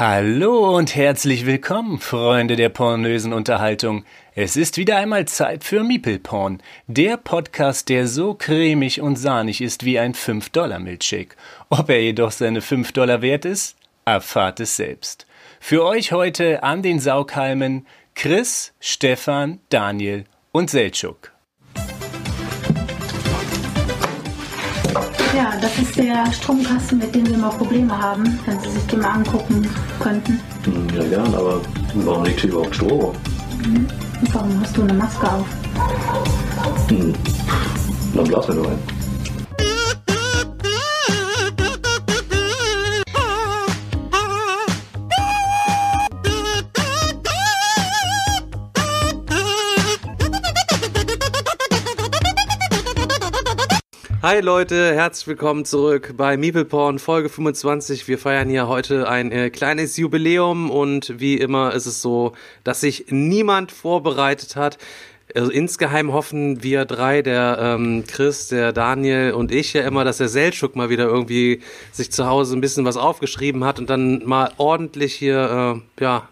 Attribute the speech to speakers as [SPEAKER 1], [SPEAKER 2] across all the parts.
[SPEAKER 1] Hallo und herzlich willkommen, Freunde der pornösen Unterhaltung. Es ist wieder einmal Zeit für Meeple Porn, der Podcast, der so cremig und sahnig ist wie ein 5-Dollar-Milchshake. Ob er jedoch seine 5 Dollar wert ist, erfahrt es selbst. Für euch heute an den Saughalmen Chris, Stefan, Daniel und Seltschuk.
[SPEAKER 2] Ja, das ist der Stromkasten, mit dem wir mal Probleme haben, wenn Sie sich den mal angucken könnten.
[SPEAKER 3] Ja, gern, aber warum liegt hier überhaupt Strom?
[SPEAKER 2] Und warum hast du eine Maske auf?
[SPEAKER 3] Hm. Dann blasen wir nur ein.
[SPEAKER 4] Hi Leute, herzlich willkommen zurück bei Meeple Porn Folge 25. Wir feiern hier heute ein äh, kleines Jubiläum und wie immer ist es so, dass sich niemand vorbereitet hat. Also insgeheim hoffen wir drei, der ähm, Chris, der Daniel und ich ja immer, dass der Seltschuk mal wieder irgendwie sich zu Hause ein bisschen was aufgeschrieben hat und dann mal ordentlich hier, äh, ja,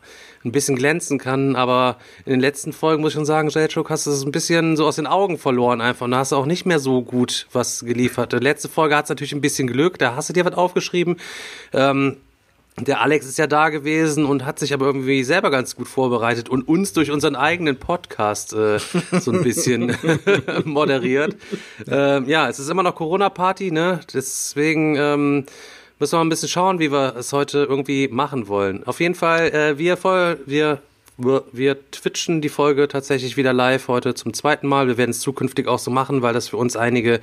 [SPEAKER 4] ein bisschen glänzen kann, aber in den letzten Folgen muss ich schon sagen, Selchuk, hast du es ein bisschen so aus den Augen verloren einfach. Und da hast du auch nicht mehr so gut was geliefert. Die letzte Folge hat es natürlich ein bisschen Glück, da hast du dir was aufgeschrieben. Ähm, der Alex ist ja da gewesen und hat sich aber irgendwie selber ganz gut vorbereitet und uns durch unseren eigenen Podcast äh, so ein bisschen moderiert. Ähm, ja, es ist immer noch Corona-Party, ne? Deswegen ähm, müssen wir mal ein bisschen schauen, wie wir es heute irgendwie machen wollen. Auf jeden Fall, äh, wir voll, wir wir twitchen die Folge tatsächlich wieder live heute zum zweiten Mal. Wir werden es zukünftig auch so machen, weil das für uns einige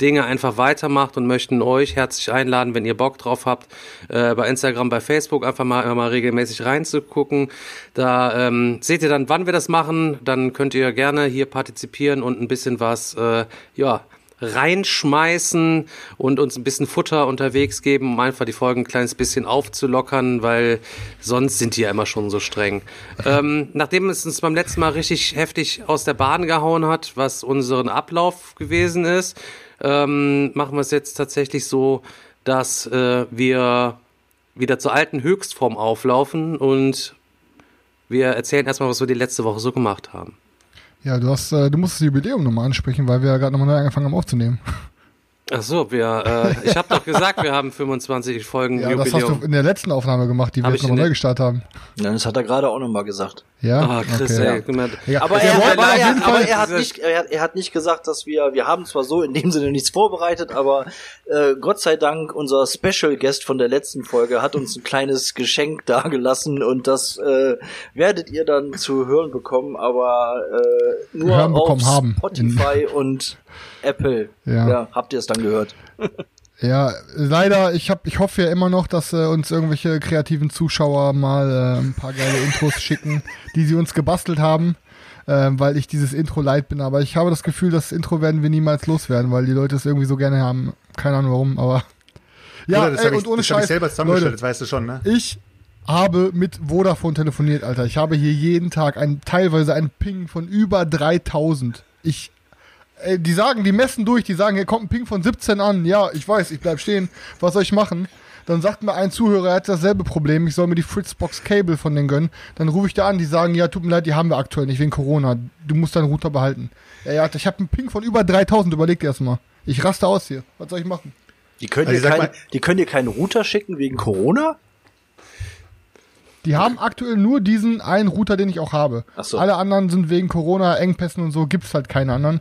[SPEAKER 4] Dinge einfach weitermacht und möchten euch herzlich einladen, wenn ihr Bock drauf habt, äh, bei Instagram, bei Facebook einfach mal, mal regelmäßig reinzugucken. Da ähm, seht ihr dann, wann wir das machen. Dann könnt ihr gerne hier partizipieren und ein bisschen was, äh, ja, reinschmeißen und uns ein bisschen Futter unterwegs geben, um einfach die Folgen ein kleines bisschen aufzulockern, weil sonst sind die ja immer schon so streng. ähm, nachdem es uns beim letzten Mal richtig heftig aus der Bahn gehauen hat, was unseren Ablauf gewesen ist, ähm, machen wir es jetzt tatsächlich so, dass äh, wir wieder zur alten Höchstform auflaufen und wir erzählen erstmal, was wir die letzte Woche so gemacht haben.
[SPEAKER 5] Ja, du hast, äh, du musst das Jubiläum nochmal ansprechen, weil wir ja gerade nochmal neu angefangen haben aufzunehmen.
[SPEAKER 4] Ach so, wir, äh, ich habe doch gesagt, wir haben 25 Folgen
[SPEAKER 5] Ja, das
[SPEAKER 4] Jubiläum.
[SPEAKER 5] hast du in der letzten Aufnahme gemacht, die wir
[SPEAKER 4] Hab
[SPEAKER 5] jetzt
[SPEAKER 4] ich
[SPEAKER 5] nochmal neu gestartet haben.
[SPEAKER 6] Ja, das hat er gerade auch nochmal gesagt.
[SPEAKER 5] Ja,
[SPEAKER 4] Ah, Chris,
[SPEAKER 5] okay. Ja.
[SPEAKER 6] Aber, er, aber, er, aber er, hat nicht, er, hat, er hat nicht gesagt, dass wir, wir haben zwar so in dem Sinne nichts vorbereitet, aber äh, Gott sei Dank, unser Special Guest von der letzten Folge hat uns ein kleines Geschenk dagelassen und das äh, werdet ihr dann zu hören bekommen, aber äh, nur
[SPEAKER 5] Hören
[SPEAKER 6] auf
[SPEAKER 5] bekommen haben.
[SPEAKER 6] Spotify und Apple.
[SPEAKER 5] Ja.
[SPEAKER 6] Ja. habt ihr es dann gehört?
[SPEAKER 5] Ja, leider, ich hab, ich hoffe ja immer noch, dass äh, uns irgendwelche kreativen Zuschauer mal äh, ein paar geile Intros schicken, die sie uns gebastelt haben, äh, weil ich dieses Intro leid bin. Aber ich habe das Gefühl, das Intro werden wir niemals loswerden, weil die Leute es irgendwie so gerne haben. Keine Ahnung warum, aber ja,
[SPEAKER 7] Bruder, das
[SPEAKER 5] ey,
[SPEAKER 7] habe ich,
[SPEAKER 5] und ohne
[SPEAKER 7] das hab ich
[SPEAKER 5] Scheiß,
[SPEAKER 7] selber zusammengestellt,
[SPEAKER 5] Leute,
[SPEAKER 7] das weißt du schon, ne?
[SPEAKER 5] ich habe mit Vodafone telefoniert, Alter. Ich habe hier jeden Tag ein, teilweise einen Ping von über 3000. Ich, ey, die sagen, die messen durch, die sagen, hier kommt ein Ping von 17 an. Ja, ich weiß, ich bleib stehen. Was soll ich machen? Dann sagt mir ein Zuhörer, er hat dasselbe Problem, ich soll mir die Fritzbox Cable von denen gönnen. Dann rufe ich da an, die sagen, ja, tut mir leid, die haben wir aktuell nicht wegen Corona. Du musst deinen Router behalten. Ey, Alter, ich habe einen Ping von über 3000, überleg dir das mal. Ich raste aus hier. Was soll ich machen?
[SPEAKER 6] Die können,
[SPEAKER 7] Also
[SPEAKER 6] dir kein,
[SPEAKER 7] mal-
[SPEAKER 6] die können dir keinen Router schicken wegen Corona?
[SPEAKER 5] Die haben aktuell nur diesen einen Router, den ich auch habe.
[SPEAKER 6] Ach so.
[SPEAKER 5] Alle anderen sind wegen Corona, Engpässen und so, gibt's halt keine anderen.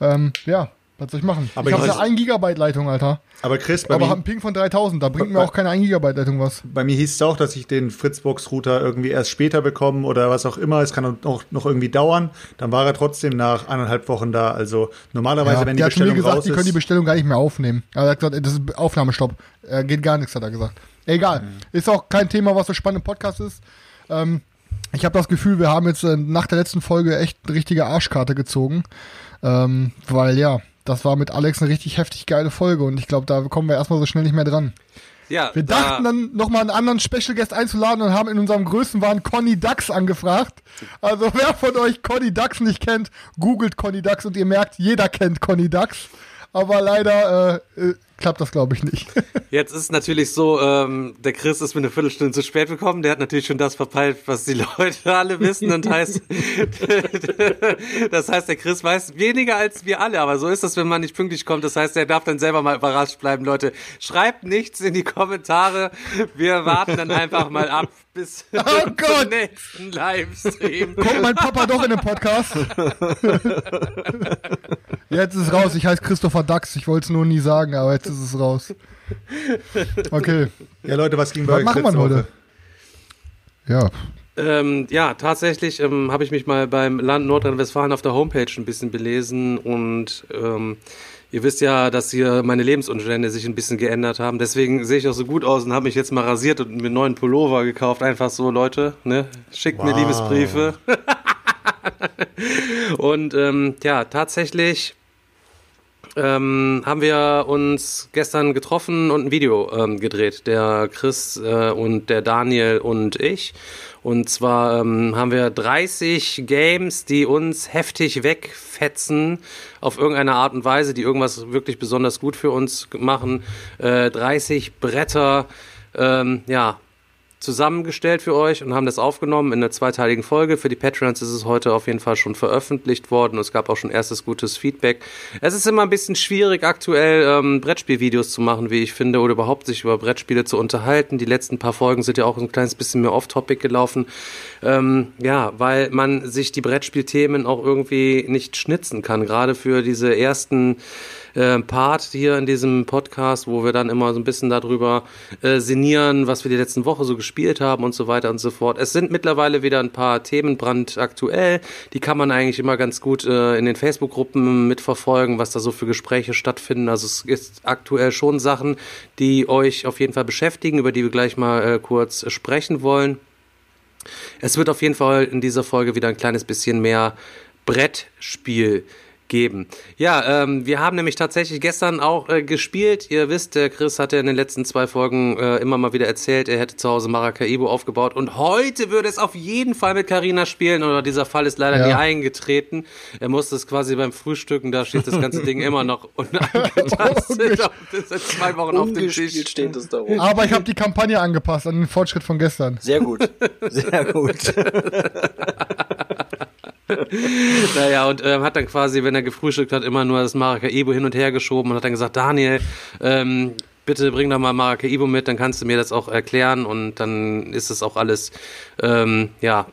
[SPEAKER 5] Ähm, ja, was soll ich machen?
[SPEAKER 7] Aber
[SPEAKER 5] ich habe eine
[SPEAKER 7] weiß-
[SPEAKER 5] 1 Gigabyte Leitung, Alter.
[SPEAKER 7] Aber Chris, bei,
[SPEAKER 5] Aber
[SPEAKER 7] mir,
[SPEAKER 5] einen Ping von 3000, da bringt mir
[SPEAKER 7] Bei-
[SPEAKER 5] auch keine 1 Gigabyte Leitung was.
[SPEAKER 7] bei mir hieß es auch, dass ich den Fritzbox-Router irgendwie erst später bekomme oder was auch immer. Es kann auch noch irgendwie dauern. Dann war er trotzdem nach eineinhalb Wochen da. Also normalerweise,
[SPEAKER 5] Ja,
[SPEAKER 7] wenn
[SPEAKER 5] die zu mir
[SPEAKER 7] Bestellung
[SPEAKER 5] gesagt,
[SPEAKER 7] raus
[SPEAKER 5] die können die
[SPEAKER 7] ist.
[SPEAKER 5] Bestellung gar nicht mehr aufnehmen. Er hat gesagt, das ist Aufnahmestopp. Äh, geht gar nichts, hat er gesagt. Egal.
[SPEAKER 7] Mhm.
[SPEAKER 5] Ist auch kein Thema, was so spannend im Podcast ist. Ähm, ich habe das Gefühl, wir haben jetzt äh, nach der letzten Folge echt eine richtige Arschkarte gezogen. Ähm, weil ja, das war mit Alex eine richtig heftig geile Folge und ich glaube, da kommen wir erstmal so schnell nicht mehr dran.
[SPEAKER 4] Ja,
[SPEAKER 5] Wir
[SPEAKER 4] da-
[SPEAKER 5] dachten dann nochmal einen anderen Special Guest einzuladen und haben in unserem Größenwahn Conny Dax angefragt. Also wer von euch Conny Dax nicht kennt, googelt Conny Dax und ihr merkt, jeder kennt Conny Dax. Aber leider äh, äh, klappt das, glaube ich, nicht.
[SPEAKER 4] Jetzt ist natürlich so, ähm, der Chris ist mir eine Viertelstunde zu spät gekommen. Der hat natürlich schon das verpeilt, was die Leute alle wissen. Und heißt, das heißt, der Chris weiß weniger als wir alle. Aber so ist das, wenn man nicht pünktlich kommt. Das heißt, er darf dann selber mal überrascht bleiben. Leute, schreibt nichts in die Kommentare. Wir warten dann einfach mal ab bis
[SPEAKER 5] Oh
[SPEAKER 4] zum
[SPEAKER 5] Gott!
[SPEAKER 4] nächsten Livestream.
[SPEAKER 5] Kommt mein Papa doch in den Podcast? jetzt ist es raus. Ich heiße Christopher Dax. Ich wollte es nur nie sagen, aber jetzt ist es raus. Okay.
[SPEAKER 7] Ja, Leute, was ging bei
[SPEAKER 5] Was
[SPEAKER 7] euch
[SPEAKER 5] machen wir heute? Ja.
[SPEAKER 4] Ähm, ja, tatsächlich ähm, habe ich mich mal beim Land Nordrhein-Westfalen auf der Homepage ein bisschen belesen und ähm, ihr wisst ja, dass hier meine Lebensumstände sich ein bisschen geändert haben. Deswegen sehe ich auch so gut aus und habe mich jetzt mal rasiert und mir einen neuen Pullover gekauft. Einfach so, Leute, ne? Schickt mir
[SPEAKER 7] Wow.
[SPEAKER 4] Liebesbriefe. und ähm, ja, tatsächlich ähm, haben wir uns gestern getroffen und ein Video ähm, gedreht. Der Chris äh, und der Daniel und ich. Und zwar ähm, haben wir 30 Games, die uns heftig wegfetzen auf irgendeine Art und Weise, die irgendwas wirklich besonders gut für uns machen. Äh, 30 Bretter, ähm, ja, zusammengestellt für euch und haben das aufgenommen in einer zweiteiligen Folge. Für die Patreons ist es heute auf jeden Fall schon veröffentlicht worden es gab auch schon erstes gutes Feedback. Es ist immer ein bisschen schwierig, aktuell ähm, Brettspielvideos zu machen, wie ich finde, oder überhaupt sich über Brettspiele zu unterhalten. Die letzten paar Folgen sind ja auch ein kleines bisschen mehr off-topic gelaufen. Ähm, ja, weil man sich die Brettspielthemen auch irgendwie nicht schnitzen kann. Gerade für diese ersten äh, Part hier in diesem Podcast, wo wir dann immer so ein bisschen darüber äh, sinnieren, was wir die letzten Woche so gespielt haben und so weiter und so fort. Es sind mittlerweile wieder ein paar Themen brandaktuell. Die kann man eigentlich immer ganz gut äh, in den Facebook-Gruppen mitverfolgen, was da so für Gespräche stattfinden. Also es ist aktuell schon Sachen, die euch auf jeden Fall beschäftigen, über die wir gleich mal äh, kurz sprechen wollen. Es wird auf jeden Fall in dieser Folge wieder ein kleines bisschen mehr Brettspiel geben. Ja, ähm, wir haben nämlich tatsächlich gestern auch äh, gespielt. Ihr wisst, der Chris hatte in den letzten zwei Folgen äh, immer mal wieder erzählt, er hätte zu Hause Maracaibo aufgebaut und heute würde es auf jeden Fall mit Carina spielen oder dieser Fall ist leider
[SPEAKER 5] Ja.
[SPEAKER 4] nie eingetreten. Er musste es quasi beim Frühstücken, da steht das ganze Ding immer noch unangetastet. das ist seit zwei Wochen auf dem Tisch.
[SPEAKER 6] steht es da rum.
[SPEAKER 5] Aber ich habe die Kampagne angepasst an den Fortschritt von gestern.
[SPEAKER 6] Sehr gut. Sehr gut.
[SPEAKER 4] Naja, und ähm, hat dann quasi, wenn er gefrühstückt hat, immer nur das Maracaibo hin und her geschoben und hat dann gesagt, Daniel, ähm, bitte bring doch mal Maracaibo mit, dann kannst du mir das auch erklären und dann ist es auch alles, ähm, ja,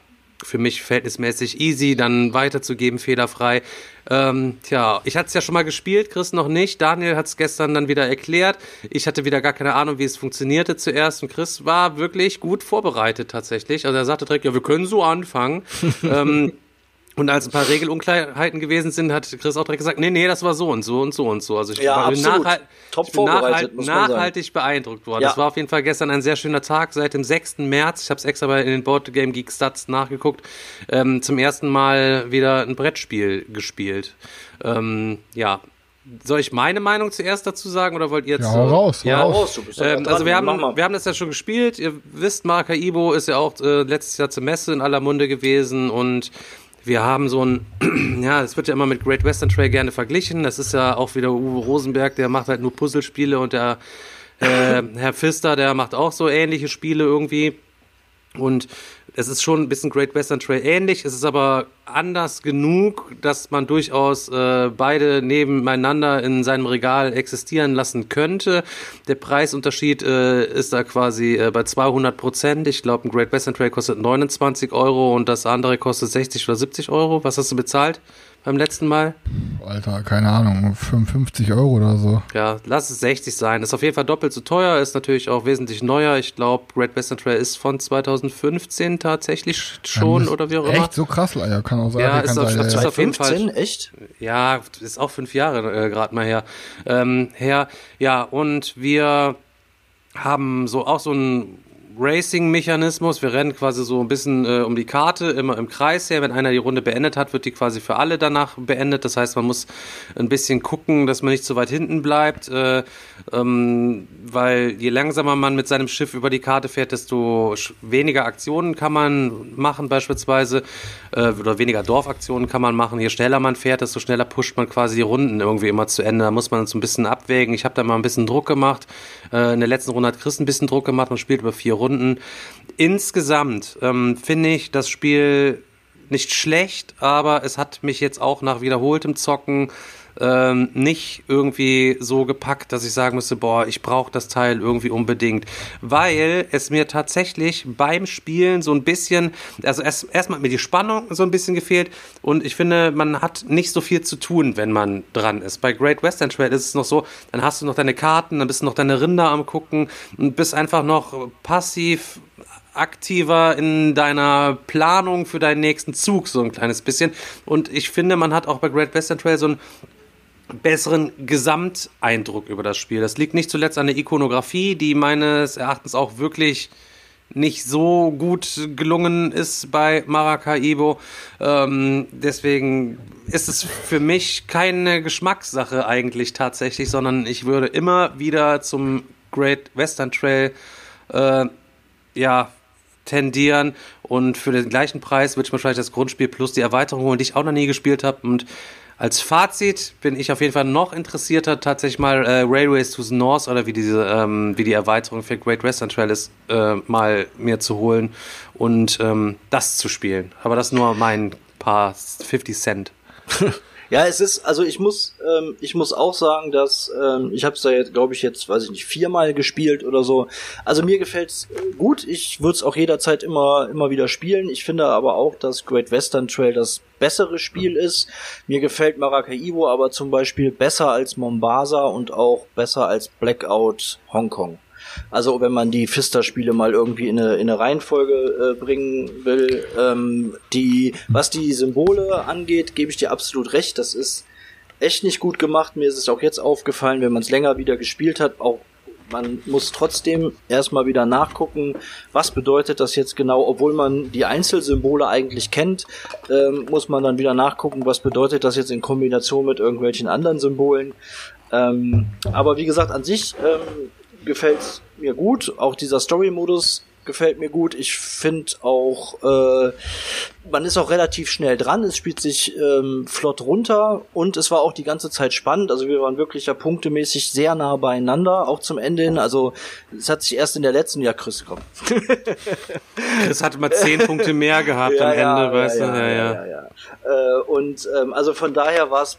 [SPEAKER 4] für mich verhältnismäßig easy, dann weiterzugeben, fehlerfrei. Ähm, tja, ich hatte es ja schon mal gespielt, Chris noch nicht. Daniel hat es gestern dann wieder erklärt. Ich hatte wieder gar keine Ahnung, wie es funktionierte zuerst. Und Chris war wirklich gut vorbereitet tatsächlich. Also er sagte direkt, ja, wir können so anfangen. ähm, und als ein paar Regelunklarheiten gewesen sind, hat Chris auch direkt gesagt, nee, nee, das war so und so und so und so. Also ich
[SPEAKER 6] Ja,
[SPEAKER 4] war
[SPEAKER 6] absolut.
[SPEAKER 4] nachhal-
[SPEAKER 6] Top
[SPEAKER 4] ich bin nachhalt-
[SPEAKER 6] muss man sagen.
[SPEAKER 4] nachhaltig beeindruckt worden.
[SPEAKER 6] Ja.
[SPEAKER 4] Das war auf jeden Fall gestern ein sehr schöner Tag. Seit dem 6. März, ich habe es extra bei in den Board Game Geek Stats nachgeguckt, ähm, zum ersten Mal wieder ein Brettspiel gespielt. Ähm, ja. Soll ich meine Meinung zuerst dazu sagen oder wollt ihr jetzt?
[SPEAKER 5] Ja, hau raus,
[SPEAKER 4] ja,
[SPEAKER 5] raus.
[SPEAKER 6] Raus, du bist doch
[SPEAKER 4] ähm,
[SPEAKER 6] dran.
[SPEAKER 4] also wir haben, wir haben das ja schon gespielt. Ihr wisst, Maracaibo ist ja auch äh, letztes Jahr zur Messe in aller Munde gewesen und wir haben so ein, ja, es wird ja immer mit Great Western Trail gerne verglichen. Das ist ja auch wieder Uwe Rosenberg, der macht halt nur Puzzlespiele und der äh, Herr Pfister, der macht auch so ähnliche Spiele irgendwie. Und es ist schon ein bisschen Great Western Trail ähnlich. Es ist aber anders genug, dass man durchaus äh, beide nebeneinander in seinem Regal existieren lassen könnte. Der Preisunterschied äh, ist da quasi äh, bei 200 Prozent. Ich glaube, ein Great Western Trail kostet 29 Euro und das andere kostet 60 oder 70 Euro. Was hast du bezahlt beim letzten Mal?
[SPEAKER 5] Alter, keine Ahnung, 55 Euro oder so.
[SPEAKER 4] Ja, lass es 60 sein. Ist auf jeden Fall doppelt so teuer, ist natürlich auch wesentlich neuer. Ich glaube, Great Western Trail ist von 2015 tatsächlich schon oder wie auch immer.
[SPEAKER 5] Echt so krass, ja, kann auch sein.
[SPEAKER 4] Ja, ist auf-
[SPEAKER 5] sein,
[SPEAKER 4] ist
[SPEAKER 5] ja.
[SPEAKER 4] auf jeden Fall-
[SPEAKER 6] 2015, echt?
[SPEAKER 4] Ja, ist auch fünf Jahre äh, gerade mal her. Ähm, her. Ja, und wir haben so auch so ein Racing-Mechanismus. Wir rennen quasi so ein bisschen äh, um die Karte, immer im Kreis her. Wenn einer die Runde beendet hat, wird die quasi für alle danach beendet. Das heißt, man muss ein bisschen gucken, dass man nicht so weit hinten bleibt, äh, ähm, weil je langsamer man mit seinem Schiff über die Karte fährt, desto weniger Aktionen kann man machen beispielsweise äh, oder weniger Dorfaktionen kann man machen. Je schneller man fährt, desto schneller pusht man quasi die Runden irgendwie immer zu Ende. Da muss man so ein bisschen abwägen. Ich habe da mal ein bisschen Druck gemacht. Äh, in der letzten Runde hat Chris ein bisschen Druck gemacht und spielt über vier Runden. Insgesamt ähm, finde ich das Spiel nicht schlecht, aber es hat mich jetzt auch nach wiederholtem Zocken ähm, nicht irgendwie so gepackt, dass ich sagen müsste, boah, ich brauche das Teil irgendwie unbedingt, weil es mir tatsächlich beim Spielen so ein bisschen, also erst erstmal hat mir die Spannung so ein bisschen gefehlt und ich finde, man hat nicht so viel zu tun, wenn man dran ist. Bei Great Western Trail ist es noch so, dann hast du noch deine Karten, dann bist du noch deine Rinder am gucken und bist einfach noch passiv aktiver in deiner Planung für deinen nächsten Zug, so ein kleines bisschen. Und ich finde, man hat auch bei Great Western Trail so ein besseren Gesamteindruck über das Spiel. Das liegt nicht zuletzt an der Ikonografie, die meines Erachtens auch wirklich nicht so gut gelungen ist bei Maracaibo. Ähm, deswegen ist es für mich keine Geschmackssache eigentlich tatsächlich, sondern ich würde immer wieder zum Great Western Trail äh, ja, tendieren und für den gleichen Preis würde ich wahrscheinlich das Grundspiel plus die Erweiterung holen, die ich auch noch nie gespielt habe und als Fazit bin ich auf jeden Fall noch interessierter, tatsächlich mal äh, Railways to the North oder wie diese, ähm, wie die Erweiterung für Great Western Trail ist, äh, mal mir zu holen und ähm, das zu spielen. Aber das nur mein paar 50 Cent.
[SPEAKER 6] Ja, es ist, also ich muss, ähm, ich muss auch sagen, dass ähm, ich habe es da jetzt, glaube ich, jetzt, weiß ich nicht, viermal gespielt oder so. Also mir gefällt's gut. Ich würde es auch jederzeit immer, immer wieder spielen. Ich finde aber auch, dass Great Western Trail das bessere Spiel ist. Mir gefällt Maracaibo aber zum Beispiel besser als Mombasa und auch besser als Blackout Hongkong. Also wenn man die Fister-Spiele mal irgendwie in eine, in eine Reihenfolge äh, bringen will, ähm, die, was die Symbole angeht, gebe ich dir absolut recht. Das ist echt nicht gut gemacht. Mir ist es auch jetzt aufgefallen, wenn man es länger wieder gespielt hat, auch man muss trotzdem erstmal wieder nachgucken, was bedeutet das jetzt genau, obwohl man die Einzelsymbole eigentlich kennt, ähm, muss man dann wieder nachgucken, was bedeutet das jetzt in Kombination mit irgendwelchen anderen Symbolen. Ähm, aber wie gesagt, an sich ähm, gefällt mir gut. Auch dieser Story-Modus gefällt mir gut. Ich finde auch, äh, man ist auch relativ schnell dran. Es spielt sich ähm, flott runter und es war auch die ganze Zeit spannend. Also wir waren wirklich ja punktemäßig sehr nah beieinander, auch zum Ende hin. Also es hat sich erst in der letzten, ja Chris, komm.
[SPEAKER 4] Chris hatte mal zehn Punkte mehr gehabt
[SPEAKER 6] ja,
[SPEAKER 4] am Ende,
[SPEAKER 6] ja,
[SPEAKER 4] weißt
[SPEAKER 6] ja,
[SPEAKER 4] du?
[SPEAKER 6] Ja, ja, ja. Äh, und ähm, also von daher war es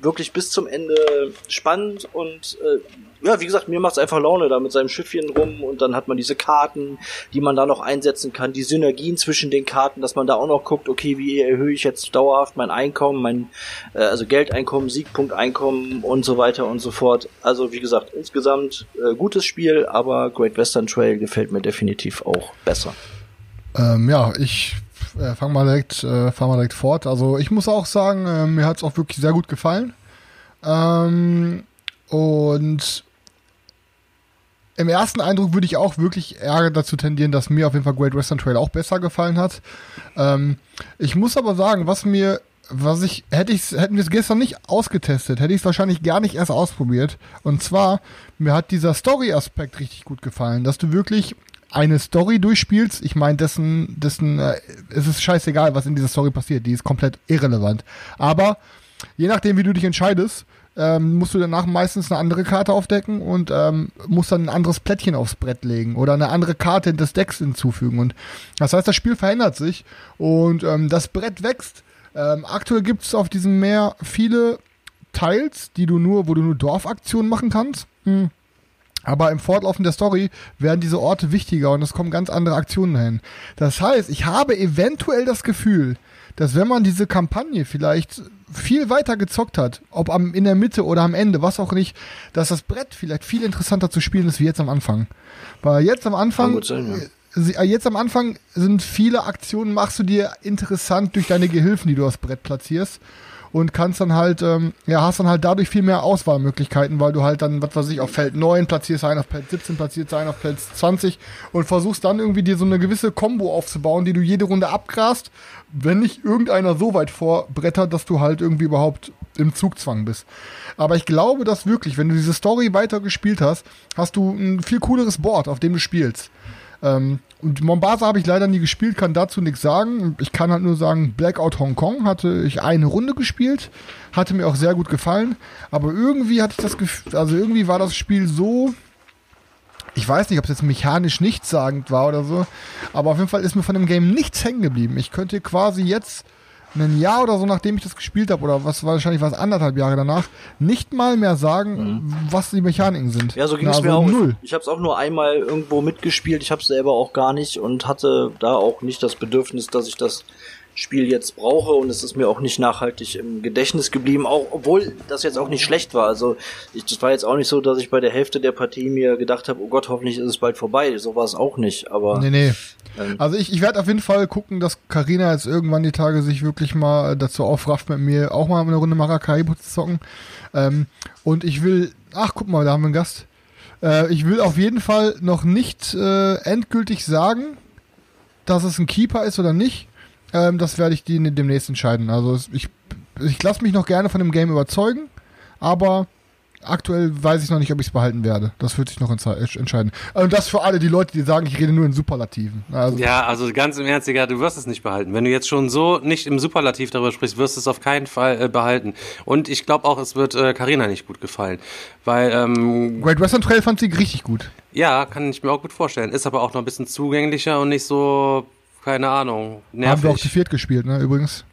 [SPEAKER 6] wirklich bis zum Ende spannend und äh, ja, wie gesagt, mir macht's einfach Laune da mit seinem Schiffchen rum und dann hat man diese Karten, die man da noch einsetzen kann, die Synergien zwischen den Karten, dass man da auch noch guckt, okay, wie erhöhe ich jetzt dauerhaft mein Einkommen, mein äh, also Geldeinkommen, Siegpunkteinkommen und so weiter und so fort. Also wie gesagt, insgesamt äh, gutes Spiel, aber Great Western Trail gefällt mir definitiv auch besser.
[SPEAKER 5] Ähm, ja, ich äh, fange mal direkt, äh, fahr mal direkt fort. Also ich muss auch sagen, äh, mir hat's auch wirklich sehr gut gefallen. Ähm, und im ersten Eindruck würde ich auch wirklich eher dazu tendieren, dass mir auf jeden Fall Great Western Trail auch besser gefallen hat. Ähm, ich muss aber sagen, was mir, was ich, hätte ich, hätten wir es gestern nicht ausgetestet, hätte ich es wahrscheinlich gar nicht erst ausprobiert. Und zwar, mir hat dieser Story-Aspekt richtig gut gefallen, dass du wirklich eine Story durchspielst. Ich meine, dessen, dessen, äh, es ist scheißegal, was in dieser Story passiert. Die ist komplett irrelevant. Aber je nachdem, wie du dich entscheidest, ähm, musst du danach meistens eine andere Karte aufdecken und ähm, musst dann ein anderes Plättchen aufs Brett legen oder eine andere Karte des Decks hinzufügen. Und das heißt, das Spiel verändert sich und ähm, das Brett wächst. Ähm, aktuell gibt es auf diesem Meer viele Teils, die du nur, wo du nur Dorfaktionen machen kannst. Hm. Aber im Fortlaufen der Story werden diese Orte wichtiger und es kommen ganz andere Aktionen hin. Das heißt, ich habe eventuell das Gefühl, dass wenn man diese Kampagne vielleicht viel weiter gezockt hat, ob am, in der Mitte oder am Ende, was auch nicht, dass das Brett vielleicht viel interessanter zu spielen ist wie jetzt am Anfang. Weil jetzt am Anfang,
[SPEAKER 6] Sein, ja.
[SPEAKER 5] äh, jetzt am Anfang sind viele Aktionen, machst du dir interessant durch deine Gehilfen, die du aufs Brett platzierst. und kannst dann halt, ähm, ja, hast dann halt dadurch viel mehr Auswahlmöglichkeiten, weil du halt dann, was weiß ich, auf Feld 9 platzierst einen, auf Feld 17 platzierst einen, auf Feld 20 und versuchst dann irgendwie dir so eine gewisse Combo aufzubauen, die du jede Runde abgrast, wenn nicht irgendeiner so weit vorbrettert, dass du halt irgendwie überhaupt im Zugzwang bist. Aber ich glaube, dass wirklich, wenn du diese Story weiter gespielt hast, hast du ein viel cooleres Board, auf dem du spielst. Ähm, und Mombasa habe ich leider nie gespielt, kann dazu nichts sagen. Ich kann halt nur sagen, Blackout Hong Kong hatte ich eine Runde gespielt, hatte mir auch sehr gut gefallen. Aber irgendwie hatte ich das Gefühl, also irgendwie war das Spiel so, ich weiß nicht, ob es jetzt mechanisch nichtssagend war oder so, aber auf jeden Fall ist mir von dem Game nichts hängen geblieben. Ich könnte quasi jetzt ein Jahr oder so, nachdem ich das gespielt habe, oder was wahrscheinlich was anderthalb Jahre danach, nicht mal mehr sagen, mhm. was die Mechaniken sind.
[SPEAKER 6] Ja, so ging es also mir auch. Null. Ich habe es auch nur einmal irgendwo mitgespielt. Ich habe es selber auch gar nicht und hatte da auch nicht das Bedürfnis, dass ich das Spiel jetzt brauche und es ist mir auch nicht nachhaltig im Gedächtnis geblieben, auch obwohl das jetzt auch nicht schlecht war. Also ich, das war jetzt auch nicht so, dass ich bei der Hälfte der Partie mir gedacht habe, oh Gott, hoffentlich ist es bald vorbei. So war es auch nicht. Aber
[SPEAKER 5] nee, nee. Ähm, also ich, ich werde auf jeden Fall gucken, dass Karina jetzt irgendwann die Tage sich wirklich mal dazu aufrafft, mit mir auch mal eine Runde Maracaibo zu zocken. Ähm, und ich will, ach guck mal, da haben wir einen Gast. Äh, ich will auf jeden Fall noch nicht äh, endgültig sagen, dass es ein Keeper ist oder nicht. Ähm, das werde ich die demnächst entscheiden. Also ich, ich lasse mich noch gerne von dem Game überzeugen, aber aktuell weiß ich noch nicht, ob ich es behalten werde. Das wird sich noch entscheiden. Und das für alle die Leute, die sagen, ich rede nur in Superlativen.
[SPEAKER 4] Also ja, also ganz im Ernst, du wirst es nicht behalten. Wenn du jetzt schon so nicht im Superlativ darüber sprichst, wirst du es auf keinen Fall äh, behalten. Und ich glaube auch, es wird Karina äh, nicht gut gefallen. Weil, ähm,
[SPEAKER 5] Great Western Trail fand sie richtig gut.
[SPEAKER 4] Ja, kann ich mir auch gut vorstellen. Ist aber auch noch ein bisschen zugänglicher und nicht so keine Ahnung.
[SPEAKER 5] Nervig. Haben wir auch zu viert gespielt, ne, übrigens.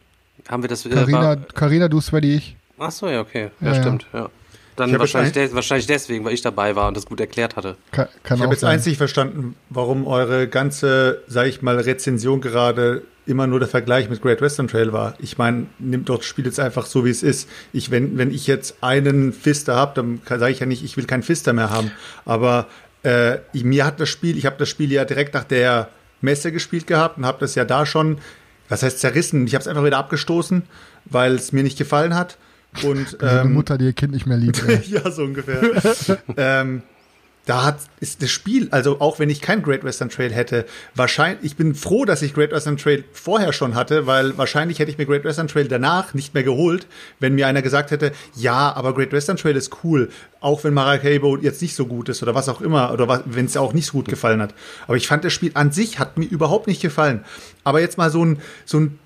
[SPEAKER 4] Haben wir das
[SPEAKER 5] Carina, Carina du, Svenny, ich.
[SPEAKER 4] Ach so, ja, okay. Ja, ja stimmt, ja. Dann wahrscheinlich, de wahrscheinlich deswegen, weil ich dabei war und das gut erklärt hatte.
[SPEAKER 7] Kann, kann ich habe jetzt einzig verstanden, warum eure ganze, sag ich mal, Rezension gerade immer nur der Vergleich mit Great Western Trail war. Ich meine, nimmt doch das Spiel jetzt einfach so, wie es ist. Ich, wenn, wenn ich jetzt einen Fister habe, dann sage ich ja nicht, ich will keinen Fister mehr haben. Aber äh, mir hat das Spiel, ich habe das Spiel ja direkt nach der Messe gespielt gehabt und habe das ja da schon, was heißt zerrissen? Ich habe es einfach wieder abgestoßen, weil es mir nicht gefallen hat. Und
[SPEAKER 5] ähm, Mutter, die ihr Kind nicht mehr liebt.
[SPEAKER 7] ja, so ungefähr. ähm, da hat, ist das Spiel, also auch wenn ich kein Great Western Trail hätte, wahrscheinlich, ich bin froh, dass ich Great Western Trail vorher schon hatte, weil wahrscheinlich hätte ich mir Great Western Trail danach nicht mehr geholt, wenn mir einer gesagt hätte, ja, aber Great Western Trail ist cool, auch wenn Maracaibo jetzt nicht so gut ist oder was auch immer, oder wenn es auch nicht so gut gefallen hat. Aber ich fand das Spiel an sich hat mir überhaupt nicht gefallen. Aber jetzt mal so ein, so ein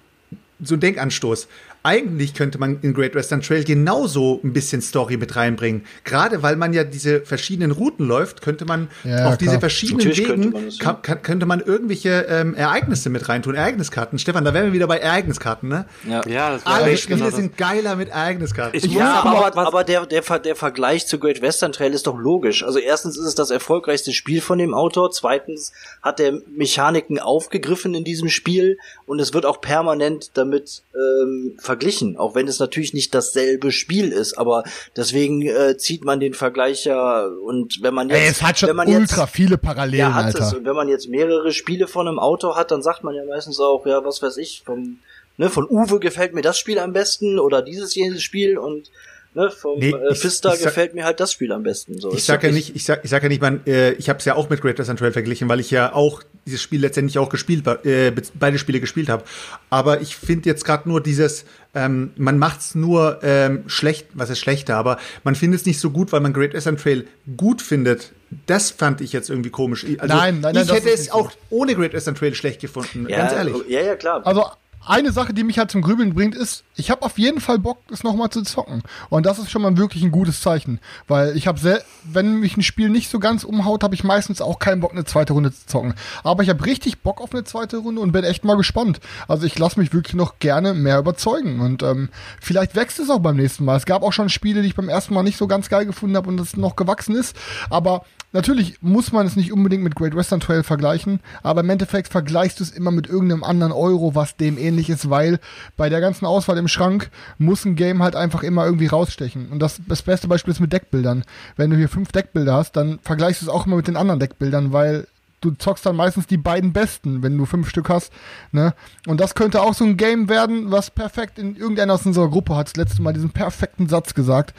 [SPEAKER 7] so ein Denkanstoß eigentlich könnte man in Great Western Trail genauso ein bisschen Story mit reinbringen. Gerade weil man ja diese verschiedenen Routen läuft, könnte man ja, auf klar. diese verschiedenen Natürlich Wegen, könnte man, kann, könnte man irgendwelche ähm, Ereignisse mit reintun, Ereigniskarten. Stefan, da wären wir wieder bei Ereigniskarten, ne?
[SPEAKER 4] Ja, ja das
[SPEAKER 7] Alle Spiele genau sind geiler mit Ereigniskarten.
[SPEAKER 6] Ich ja, aber, aber der, der, der Vergleich zu Great Western Trail ist doch logisch. Also erstens ist es das erfolgreichste Spiel von dem Autor, zweitens hat er Mechaniken aufgegriffen in diesem Spiel und es wird auch permanent damit ähm, verglichen, auch wenn es natürlich nicht dasselbe Spiel ist, aber deswegen äh, zieht man den Vergleich ja und wenn man jetzt
[SPEAKER 5] Ey, es hat schon ultra jetzt, viele Parallelen, ja, hat Alter. Es.
[SPEAKER 6] Und wenn man jetzt mehrere Spiele von einem Autor hat, dann sagt man ja meistens auch, ja, was weiß ich, vom ne, von Uwe gefällt mir das Spiel am besten oder dieses jenes Spiel und Ne, vom nee, äh, Fista ich, ich gefällt sag, mir halt das Spiel am besten. So.
[SPEAKER 7] Ich sag ja nicht, ich sag, ich sag ja nicht, man, äh, ich habe es ja auch mit Great Western Trail verglichen, weil ich ja auch dieses Spiel letztendlich auch gespielt, äh, beide Spiele gespielt habe. Aber ich finde jetzt gerade nur dieses, ähm, man macht's nur ähm, schlecht, was ist schlechter, aber man findet es nicht so gut, weil man Great Western Trail gut findet. Das fand ich jetzt irgendwie komisch. Also, nein, nein, nein, ich hätte es auch ohne Great Western Trail schlecht gefunden,
[SPEAKER 6] ja,
[SPEAKER 7] ganz ehrlich.
[SPEAKER 6] Ja, ja, klar.
[SPEAKER 5] Also eine Sache, die mich halt zum Grübeln bringt, ist, ich habe auf jeden Fall Bock, das nochmal zu zocken. Und das ist schon mal wirklich ein gutes Zeichen. Weil ich habe, wenn mich ein Spiel nicht so ganz umhaut, habe ich meistens auch keinen Bock, eine zweite Runde zu zocken. Aber ich habe richtig Bock auf eine zweite Runde und bin echt mal gespannt. Also ich lasse mich wirklich noch gerne mehr überzeugen. Und ähm, vielleicht wächst es auch beim nächsten Mal. Es gab auch schon Spiele, die ich beim ersten Mal nicht so ganz geil gefunden habe und das noch gewachsen ist. Aber Natürlich muss man es nicht unbedingt mit Great Western Trail vergleichen, aber im Endeffekt vergleichst du es immer mit irgendeinem anderen Euro, was dem ähnlich ist, weil bei der ganzen Auswahl im Schrank muss ein Game halt einfach immer irgendwie rausstechen. Und das, das beste Beispiel ist mit Deckbildern. Wenn du hier fünf Deckbilder hast, dann vergleichst du es auch immer mit den anderen Deckbildern, weil du zockst dann meistens die beiden besten, wenn du fünf Stück hast. Ne? Und das könnte auch so ein Game werden, was perfekt in irgendeiner aus unserer Gruppe hat das letzte Mal diesen perfekten Satz gesagt.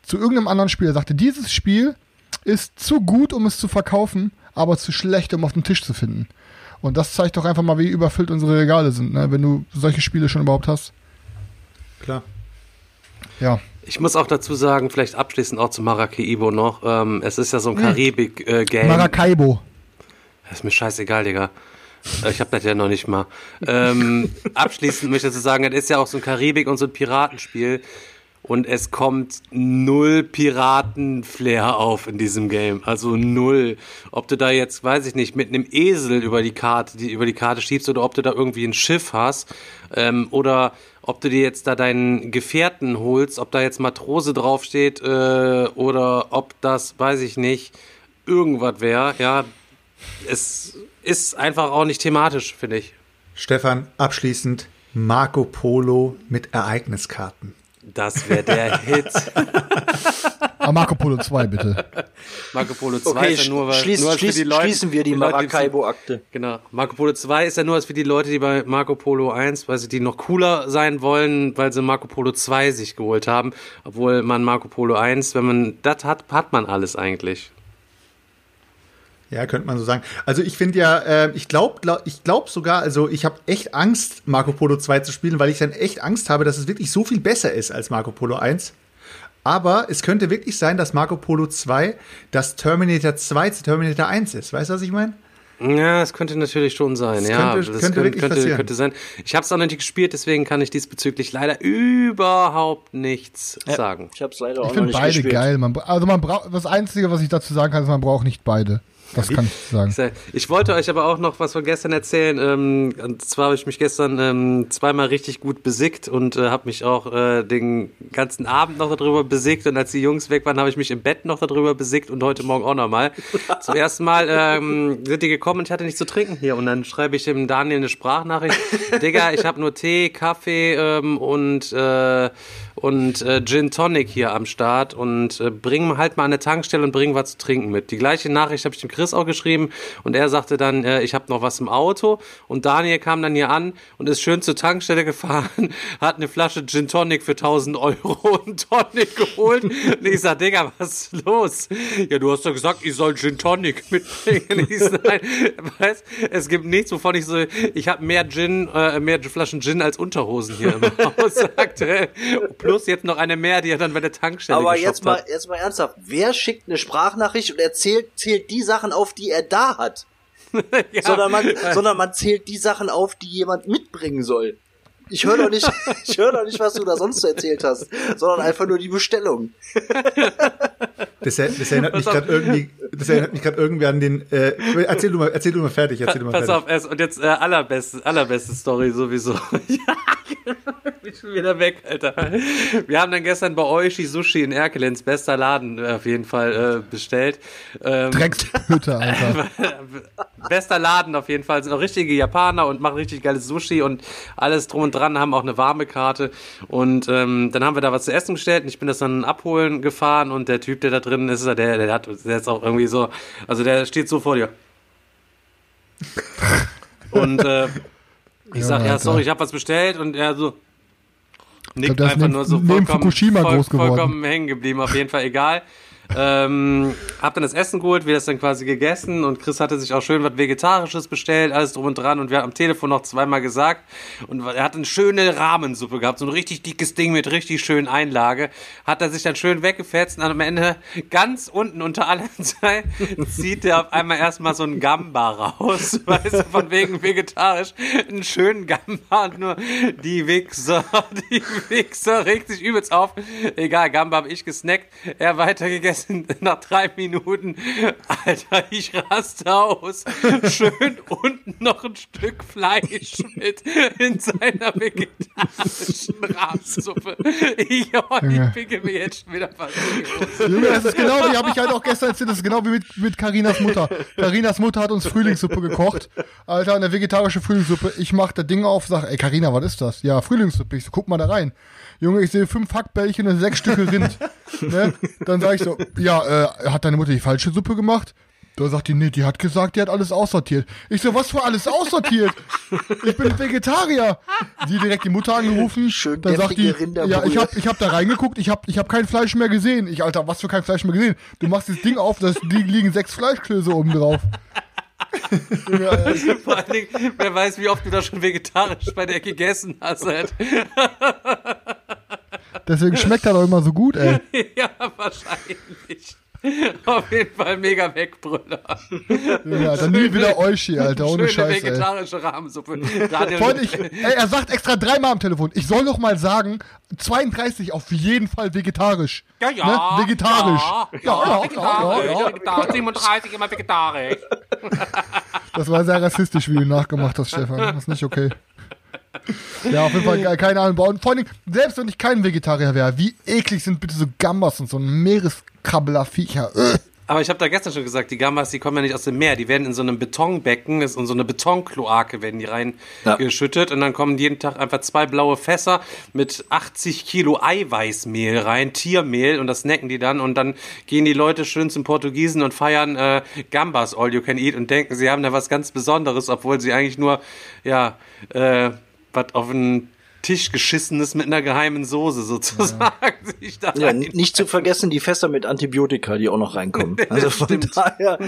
[SPEAKER 5] Zu irgendeinem anderen Spiel. Er sagte, dieses Spiel ist zu gut, um es zu verkaufen, aber zu schlecht, um auf dem Tisch zu finden. Und das zeigt doch einfach mal, wie überfüllt unsere Regale sind, ne? wenn du solche Spiele schon überhaupt hast.
[SPEAKER 7] Klar.
[SPEAKER 5] Ja.
[SPEAKER 4] Ich muss auch dazu sagen, vielleicht abschließend auch zu Maracaibo noch. Ähm, es ist ja so ein Karibik-Game.
[SPEAKER 5] Maracaibo.
[SPEAKER 4] ist mir scheißegal, Digga. Äh, Ich habe das ja noch nicht mal. Ähm, abschließend möchte ich dazu sagen, es ist ja auch so ein Karibik- und so ein Piratenspiel. Und es kommt null Piraten-Flair auf in diesem Game. Also null. Ob du da jetzt, weiß ich nicht, mit einem Esel über die Karte, die über die Karte schiebst oder ob du da irgendwie ein Schiff hast. Ähm, oder ob du dir jetzt da deinen Gefährten holst, ob da jetzt Matrose draufsteht äh, oder ob das, weiß ich nicht, irgendwas wäre. Ja, es ist einfach auch nicht thematisch, finde ich.
[SPEAKER 7] Stefan, abschließend Marco Polo mit Ereigniskarten.
[SPEAKER 4] Das wäre der Hit.
[SPEAKER 5] Ah, Marco Polo 2, bitte.
[SPEAKER 4] Marco Polo 2
[SPEAKER 6] Okay,
[SPEAKER 4] ist ja nur, was,
[SPEAKER 6] schließ,
[SPEAKER 4] nur was für
[SPEAKER 6] schließ,
[SPEAKER 4] die Leute.
[SPEAKER 6] schließen wir die,
[SPEAKER 4] Leute,
[SPEAKER 6] Maracaibo-Akte.
[SPEAKER 4] Genau. Marco Polo 2 ist ja nur was für die Leute, die bei Marco Polo 1, weil sie die noch cooler sein wollen, weil sie Marco Polo 2 sich geholt haben. Obwohl man Marco Polo 1, wenn man das hat, hat man alles eigentlich.
[SPEAKER 7] Ja, könnte man so sagen. Also ich finde ja, äh, ich glaube glaub, ich glaub sogar, also ich habe echt Angst, Marco Polo 2 zu spielen, weil ich dann echt Angst habe, dass es wirklich so viel besser ist als Marco Polo 1. Aber es könnte wirklich sein, dass Marco Polo 2 das Terminator 2 zu Terminator 1 ist. Weißt du, was ich meine?
[SPEAKER 4] Ja, es könnte natürlich schon sein.
[SPEAKER 7] Das
[SPEAKER 4] ja,
[SPEAKER 7] könnte-
[SPEAKER 4] das
[SPEAKER 7] könnte wirklich
[SPEAKER 4] könnte,
[SPEAKER 7] passieren.
[SPEAKER 4] könnte sein. Ich habe es auch noch nicht gespielt, deswegen kann ich diesbezüglich leider überhaupt nichts sagen.
[SPEAKER 6] Ich hab's leider
[SPEAKER 5] Ich
[SPEAKER 6] auch noch
[SPEAKER 5] finde
[SPEAKER 6] nicht
[SPEAKER 5] beide
[SPEAKER 6] gespielt.
[SPEAKER 5] geil. Man, also man braucht, das Einzige, was ich dazu sagen kann, ist, man braucht nicht beide. Das kann ich sagen.
[SPEAKER 4] Ich wollte euch aber auch noch was von gestern erzählen. Ähm, und zwar habe ich mich gestern ähm, zweimal richtig gut besickt und äh, habe mich auch äh, den ganzen Abend noch darüber besickt. Und als die Jungs weg waren, habe ich mich im Bett noch darüber besickt und heute Morgen auch nochmal. Zum ersten Mal ähm, sind die gekommen und ich hatte nichts zu trinken hier. Und dann schreibe ich dem Daniel eine Sprachnachricht. Digga, ich habe nur Tee, Kaffee ähm, und äh, und äh, Gin Tonic hier am Start und äh, bring halt mal an eine Tankstelle und bring was zu trinken mit. Die gleiche Nachricht habe ich dem Chris auch geschrieben und er sagte dann, äh, ich habe noch was im Auto und Daniel kam dann hier an und ist schön zur Tankstelle gefahren, hat eine Flasche Gin Tonic für 1000 Euro und Tonic geholt und ich sag, Digga, was ist los? Ja, du hast doch gesagt, ich soll Gin Tonic mitbringen. Ich sag, nein, weißt, es gibt nichts, wovon ich so, ich habe mehr Gin, äh, mehr Flaschen Gin als Unterhosen hier im Haus, sagte er. Plus jetzt noch eine mehr, die er dann bei der Tankstelle
[SPEAKER 6] Aber jetzt mal,
[SPEAKER 4] hat.
[SPEAKER 6] jetzt mal ernsthaft. Wer schickt eine Sprachnachricht und erzählt, zählt die Sachen auf, die er da hat?
[SPEAKER 4] Ja.
[SPEAKER 6] sondern, man, sondern man zählt die Sachen auf, die jemand mitbringen soll. Ich höre doch nicht, ich höre doch nicht, was du da sonst so erzählt hast, sondern einfach nur die Bestellung.
[SPEAKER 7] Das, er- das erinnert mich
[SPEAKER 4] Pass auf.
[SPEAKER 7] gerade irgendwie, das erinnert mich gerade irgendwie an den. Äh, erzähl du mal, erzähl du mal fertig, erzähl du mal
[SPEAKER 4] Pass
[SPEAKER 7] fertig.
[SPEAKER 4] auf, erst, und jetzt äh, allerbeste, allerbeste Story sowieso. ja, ich bin schon wieder weg, Alter. Wir haben dann gestern bei Oishi Sushi in Erkelenz, bester Laden äh, auf jeden Fall, äh, bestellt. Ähm,
[SPEAKER 5] Dreckshütte, Alter.
[SPEAKER 4] bester Laden auf jeden Fall. Sind auch richtige Japaner und machen richtig geiles Sushi und alles drum und dran, haben auch eine warme Karte. Und ähm, dann haben wir da was zu essen bestellt und ich bin das dann abholen gefahren und der Typ, der da drin ist, der, der hat, der ist auch irgendwie so, also der steht so vor dir. Und äh, ich sag, ja,
[SPEAKER 5] Alter.
[SPEAKER 4] sorry, ich habe was bestellt und er so nickt
[SPEAKER 5] ist
[SPEAKER 4] einfach
[SPEAKER 5] neben-
[SPEAKER 4] nur so vollkommen,
[SPEAKER 5] Fukushima
[SPEAKER 4] voll, vollkommen hängen geblieben, auf jeden Fall egal. Ähm, hab dann das Essen geholt, wir das dann quasi gegessen und Chris hatte sich auch schön was Vegetarisches bestellt, alles drum und dran und wir haben am Telefon noch zweimal gesagt und er hat eine schöne Rahmensuppe gehabt, so ein richtig dickes Ding mit richtig schönen Einlage, hat er sich dann schön weggefetzt und am Ende ganz unten unter aller Zeit zieht er auf einmal erstmal so einen Gamba raus, weißt du, von wegen vegetarisch, einen schönen Gamba und nur die Wichser, die Wichser regt sich übelst auf, egal, Gamba habe ich gesnackt, er weitergegessen, nach drei Minuten, Alter, ich raste aus, schön unten noch ein Stück Fleisch mit in seiner vegetarischen Rahmensuppe. Ich, oh, ich picke mir jetzt schon wieder.
[SPEAKER 5] Junge, das ist genau wie, habe ich halt auch gestern erzählt, das ist genau wie mit, mit Carinas Mutter. Carinas Mutter hat uns Frühlingssuppe gekocht. Alter, eine vegetarische Frühlingssuppe. Ich mach das Ding auf, sag, ey Carina, was ist das? Ja, Frühlingssuppe. Ich so, guck mal da rein. Junge, ich sehe fünf Hackbällchen und sechs Stücke Rind. ne? Dann sag ich so, ja, äh, hat deine Mutter die falsche Suppe gemacht? Da sagt die, nee, die hat gesagt, die hat alles aussortiert. Ich so, was für alles aussortiert? Ich bin Vegetarier. Die direkt die Mutter angerufen.
[SPEAKER 6] Schön
[SPEAKER 5] dann sagt die, ja, ich hab, ich hab da reingeguckt, ich hab, ich hab kein Fleisch mehr gesehen. Ich, Alter, was für kein Fleisch mehr gesehen? Du machst das Ding auf, da liegen sechs Fleischklöße oben drauf.
[SPEAKER 4] Vor allen Dingen, wer weiß, wie oft du da schon vegetarisch bei der gegessen hast. Halt.
[SPEAKER 5] Deswegen schmeckt er doch immer so gut, ey.
[SPEAKER 4] ja, wahrscheinlich. Auf jeden Fall mega Wegbrüller.
[SPEAKER 5] Ja, dann nie wieder Eushi, Alter, ohne
[SPEAKER 4] Schöne
[SPEAKER 5] Scheiß, ey.
[SPEAKER 4] vegetarische Rahmensuppe. Daniel,
[SPEAKER 5] ich, ey, er sagt extra dreimal am Telefon, ich soll noch mal sagen, 32 auf jeden Fall vegetarisch.
[SPEAKER 4] ja, ja.
[SPEAKER 5] Ne? Vegetarisch.
[SPEAKER 4] Ja,
[SPEAKER 5] Ja, ja, ja,
[SPEAKER 4] vegetarisch.
[SPEAKER 5] ja, ja.
[SPEAKER 4] vegetarisch. 37 immer vegetarisch.
[SPEAKER 5] Das war sehr rassistisch, wie du nachgemacht hast, Stefan. Das ist nicht okay. Ja, auf jeden Fall ge- keine Ahnung. Und vor allem, selbst wenn ich kein Vegetarier wäre, wie eklig sind bitte so Gambas und so ein Meereskrabbeler-Viecher. Äh.
[SPEAKER 4] Aber ich habe da gestern schon gesagt, die Gambas, die kommen ja nicht aus dem Meer, die werden in so einem Betonbecken, ist in so eine Betonkloake werden die reingeschüttet und dann kommen jeden Tag einfach zwei blaue Fässer mit 80 Kilo Eiweißmehl rein, Tiermehl und das snacken die dann und dann gehen die Leute schön zum Portugiesen und feiern äh, Gambas All You Can Eat und denken, sie haben da was ganz Besonderes, obwohl sie eigentlich nur, ja, äh, was auf den Tisch geschissenes mit einer geheimen Soße sozusagen sich da
[SPEAKER 6] Ja, n- nicht zu vergessen die Fässer mit Antibiotika, die auch noch reinkommen. Also von
[SPEAKER 4] Stimmt.
[SPEAKER 6] daher,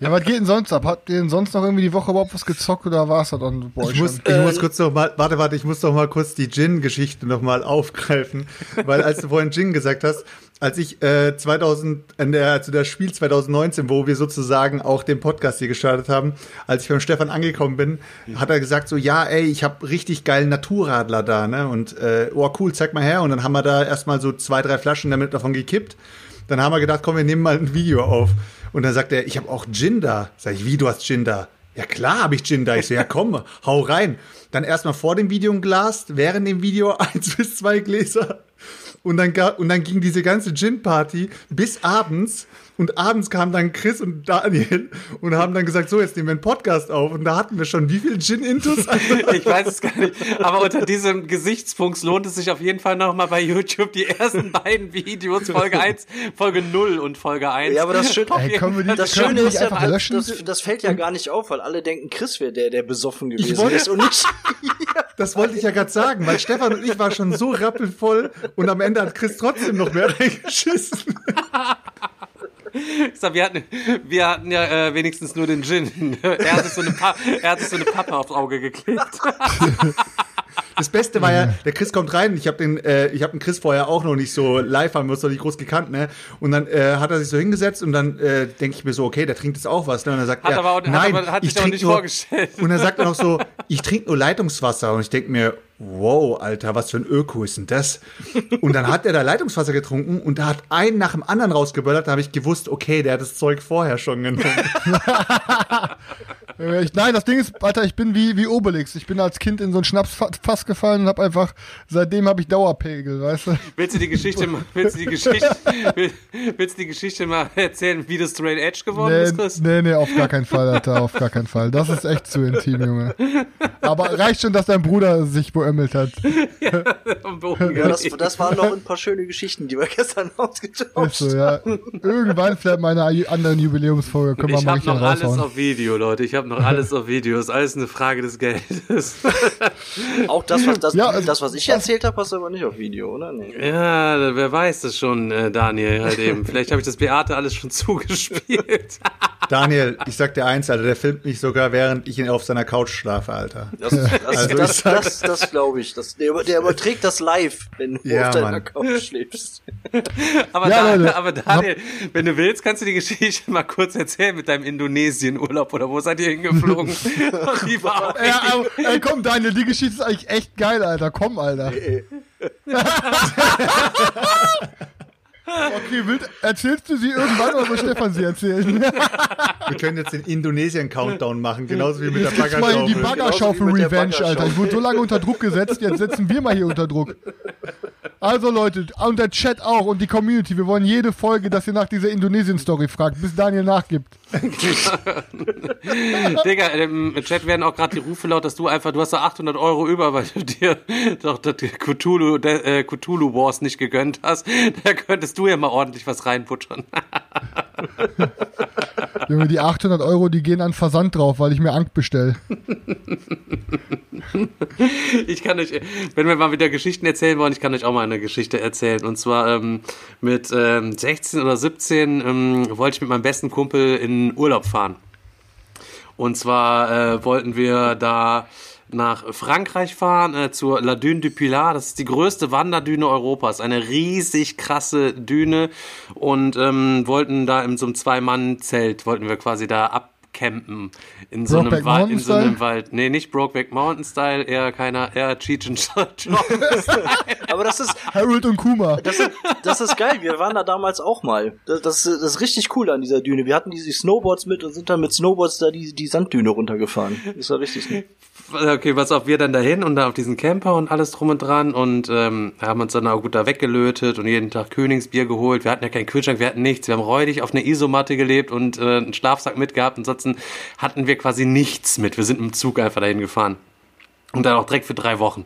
[SPEAKER 5] Ja, was geht denn sonst ab? Habt ihr denn sonst noch irgendwie die Woche überhaupt was gezockt oder war es das dann bei euch
[SPEAKER 7] Ich muss, ich muss kurz noch mal, warte, warte, ich muss doch mal kurz die Gin-Geschichte noch mal aufgreifen, weil als du vorhin Gin gesagt hast, als ich äh, 2000, in der, zu der Spiel 2019, wo wir sozusagen auch den Podcast hier gestartet haben, als ich beim Stefan angekommen bin, hat er gesagt so, ja, ey, ich habe richtig geilen Naturradler da, ne, und äh, oh cool, zeig mal her, und dann haben wir da erstmal so zwei, drei Flaschen damit davon gekippt. Dann haben wir gedacht, komm, wir nehmen mal ein Video auf. Und dann sagt er, ich habe auch Gin da. Sag ich, wie, du hast Gin da? Ja klar habe ich Gin da. Ich so, ja komm, hau rein. Dann erstmal vor dem Video ein Glas, während dem Video eins bis zwei Gläser. Und dann, und dann ging diese ganze Gin-Party bis abends. Und abends kamen dann Chris und Daniel und haben dann gesagt, so, jetzt nehmen wir einen Podcast auf. Und da hatten wir schon wie viel Gin-Intus?
[SPEAKER 4] Ich weiß es gar nicht. Aber unter diesem Gesichtspunkt lohnt es sich auf jeden Fall nochmal bei YouTube die ersten beiden Videos, Folge 1, Folge 0 und Folge 1.
[SPEAKER 6] Ja, aber das Schöne-
[SPEAKER 4] Auf
[SPEAKER 5] Ey,
[SPEAKER 4] jeden
[SPEAKER 5] können wir
[SPEAKER 6] das
[SPEAKER 5] Können
[SPEAKER 6] Schöne ist ja,
[SPEAKER 5] einfach
[SPEAKER 6] das, das, das fällt ja gar nicht auf, weil alle denken, Chris wäre der, der besoffen gewesen
[SPEAKER 5] wollte-
[SPEAKER 6] ist und nicht.
[SPEAKER 7] Das wollte ich ja gerade sagen, weil Stefan und ich waren schon so rappelvoll und am Ende hat Chris trotzdem noch mehr reingeschissen.
[SPEAKER 4] Ich sag, wir hatten, wir hatten ja äh, wenigstens nur den Gin. Er hat sich so eine, pa er hat sich so eine Pappe aufs Auge geklebt.
[SPEAKER 7] Das Beste war ja, der Chris kommt rein. Ich habe den, äh, ich habe den Chris vorher auch noch nicht so live haben wir uns noch nicht groß gekannt, ne? Und dann äh, hat er sich so hingesetzt und dann äh, denke ich mir so, okay, der trinkt jetzt auch was, ne? Und dann sagt
[SPEAKER 4] Hat
[SPEAKER 7] er,
[SPEAKER 4] aber auch- hat
[SPEAKER 7] nein,
[SPEAKER 4] aber- hat
[SPEAKER 7] ich
[SPEAKER 4] sich auch
[SPEAKER 7] trink
[SPEAKER 4] nicht
[SPEAKER 7] nur,
[SPEAKER 4] vorgestellt.
[SPEAKER 7] Und dann sagt er noch so, ich trinke nur Leitungswasser und ich denke mir, wow, Alter, was für ein Öko ist denn das? Und dann hat er da Leitungswasser getrunken und da hat einen nach dem anderen rausgeböllert. Da habe ich gewusst, okay, der hat das Zeug vorher schon genommen.
[SPEAKER 5] Äh, Ich, nein, das Ding ist, Alter, ich bin wie, wie Obelix. Ich bin als Kind in so ein Schnapsfass gefallen und hab einfach, seitdem habe ich Dauerpegel, weißt du?
[SPEAKER 4] Willst du die Geschichte, mal- willst du die Geschichte, will- willst du die Geschichte mal erzählen, wie du Straight Edge geworden
[SPEAKER 5] Nee,
[SPEAKER 4] bist, Chris?
[SPEAKER 5] nee, nee, auf gar keinen Fall, Alter, auf gar keinen Fall. Das ist echt zu intim, Junge. Aber reicht schon, dass dein Bruder sich beömmelt hat.
[SPEAKER 6] Ja, das, das waren noch ein paar schöne Geschichten, die wir gestern
[SPEAKER 5] Ist
[SPEAKER 6] ausgetauscht
[SPEAKER 5] so, ja. Irgendwann vielleicht mal eine anderen Jubiläumsfolge können wir
[SPEAKER 4] Ich
[SPEAKER 5] mal
[SPEAKER 4] habe
[SPEAKER 5] richtig
[SPEAKER 4] noch alles
[SPEAKER 5] raushauen.
[SPEAKER 4] auf Video, Leute. Ich habe noch alles auf Video. Ist alles eine Frage des Geldes.
[SPEAKER 6] Auch das, was, das,
[SPEAKER 5] Ja, also-
[SPEAKER 6] das, was ich erzählt habe, hast du aber nicht auf Video, oder? Nee.
[SPEAKER 4] Ja, wer weiß das schon, äh, Daniel, halt eben. Vielleicht habe ich das Beate alles schon zugespielt.
[SPEAKER 7] Daniel, ich sag dir eins, Alter, der filmt mich sogar, während ich ihn auf seiner Couch schlafe, Alter.
[SPEAKER 6] Das, das,
[SPEAKER 7] Also
[SPEAKER 6] das,
[SPEAKER 7] sag-
[SPEAKER 6] das, das, glaube ich. Das, der, der überträgt das live, wenn du
[SPEAKER 7] Ja,
[SPEAKER 6] auf deiner
[SPEAKER 7] Mann.
[SPEAKER 6] Couch schläfst.
[SPEAKER 4] Aber,
[SPEAKER 5] Ja,
[SPEAKER 4] da, aber Daniel, wenn du willst, kannst du die Geschichte mal kurz erzählen mit deinem Indonesien-Urlaub oder wo seid ihr hingeflogen? die war auch
[SPEAKER 5] Ja, aber, ey, komm, Daniel, die Geschichte ist eigentlich echt geil, Alter. Komm, Alter. okay, wild, erzählst du sie irgendwann oder soll Stefan sie erzählen?
[SPEAKER 7] Wir können jetzt den Indonesien-Countdown machen, genauso wie mit der
[SPEAKER 5] Jetzt mal in die
[SPEAKER 7] Baggerschaufel.
[SPEAKER 5] Baggerschaufel
[SPEAKER 6] Genauso wie mit der
[SPEAKER 5] Revenge, Alter. Ich
[SPEAKER 6] Baggerschaufel.
[SPEAKER 5] wurde so lange unter Druck gesetzt, jetzt setzen wir mal hier unter Druck. Also Leute, und der Chat auch und die Community, wir wollen jede Folge, dass ihr nach dieser Indonesien-Story fragt, bis Daniel nachgibt.
[SPEAKER 4] Digga, im Chat werden auch gerade die Rufe laut, dass du einfach, du hast da 800 Euro über, weil du dir doch das Cthulhu, der, äh, Cthulhu Wars nicht gegönnt hast. Da könntest du ja mal ordentlich was reinputschern.
[SPEAKER 5] Junge, die 800 Euro, die gehen an Versand drauf, weil ich mir Ank bestell.
[SPEAKER 4] Ich kann euch, wenn wir mal wieder Geschichten erzählen wollen, ich kann euch auch mal eine Geschichte erzählen. Und zwar ähm, mit ähm, 16 oder 17 ähm, wollte ich mit meinem besten Kumpel in Urlaub fahren. Und zwar äh, wollten wir da nach Frankreich fahren, äh, zur La Dune du Pilat. Das ist die größte Wanderdüne Europas. Eine riesig krasse Düne. Und ähm, wollten da in so einem Zwei-Mann-Zelt, wollten wir quasi da abcampen. In so, einem Wald, in so einem? Wald. Nee, nicht Brokeback Mountain Style, eher keiner, eher Cheech and Chong.
[SPEAKER 6] Aber das ist,
[SPEAKER 5] Harold und Kuma.
[SPEAKER 6] das ist, das ist geil. Wir waren da damals auch mal. Das, das, das ist richtig cool an dieser Düne. Wir hatten diese Snowboards mit und sind dann mit Snowboards da die, die Sanddüne runtergefahren. Das war richtig nett.
[SPEAKER 4] Okay, pass auf, wir dann dahin und da auf diesen Camper und alles drum und dran und ähm, haben uns dann auch gut da weggelötet und jeden Tag Königsbier geholt. Wir hatten ja keinen Kühlschrank, wir hatten nichts. Wir haben räudig auf einer Isomatte gelebt und äh, einen Schlafsack mitgehabt. Ansonsten hatten wir quasi nichts mit. Wir sind im Zug einfach dahin gefahren. Und dann auch direkt für drei Wochen.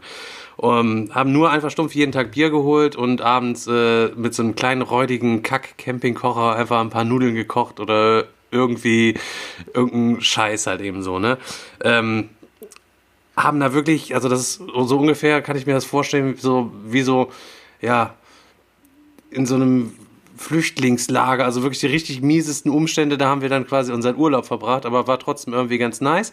[SPEAKER 4] Um, haben nur einfach stumpf jeden Tag Bier geholt und abends äh, mit so einem kleinen räudigen Kack-Campingkocher einfach ein paar Nudeln gekocht oder irgendwie irgendein Scheiß halt eben so, ne? Ähm, haben da wirklich, also das ist so ungefähr, kann ich mir das vorstellen, so wie so, ja, in so einem Flüchtlingslager, also wirklich die richtig miesesten Umstände, da haben wir dann quasi unseren Urlaub verbracht, aber war trotzdem irgendwie ganz nice.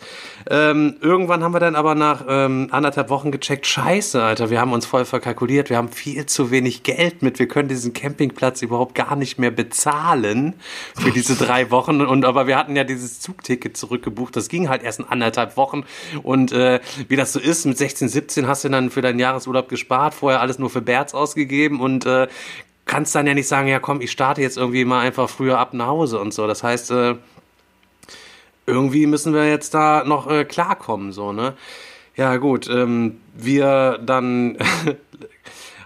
[SPEAKER 4] Ähm, irgendwann haben wir dann aber nach ähm, anderthalb Wochen gecheckt, scheiße, Alter, wir haben uns voll verkalkuliert, wir haben viel zu wenig Geld mit, wir können diesen Campingplatz überhaupt gar nicht mehr bezahlen für diese drei Wochen. Und aber wir hatten ja dieses Zugticket zurückgebucht, das ging halt erst in anderthalb Wochen. Und äh, wie das so ist, mit 16, 17 hast du dann für deinen Jahresurlaub gespart, vorher alles nur für Berz ausgegeben. Und äh, kannst dann ja nicht sagen, ja komm, ich starte jetzt irgendwie mal einfach früher ab nach Hause und so. Das heißt, äh, irgendwie müssen wir jetzt da noch äh, klarkommen, so, ne? Ja, gut, ähm, wir dann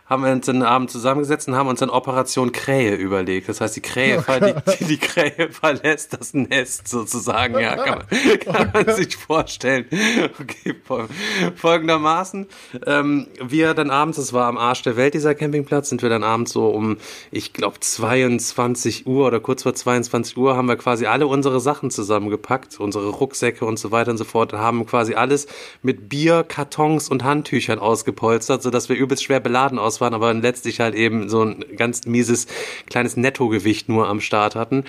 [SPEAKER 4] haben wir uns den Abend zusammengesetzt und haben uns dann Operation Krähe überlegt. Das heißt, die Krähe, ver die, die, Krähe verlässt das Nest sozusagen. Ja, kann man, kann man sich vorstellen. Okay, fol folgendermaßen. Ähm, wir dann abends, das war am Arsch der Welt, dieser Campingplatz, sind wir dann abends so um, ich glaube, 22 Uhr oder kurz vor 22 Uhr haben wir quasi alle unsere Sachen zusammengepackt, unsere Rucksäcke und so weiter und so fort, haben quasi alles mit Bier, Kartons und Handtüchern ausgepolstert, sodass wir übelst schwer beladen aus waren, aber letztlich halt eben so ein ganz mieses kleines Nettogewicht nur am Start hatten.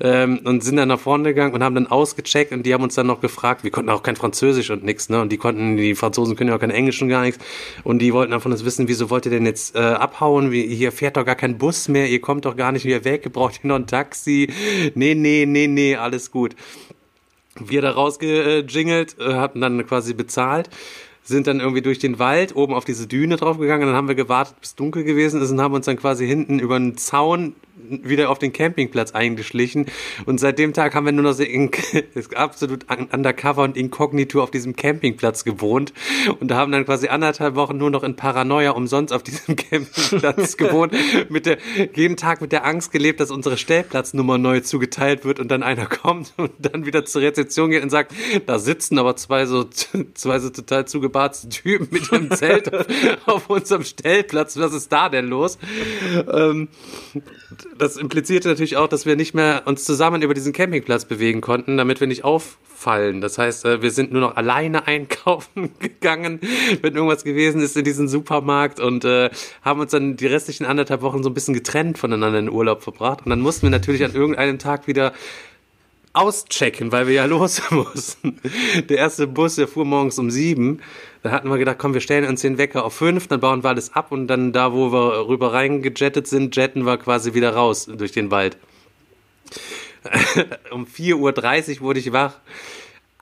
[SPEAKER 4] Ähm, und sind dann nach vorne gegangen und haben dann ausgecheckt und die haben uns dann noch gefragt, wir konnten auch kein Französisch und nix, ne? Und die konnten, die Franzosen können ja auch kein Englisch und gar nichts. Und die wollten dann von uns wissen, wieso wollt ihr denn jetzt äh, abhauen? Wie, hier fährt doch gar kein Bus mehr, ihr kommt doch gar nicht wieder weg, ihr braucht hier noch ein Taxi. Nee, nee, nee, nee, alles gut. Wir da rausgejingelt, äh, hatten dann quasi bezahlt sind dann irgendwie durch den Wald oben auf diese Düne draufgegangen. Dann haben wir gewartet, bis dunkel gewesen ist und haben uns dann quasi hinten über einen Zaun wieder auf den Campingplatz eingeschlichen. Und seit dem Tag haben wir nur noch so absolut undercover und inkognito auf diesem Campingplatz gewohnt und haben dann quasi anderthalb Wochen nur noch in Paranoia umsonst auf diesem Campingplatz gewohnt. Mit der, jeden Tag mit der Angst gelebt, dass unsere Stellplatznummer neu zugeteilt wird und dann einer kommt und dann wieder zur Rezeption geht und sagt, da sitzen aber zwei so, zwei so total zugebarzte Typen mit dem Zelt auf, unserem Stellplatz. Was ist da denn los? Ähm, das implizierte natürlich auch, dass wir nicht mehr uns zusammen über diesen Campingplatz bewegen konnten, damit wir nicht auffallen. Das heißt, äh, wir sind nur noch alleine einkaufen gegangen, wenn irgendwas gewesen ist in diesem Supermarkt und äh, haben uns dann die restlichen anderthalb Wochen so ein bisschen getrennt voneinander in Urlaub verbracht. Und dann mussten wir natürlich an irgendeinem Tag wieder auschecken, weil wir ja los mussten. Der erste Bus, der fuhr morgens um sieben. Da hatten wir gedacht, komm, wir stellen uns den Wecker auf fünf, dann bauen wir alles ab und dann da, wo wir rüber reingejettet sind, jetten wir quasi wieder raus durch den Wald. um 4.30 Uhr wurde ich wach.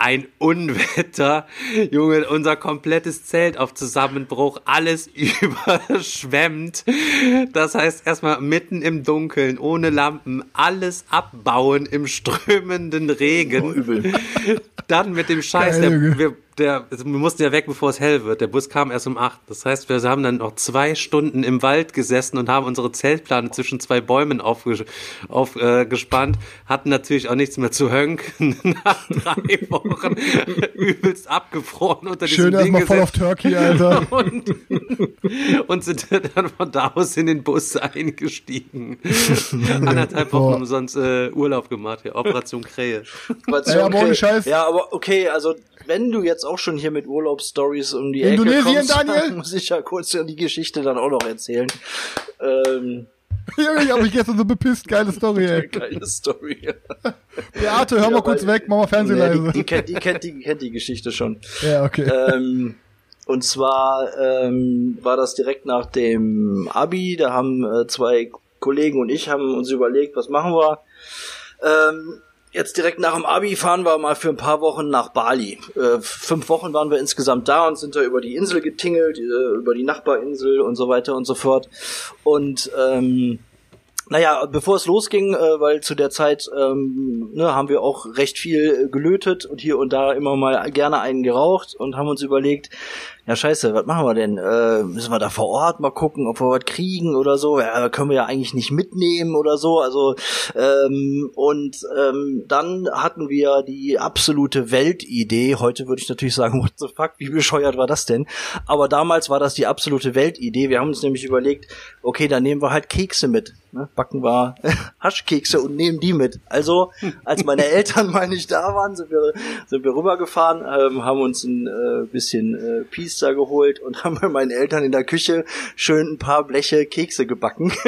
[SPEAKER 4] Ein Unwetter, Junge, unser komplettes Zelt auf Zusammenbruch, alles überschwemmt. Das heißt, erstmal mitten im Dunkeln, ohne Lampen, alles abbauen im strömenden Regen.
[SPEAKER 6] Oh, übel.
[SPEAKER 4] Dann mit dem Scheiß,
[SPEAKER 5] Geil,
[SPEAKER 4] der, wir der, also wir mussten ja weg, bevor es hell wird. Der Bus kam erst um acht. Das heißt, wir haben dann noch zwei Stunden im Wald gesessen und haben unsere Zeltplane zwischen zwei Bäumen aufgespannt. Auf, äh. Hatten natürlich auch nichts mehr zu hönken. Nach drei Wochen übelst abgefroren unter
[SPEAKER 5] Schön
[SPEAKER 4] diesem Ding
[SPEAKER 5] erstmal voll auf
[SPEAKER 4] gesessen.
[SPEAKER 5] Turkey, Alter.
[SPEAKER 4] Und, und sind dann von da aus in den Bus eingestiegen. Anderthalb Wochen
[SPEAKER 5] Boah.
[SPEAKER 4] umsonst äh, Urlaub gemacht, ja, Operation Krähe.
[SPEAKER 6] Operation
[SPEAKER 5] Ey, aber ohne
[SPEAKER 6] Krähe.
[SPEAKER 5] Scheiß.
[SPEAKER 6] Ja, aber okay, also wenn du jetzt auch schon hier mit Urlaubsstories um die Ecke
[SPEAKER 5] Indonesien,
[SPEAKER 6] kommst,
[SPEAKER 5] Daniel?
[SPEAKER 6] muss ich ja kurz die Geschichte dann auch noch erzählen. Ähm,
[SPEAKER 5] Junge, ich hab mich gestern so bepisst. Geile Story, ey.
[SPEAKER 6] geile Story.
[SPEAKER 5] Beate, hör mal
[SPEAKER 6] Ja,
[SPEAKER 5] kurz
[SPEAKER 6] weil-
[SPEAKER 5] weg, mach mal Fernsehen
[SPEAKER 6] Nee, die, die, kennt, die, kennt, die kennt die Geschichte schon.
[SPEAKER 5] Ja, okay.
[SPEAKER 6] ähm, und zwar ähm, war das direkt nach dem Abi. Da haben äh, zwei Kollegen und ich haben uns überlegt, was machen wir. Ähm, jetzt direkt nach dem Abi fahren wir mal für ein paar Wochen nach Bali. Äh, fünf Wochen waren wir insgesamt da und sind da über die Insel getingelt, äh, über die Nachbarinsel und so weiter und so fort. Und ähm, naja, bevor es losging, äh, weil zu der Zeit ähm, ne, haben wir auch recht viel gelötet und hier und da immer mal gerne einen geraucht und haben uns überlegt, ja scheiße, was machen wir denn? Äh, müssen wir da vor Ort mal gucken, ob wir was kriegen oder so? Ja, können wir ja eigentlich nicht mitnehmen oder so. Also ähm, und ähm, dann hatten wir die absolute Weltidee. Heute würde ich natürlich sagen, what the fuck, wie bescheuert war das denn? Aber damals war das die absolute Weltidee. Wir haben uns nämlich überlegt, okay, dann nehmen wir halt Kekse mit. Ne? Backen wir Haschkekse und nehmen die mit. Also, als meine Eltern mal nicht da waren, sind wir, sind wir rübergefahren, ähm, haben uns ein äh, bisschen äh, Pizza geholt und haben bei meinen Eltern in der Küche schön ein paar Bleche Kekse gebacken.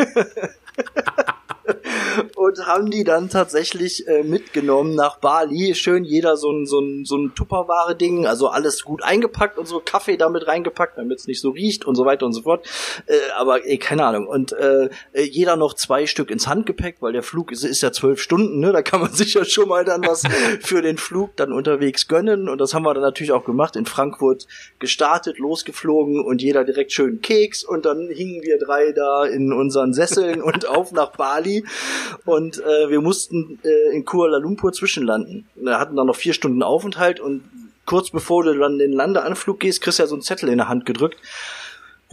[SPEAKER 6] und haben die dann tatsächlich äh, mitgenommen nach Bali. Schön jeder so ein, so ein, so ein Tupperware-Ding, also alles gut eingepackt und so Kaffee damit reingepackt, damit es nicht so riecht und so weiter und so fort. Äh, aber ey, keine Ahnung. Und äh, äh, jeder noch zwei Stück ins Handgepäck, weil der Flug ist, ist ja zwölf Stunden, ne? Da kann man sich ja schon mal dann was für den Flug dann unterwegs gönnen. Und das haben wir dann natürlich auch gemacht. In Frankfurt gestartet, losgeflogen und jeder direkt schön Keks und dann hingen wir drei da in unseren Sesseln und auf nach Bali und äh, wir mussten äh, in Kuala Lumpur zwischenlanden. Wir hatten dann noch vier Stunden Aufenthalt und kurz bevor du dann den Landeanflug gehst, kriegst du ja so einen Zettel in der Hand gedrückt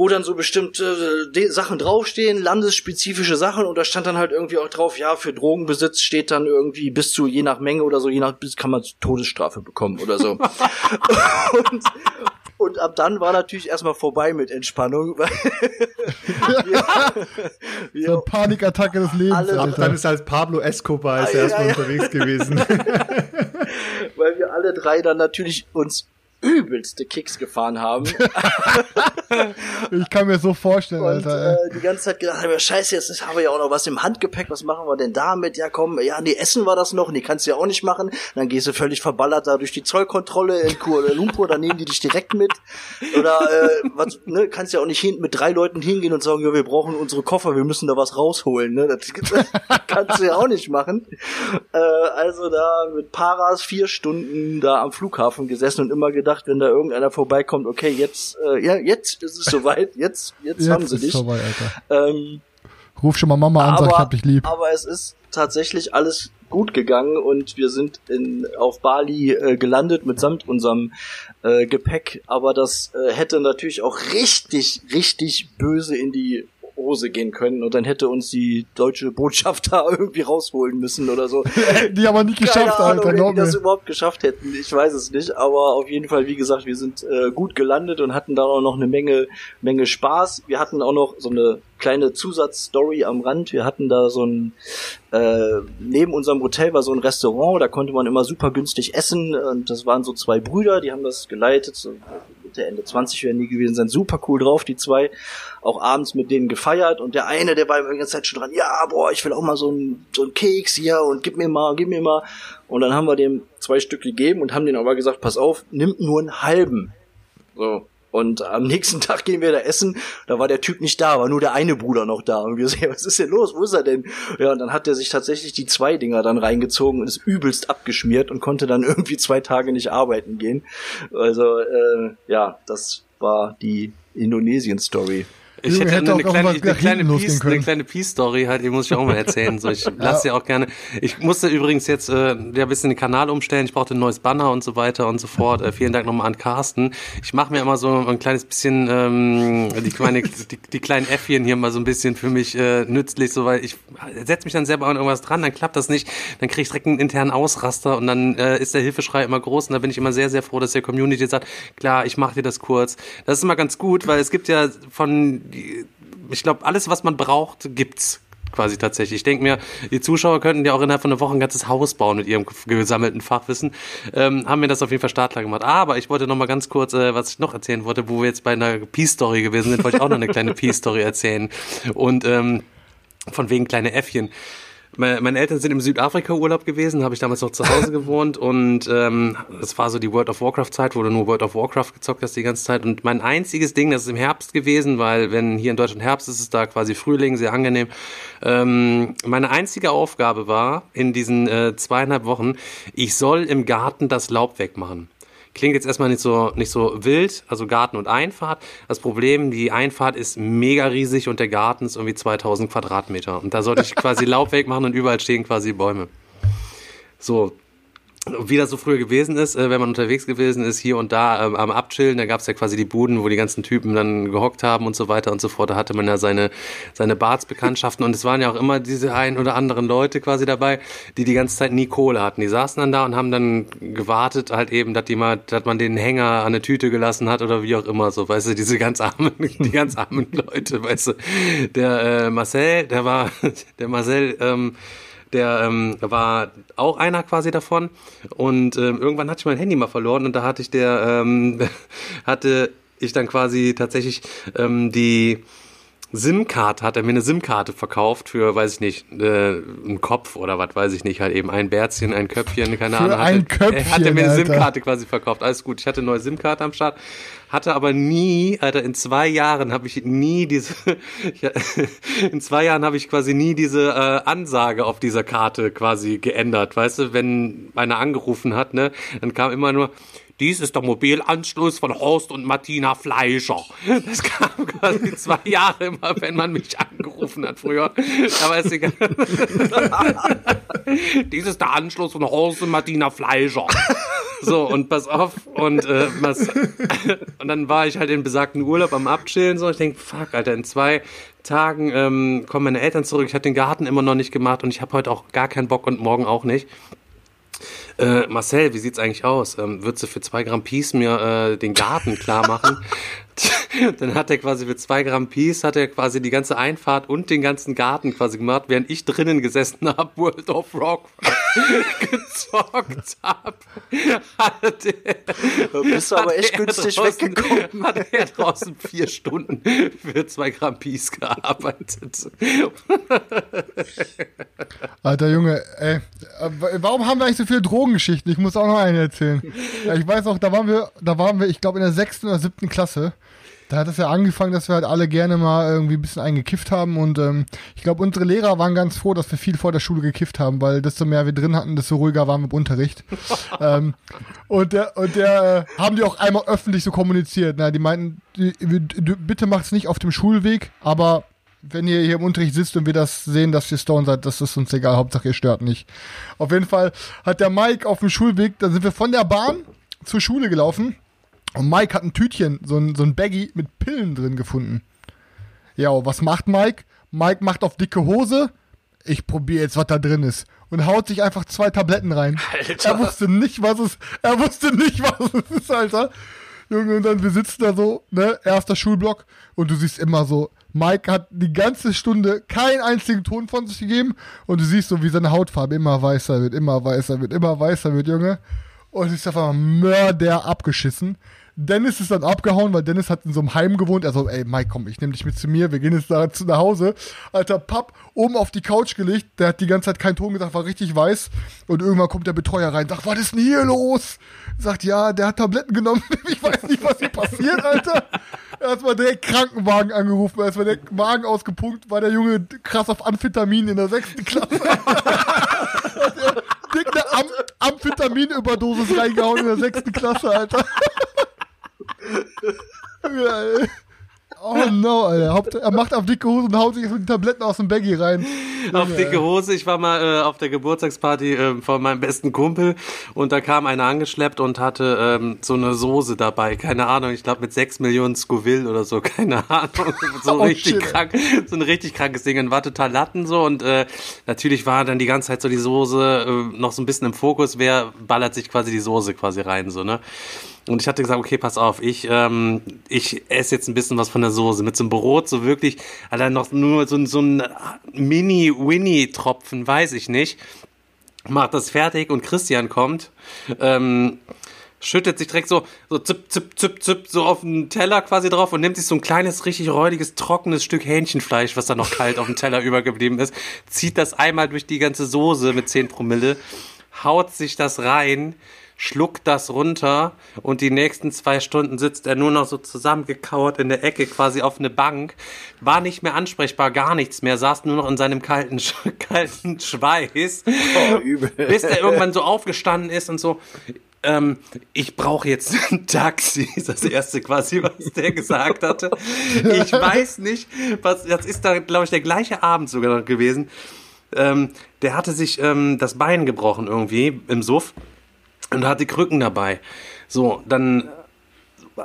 [SPEAKER 6] wo dann so bestimmte äh, Sachen draufstehen, landesspezifische Sachen und da stand dann halt irgendwie auch drauf, ja, für Drogenbesitz steht dann irgendwie bis zu je nach Menge oder so, je nach bis kann man Todesstrafe bekommen oder so. und, und ab dann war natürlich erstmal vorbei mit Entspannung, wir,
[SPEAKER 5] So eine Panikattacke des Lebens,
[SPEAKER 6] Alle-
[SPEAKER 7] Ab dann ist als Pablo Escobar ist
[SPEAKER 6] Ah,
[SPEAKER 7] er
[SPEAKER 6] ja,
[SPEAKER 7] erstmal
[SPEAKER 6] ja.
[SPEAKER 7] unterwegs gewesen.
[SPEAKER 6] weil wir alle drei dann natürlich uns übelste Kicks gefahren haben
[SPEAKER 5] Ich kann mir so vorstellen,
[SPEAKER 6] und
[SPEAKER 5] Alter.
[SPEAKER 6] äh, die ganze Zeit gedacht, haben, scheiße, jetzt haben wir ja auch noch was im Handgepäck, was machen wir denn damit? Ja, komm, ja, nee, essen wir das noch, nee, kannst du ja auch nicht machen. Dann gehst du völlig verballert da durch die Zollkontrolle in Kuala Lumpur, dann nehmen die dich direkt mit. Oder äh, was, ne, kannst ja auch nicht hin, mit drei Leuten hingehen und sagen, ja, wir brauchen unsere Koffer, wir müssen da was rausholen, ne? Das, kannst du ja auch nicht machen. Äh, also da mit Paras vier Stunden da am Flughafen gesessen und immer gedacht, wenn da irgendeiner vorbeikommt, okay, jetzt, äh, ja, jetzt ist es soweit, jetzt, jetzt, haben
[SPEAKER 5] Jetzt
[SPEAKER 6] sie
[SPEAKER 5] ist
[SPEAKER 6] dich.
[SPEAKER 5] vorbei.
[SPEAKER 6] Ähm,
[SPEAKER 5] Ruf schon mal Mama an, sag, ich hab dich lieb.
[SPEAKER 6] aber es ist tatsächlich alles gut gegangen und wir sind in, auf Bali äh, gelandet mitsamt unserem äh, Gepäck. Aber das äh, hätte natürlich auch richtig, richtig böse in die Hose gehen können und dann hätte uns die deutsche Botschaft da irgendwie rausholen müssen oder so.
[SPEAKER 5] Die aber nicht geschafft,
[SPEAKER 6] Keine Ahnung,
[SPEAKER 5] Alter,
[SPEAKER 6] wie
[SPEAKER 5] glaub
[SPEAKER 6] die das überhaupt geschafft hätten. Ich weiß es nicht, aber auf jeden Fall, wie gesagt, wir sind äh, gut gelandet und hatten da auch noch eine Menge, Menge Spaß. Wir hatten auch noch so eine kleine Zusatzstory am Rand. Wir hatten da so ein, äh, neben unserem Hotel war so ein Restaurant, da konnte man immer super günstig essen und das waren so zwei Brüder, die haben das geleitet, so Mitte, Ende 20 werden die gewesen sein, super cool drauf, die zwei, auch abends mit denen gefeiert und der eine, der war die ganze Zeit schon dran, ja, boah, ich will auch mal so ein, so ein Keks hier und gib mir mal, gib mir mal und dann haben wir dem zwei Stück gegeben und haben denen aber gesagt, pass auf, nimm nur einen halben. So. Und am nächsten Tag gehen wir da essen, da war der Typ nicht da, war nur der eine Bruder noch da. Und wir sehen, was ist denn los? Wo ist er denn? Ja, und dann hat er sich tatsächlich die zwei Dinger dann reingezogen und ist übelst abgeschmiert und konnte dann irgendwie zwei Tage nicht arbeiten gehen. Also, äh, ja, das war die Indonesien-Story.
[SPEAKER 4] Ich hätte
[SPEAKER 5] hätte
[SPEAKER 4] eine, kleine, eine kleine Peace, eine kleine Peace-Story halt, die muss ich auch mal erzählen. So, ich lasse ja auch gerne. Ich musste übrigens jetzt äh, ja, ein bisschen den Kanal umstellen. Ich brauchte ein neues Banner und so weiter und so fort. Äh, vielen Dank nochmal an Carsten. Ich mache mir immer so ein kleines bisschen ähm, die, kleine, die, die kleinen Äffchen hier mal so ein bisschen für mich äh, nützlich, so weil ich setze mich dann selber an irgendwas dran, dann klappt das nicht, dann kriege ich direkt einen internen Ausraster und dann äh, ist der Hilfeschrei immer groß und da bin ich immer sehr, sehr froh, dass der Community sagt, klar, ich mache dir das kurz. Das ist immer ganz gut, weil es gibt ja von, ich glaube, alles, was man braucht, gibt's quasi tatsächlich. Ich denke mir, die Zuschauer könnten ja auch innerhalb von einer Woche ein ganzes Haus bauen mit ihrem gesammelten Fachwissen. Ähm, haben mir das auf jeden Fall startklar gemacht. Aber ich wollte noch mal ganz kurz, äh, was ich noch erzählen wollte, wo wir jetzt bei einer Peace-Story gewesen sind, wollte ich auch noch eine kleine Peace-Story erzählen. Und ähm, von wegen kleine Äffchen. Meine Eltern sind im Südafrika-Urlaub gewesen, habe ich damals noch zu Hause gewohnt und ähm, das war so die World of Warcraft-Zeit, wo du nur World of Warcraft gezockt hast die ganze Zeit. Und mein einziges Ding, das ist im Herbst gewesen, weil wenn hier in Deutschland Herbst ist, ist es da quasi Frühling, sehr angenehm. Ähm, meine einzige Aufgabe war in diesen äh, zweieinhalb Wochen, ich soll im Garten das Laub wegmachen. Klingt jetzt erstmal nicht so, nicht so wild, also Garten und Einfahrt. Das Problem, die Einfahrt ist mega riesig und der Garten ist irgendwie 2000 Quadratmeter. Und da sollte ich quasi Laub wegmachen und überall stehen quasi Bäume. So, wie das so früher gewesen ist, äh, wenn man unterwegs gewesen ist, hier und da ähm, am Abchillen, da gab's ja quasi die Buden, wo die ganzen Typen dann gehockt haben und so weiter und so fort. Da hatte man ja seine, seine Bartsbekanntschaften und es waren ja auch immer diese ein oder anderen Leute quasi dabei, die die ganze Zeit nie Kohle hatten. Die saßen dann da und haben dann gewartet halt eben, dass, die mal, dass man den Hänger an eine Tüte gelassen hat oder wie auch immer so, weißt du, diese ganz armen, die ganz armen Leute, weißt du. Der äh, Marcel, der war, der Marcel, ähm, der ähm, war auch einer quasi davon. Und ähm, irgendwann hatte ich mein Handy mal verloren und da hatte ich der ähm, hatte ich dann quasi tatsächlich ähm, die SIM-Karte, hat er mir eine SIM-Karte verkauft für, weiß ich nicht, äh, einen Kopf oder was weiß ich nicht, halt eben ein Bärzchen, ein Köpfchen, keine
[SPEAKER 5] Für
[SPEAKER 4] Ahnung.
[SPEAKER 5] ein
[SPEAKER 4] hatte,
[SPEAKER 5] Köpfchen,
[SPEAKER 4] hat er mir eine. SIM-Karte quasi verkauft. Alles gut, ich hatte eine neue SIM-Karte am Start, hatte aber nie, Alter, in zwei Jahren habe ich nie diese, in zwei Jahren habe ich quasi nie diese äh, Ansage auf dieser Karte quasi geändert, weißt du, wenn einer angerufen hat, ne, dann kam immer nur, dies ist der Mobilanschluss von Horst und Martina Fleischer. Das kam quasi zwei Jahre immer, wenn man mich angerufen hat früher. Aber ist egal. Dies ist der Anschluss von Horst und Martina Fleischer. So, und pass auf. Und, äh, was, und dann war ich halt in besagten Urlaub am Abchillen. So, ich denk, fuck, Alter, in zwei Tagen ähm, kommen meine Eltern zurück. Ich hatte den Garten immer noch nicht gemacht und ich habe heute auch gar keinen Bock und morgen auch nicht. Äh, Marcel, wie sieht's eigentlich aus? Ähm, würdest du für zwei Gramm Peace mir äh, den Garten klar machen? Dann hat er quasi für zwei Gramm Peace hat er quasi die ganze Einfahrt und den ganzen Garten quasi gemacht, während ich drinnen gesessen habe, World of Rock gezockt habe. Hat er,
[SPEAKER 6] bist du aber echt günstig
[SPEAKER 4] draußen-
[SPEAKER 6] weggekommen.
[SPEAKER 4] Hat er draußen vier Stunden für zwei Gramm Peace gearbeitet.
[SPEAKER 5] Alter Junge, ey, äh, warum haben wir eigentlich so viele Drogengeschichten? Ich muss auch noch eine erzählen. Ich weiß auch, da waren wir, da waren wir, ich glaube in der sechsten oder siebten Klasse. Da hat es ja angefangen, dass wir halt alle gerne mal irgendwie ein bisschen eingekifft haben und ähm, ich glaube, unsere Lehrer waren ganz froh, dass wir viel vor der Schule gekifft haben, weil desto mehr wir drin hatten, desto ruhiger waren wir im Unterricht. ähm, und der, und der äh, haben die auch einmal öffentlich so kommuniziert. Na, die meinten, die, du, bitte macht's nicht auf dem Schulweg, aber wenn ihr hier im Unterricht sitzt und wir das sehen, dass ihr Stone seid, das ist uns egal. Hauptsache ihr stört nicht. Auf jeden Fall hat der Mike auf dem Schulweg, da sind wir von der Bahn zur Schule gelaufen und Mike hat ein Tütchen, so ein, so ein Baggy mit Pillen drin gefunden. Ja, was macht Mike? Mike macht auf dicke Hose. Ich probiere jetzt, was da drin ist. Und haut sich einfach zwei Tabletten rein. Er wusste nicht, was es, er wusste nicht, was es ist, Alter. Junge, und dann wir sitzen da so, ne, erster Schulblock, und du siehst immer so, Mike hat die ganze Stunde keinen einzigen Ton von sich gegeben, und du siehst so, wie seine Hautfarbe immer weißer wird, immer weißer wird, immer weißer wird, Junge. Und es ist einfach Mörder abgeschissen. Dennis ist dann abgehauen, weil Dennis hat in so einem Heim gewohnt. Er so, ey, Mike, komm, ich nehme dich mit zu mir, wir gehen jetzt da zu nach Hause. Alter, Papp, oben auf die Couch gelegt, der hat die ganze Zeit keinen Ton gesagt, war richtig weiß. Und irgendwann kommt der Betreuer rein, sagt, was ist denn hier los? Sagt, ja, der hat Tabletten genommen, ich weiß nicht, was hier passiert, Alter. Erstmal direkt Krankenwagen angerufen, erstmal der Wagen ausgepumpt, war der Junge krass auf Amphetamin in der sechsten Klasse. Dick eine Am Amphetamin-Überdosis reingehauen in der sechsten Klasse, Alter. Ja. Oh no, Alter. Er macht auf dicke Hose und haut sich jetzt mit den Tabletten aus dem Baggy rein.
[SPEAKER 4] auf dicke Hose. Ich war mal äh, auf der Geburtstagsparty äh, von meinem besten Kumpel und da kam einer angeschleppt und hatte ähm, so eine Soße dabei. Keine Ahnung, ich glaube mit sechs Millionen Scoville oder so, keine Ahnung. So
[SPEAKER 5] Oh,
[SPEAKER 4] richtig
[SPEAKER 5] shit.
[SPEAKER 4] krank, so ein richtig krankes Ding. Und war total Latten so und äh, natürlich war dann die ganze Zeit so die Soße äh, noch so ein bisschen im Fokus. Wer ballert sich quasi die Soße quasi rein, so, ne? Und ich hatte gesagt, okay, pass auf, ich, ähm, ich esse jetzt ein bisschen was von der Soße. Mit so einem Brot, so wirklich, Alter, noch nur so, so ein Mini-Winnie-Tropfen, weiß ich nicht. Macht das fertig und Christian kommt, ähm, schüttet sich direkt so, so zipp, zipp, zipp, zipp, so auf den Teller quasi drauf und nimmt sich so ein kleines, richtig räudiges, trockenes Stück Hähnchenfleisch, was da noch kalt auf dem Teller übergeblieben ist, zieht das einmal durch die ganze Soße mit 10 Promille, haut sich das rein, schluckt das runter und die nächsten zwei Stunden sitzt er nur noch so zusammengekauert in der Ecke quasi auf eine Bank, war nicht mehr ansprechbar, gar nichts mehr, saß nur noch in seinem kalten, Sch- kalten Schweiß,
[SPEAKER 6] übel.
[SPEAKER 4] bis er irgendwann so aufgestanden ist und so, ähm, ich brauche jetzt ein Taxi, ist das erste quasi, was der gesagt hatte. Ich weiß nicht, was, das ist da, glaube ich, der gleiche Abend sogar noch gewesen. Ähm, der hatte sich ähm, das Bein gebrochen irgendwie im Suff und hat die Krücken dabei. So, dann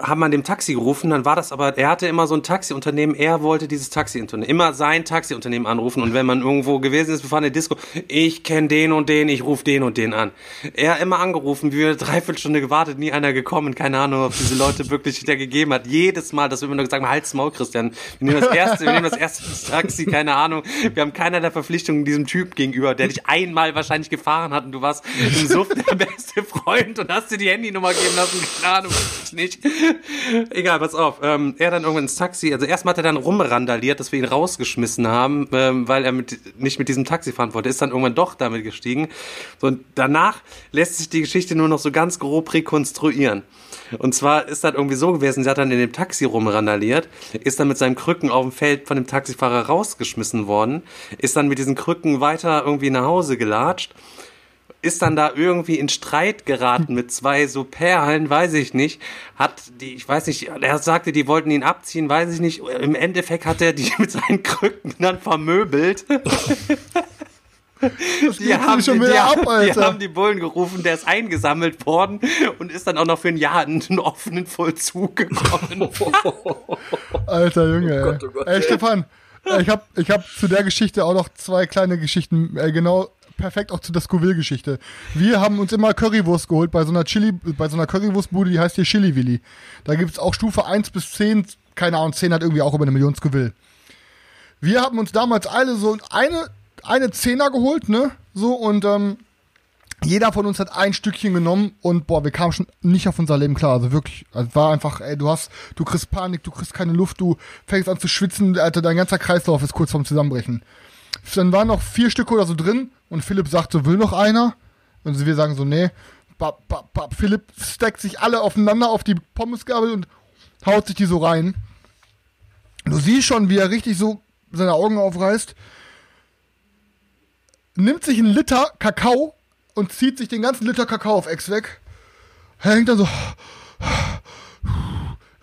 [SPEAKER 4] haben wir dem Taxi gerufen, dann war das aber, er hatte immer so ein Taxiunternehmen, er wollte dieses Taxiunternehmen, immer sein Taxiunternehmen anrufen und wenn man irgendwo gewesen ist, wir fahren in der Disco, ich kenne den und den, ich rufe den und den an. Er immer angerufen, wir eine Dreiviertelstunde gewartet, nie einer gekommen, keine Ahnung, ob diese Leute wirklich der gegeben hat. Jedes Mal, dass wir immer nur gesagt haben, halt's Maul, Christian, wir nehmen das erste, wir nehmen das erste Taxi, keine Ahnung, wir haben keinerlei Verpflichtungen diesem Typ gegenüber, der dich einmal wahrscheinlich gefahren hat und du warst im Suff der beste Freund und hast dir die Handynummer geben lassen, keine Ahnung, nicht. Egal, pass auf. Ähm, er dann irgendwann ins Taxi, also erstmal hat er dann rumrandaliert, dass wir ihn rausgeschmissen haben, ähm, weil er mit, nicht mit diesem Taxi fahren wollte. Ist dann irgendwann doch damit gestiegen. So, und danach lässt sich die Geschichte nur noch so ganz grob rekonstruieren. Und zwar ist das irgendwie so gewesen, sie hat dann in dem Taxi rumrandaliert, ist dann mit seinem Krücken auf dem Feld von dem Taxifahrer rausgeschmissen worden, ist dann mit diesen Krücken weiter irgendwie nach Hause gelatscht ist dann da irgendwie in Streit geraten mit zwei so Perlen, weiß ich nicht. Hat die, ich weiß nicht, er sagte, die wollten ihn abziehen, weiß ich nicht. Im Endeffekt hat er die mit seinen Krücken dann vermöbelt. Die haben,
[SPEAKER 5] schon
[SPEAKER 4] die,
[SPEAKER 5] wieder ab,
[SPEAKER 4] die haben die Bullen gerufen, der ist eingesammelt worden und ist dann auch noch für ein Jahr in einen offenen Vollzug gekommen.
[SPEAKER 5] Alter Junge, ey.
[SPEAKER 6] Gott, oh Gott,
[SPEAKER 5] ey,
[SPEAKER 6] ey.
[SPEAKER 5] Stefan, ich habe ich hab zu der Geschichte auch noch zwei kleine Geschichten, äh, genau perfekt auch zu der Scoville-Geschichte. Wir haben uns immer Currywurst geholt bei so einer Chili, bei so einer Currywurstbude, die heißt hier Chili Willi. Da gibt's auch Stufe 1 bis 10, keine Ahnung, 10 hat irgendwie auch über eine Million Scoville. Wir haben uns damals alle so eine, eine Zehner geholt, ne? So, und ähm, jeder von uns hat ein Stückchen genommen und boah, wir kamen schon nicht auf unser Leben klar. Also wirklich, also war einfach, ey, du hast, du kriegst Panik, du kriegst keine Luft, du fängst an zu schwitzen, Alter, dein ganzer Kreislauf ist kurz vorm Zusammenbrechen. Dann waren noch vier Stücke oder so drin und Philipp sagt so, will noch einer? Und wir sagen so, nee. Bap, bap, bap. Philipp stackt sich alle aufeinander auf die Pommesgabel und haut sich die so rein. Du siehst schon, wie er richtig so seine Augen aufreißt nimmt sich einen Liter Kakao und zieht sich den ganzen Liter Kakao auf Ex weg. Er hängt dann so.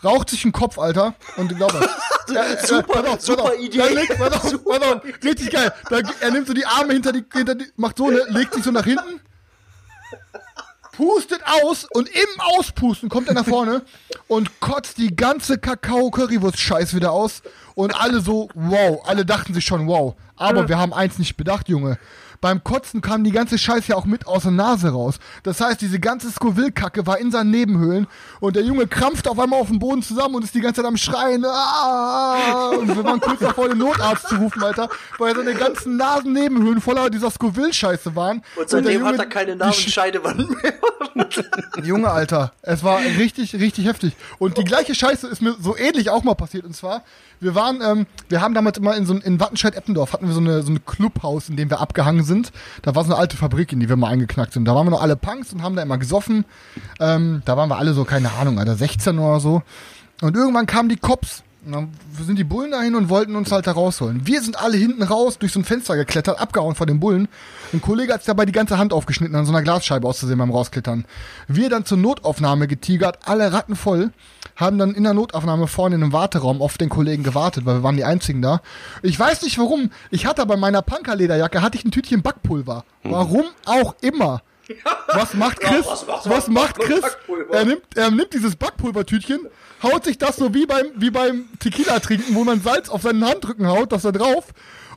[SPEAKER 5] Raucht sich den Kopf, Alter. Und glaub mir.
[SPEAKER 6] Super,
[SPEAKER 5] auf,
[SPEAKER 6] super. Idee.
[SPEAKER 5] Dann legt, auf, auf, richtig geil. Da, er nimmt so die Arme hinter die, hinter die, macht so, ne, legt sich so nach hinten, pustet aus und im Auspusten kommt er nach vorne und kotzt die ganze Kakao-Currywurst-Scheiß wieder aus. Und alle so, wow, alle dachten sich schon, wow. Aber wir haben eins nicht bedacht, Junge. Beim Kotzen kam die ganze Scheiße ja auch mit aus der Nase raus. Das heißt, diese ganze Scoville-Kacke war in seinen Nebenhöhlen und der Junge krampft auf einmal auf dem Boden zusammen und ist die ganze Zeit am Schreien. Ah! Und wir waren kurz davor, den Notarzt zu rufen, Alter, weil seine ganzen Nasennebenhöhlen voller dieser Scoville-Scheiße waren.
[SPEAKER 6] Und seitdem
[SPEAKER 5] Junge
[SPEAKER 6] hat er keine Namenscheidewand mehr.
[SPEAKER 5] Junge, Alter, es war richtig, richtig heftig. Und die gleiche Scheiße ist mir so ähnlich auch mal passiert. Und zwar, wir waren, ähm, wir haben damals immer in so in Wattenscheid-Eppendorf hatten wir so eine so ein Clubhaus, in dem wir abgehangen sind. Da war so eine alte Fabrik, in die wir mal eingeknackt sind. Da waren wir noch alle Punks und haben da immer gesoffen. Ähm, da waren wir alle so, keine Ahnung, Alter, 16 oder so. Und irgendwann kamen die Cops dann sind die Bullen dahin und wollten uns halt da rausholen. Wir sind alle hinten raus, durch so ein Fenster geklettert, abgehauen von den Bullen. Ein Kollege hat sich dabei die ganze Hand aufgeschnitten, an so einer Glasscheibe auszusehen beim Rausklettern. Wir dann zur Notaufnahme getigert, alle Ratten voll, haben dann in der Notaufnahme vorne in einem Warteraum auf den Kollegen gewartet, weil wir waren die einzigen da. Ich weiß nicht warum, ich hatte bei meiner Punkerlederjacke hatte ich ein Tütchen Backpulver. Warum auch immer. Was macht Chris? Was macht Chris? Er nimmt, er nimmt dieses Backpulvertütchen, haut sich das so wie beim, wie beim Tequila trinken, wo man Salz auf seinen Handrücken haut, das da drauf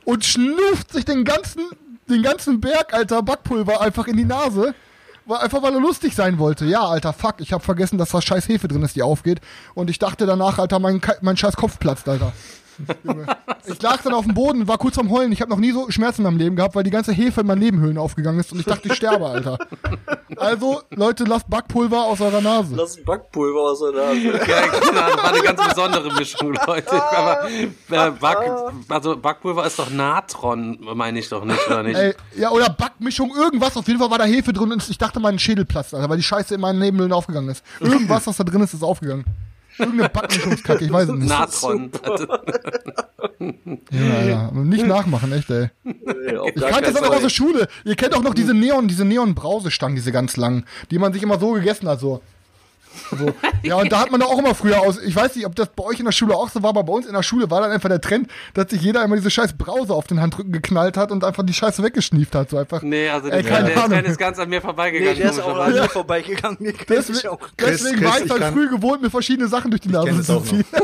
[SPEAKER 5] und schnuft sich den ganzen, den ganzen Berg, alter Backpulver einfach in die Nase. Einfach weil er lustig sein wollte. Ja, alter, fuck, ich hab vergessen, dass da scheiß Hefe drin ist, die aufgeht. Und ich dachte danach, alter, mein, mein scheiß Kopf platzt, alter. Ich lag dann auf dem Boden, war kurz am Heulen. Ich habe noch nie so Schmerzen in meinem Leben gehabt, weil die ganze Hefe in meinen Nebenhöhlen aufgegangen ist und ich dachte, ich sterbe, Alter. Also, Leute, lasst Backpulver aus eurer Nase.
[SPEAKER 6] Lass ein Backpulver aus der Nase.
[SPEAKER 4] Ja, genau, das war eine ganz besondere Mischung, Leute. Aber äh, Back, also Backpulver ist doch Natron, meine ich doch nicht, oder nicht?
[SPEAKER 5] Ey, ja, oder Backmischung, irgendwas. Auf jeden Fall war da Hefe drin und ich dachte, mein Schädel platzt, Alter, weil die Scheiße in meinen Nebenhöhlen aufgegangen ist. Irgendwas, was da drin ist, ist aufgegangen. Irgendeine Backmischungskacke, ich weiß es nicht.
[SPEAKER 4] Natron.
[SPEAKER 5] Ja, Alter. Nicht nachmachen, echt, ey.
[SPEAKER 6] Nee,
[SPEAKER 5] Ich kannte das auch aus der Schule. Ihr kennt auch noch diese Neon, diese Neon-Brausestangen, diese ganz langen, die man sich immer so gegessen hat, so. So. Ja, und da hat man doch auch immer früher aus. Ich weiß nicht, ob das bei euch in der Schule auch so war, aber bei uns in der Schule war dann einfach der Trend, dass sich jeder immer diese scheiß Brause auf den Handrücken geknallt hat und einfach die Scheiße weggeschnieft hat. So einfach.
[SPEAKER 4] Nee, also
[SPEAKER 5] Ey,
[SPEAKER 4] der, der. Trend ist ganz an mir
[SPEAKER 6] Nee,
[SPEAKER 4] vorbeigegangen.
[SPEAKER 6] der ist auch an mir vorbeigegangen. Ich
[SPEAKER 5] Deswegen,
[SPEAKER 6] auch.
[SPEAKER 5] deswegen
[SPEAKER 7] Chris,
[SPEAKER 5] war ich dann
[SPEAKER 7] kann-
[SPEAKER 5] früh gewohnt, mir verschiedene Sachen durch die Nase zu ziehen.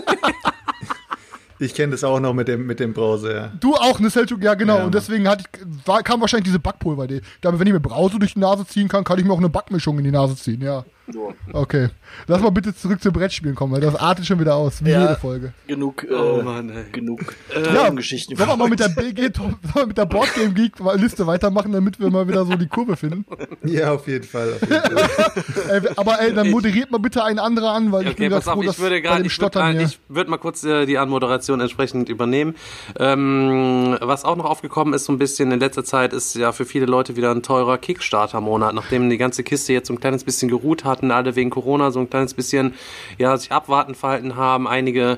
[SPEAKER 7] Ich kenne das auch noch mit dem, mit dem Brause, ja.
[SPEAKER 5] Du auch, ne Selchuk? Ja, genau.
[SPEAKER 7] Ja,
[SPEAKER 5] und deswegen hatte ich, war, kam wahrscheinlich diese Backpulver-Idee. Damit, wenn ich mir Brause durch die Nase ziehen kann, kann ich mir auch eine Backmischung in die Nase ziehen, ja.
[SPEAKER 6] So.
[SPEAKER 5] Okay. Lass mal bitte zurück zum Brettspielen kommen, weil das artet schon wieder aus, wie
[SPEAKER 6] Ja.
[SPEAKER 5] jede Folge.
[SPEAKER 6] Genug, äh,
[SPEAKER 4] Oh Mann, ey.
[SPEAKER 6] genug
[SPEAKER 5] Ja,
[SPEAKER 6] ähm, Geschichten.
[SPEAKER 5] Sollen wir mal mit der BG, sollen wir mit der Boardgame Geek Liste weitermachen, damit wir mal wieder so die Kurve finden?
[SPEAKER 7] Ja, auf jeden Fall. Auf jeden Fall.
[SPEAKER 5] Ey, aber ey, dann moderiert mal bitte ein anderer an, weil ich
[SPEAKER 4] Okay,
[SPEAKER 5] bin gerade
[SPEAKER 4] pass auf,
[SPEAKER 5] froh, dass
[SPEAKER 4] ich würde
[SPEAKER 5] bei
[SPEAKER 4] gerade,
[SPEAKER 5] dem
[SPEAKER 4] ich würde
[SPEAKER 5] Stottern hier.
[SPEAKER 4] ich würd mal kurz äh, die Anmoderation entsprechend übernehmen. Ähm, was auch noch aufgekommen ist so ein bisschen in letzter Zeit, ist ja für viele Leute wieder ein teurer Kickstarter-Monat, nachdem die ganze Kiste jetzt so ein kleines bisschen geruht hatten, alle wegen Corona so ein kleines bisschen, ja, sich abwarten verhalten haben, einige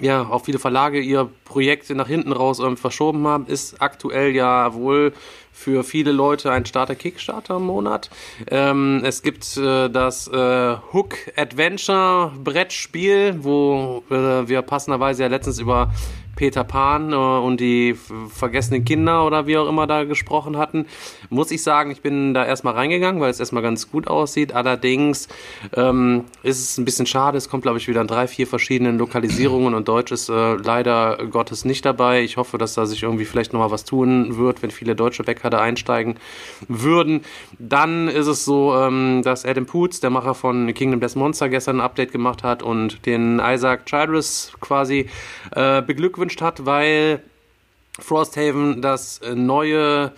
[SPEAKER 4] ja, auch viele Verlage ihr Projekte nach hinten raus ähm, verschoben haben, ist aktuell ja wohl für viele Leute ein starter Kickstarter im Monat. Ähm, es gibt äh, das äh, Hook Adventure Brettspiel, wo äh, wir passenderweise ja letztens über Peter Pan äh, und die vergessenen Kinder oder wie auch immer da gesprochen hatten, muss ich sagen, ich bin da erstmal reingegangen, weil es erstmal ganz gut aussieht. Allerdings ähm, ist es ein bisschen schade. Es kommt, glaube ich, wieder in drei, vier verschiedenen Lokalisierungen und Deutsch ist äh, leider Gottes nicht dabei. Ich hoffe, dass da sich irgendwie vielleicht nochmal was tun wird, wenn viele deutsche Bäcker da einsteigen würden. Dann ist es so, ähm, dass Adam Poots, der Macher von Kingdom Death Monster, gestern ein Update gemacht hat und den Isaac Childress quasi äh, beglückwünscht hat, weil Frosthaven das äh, neue,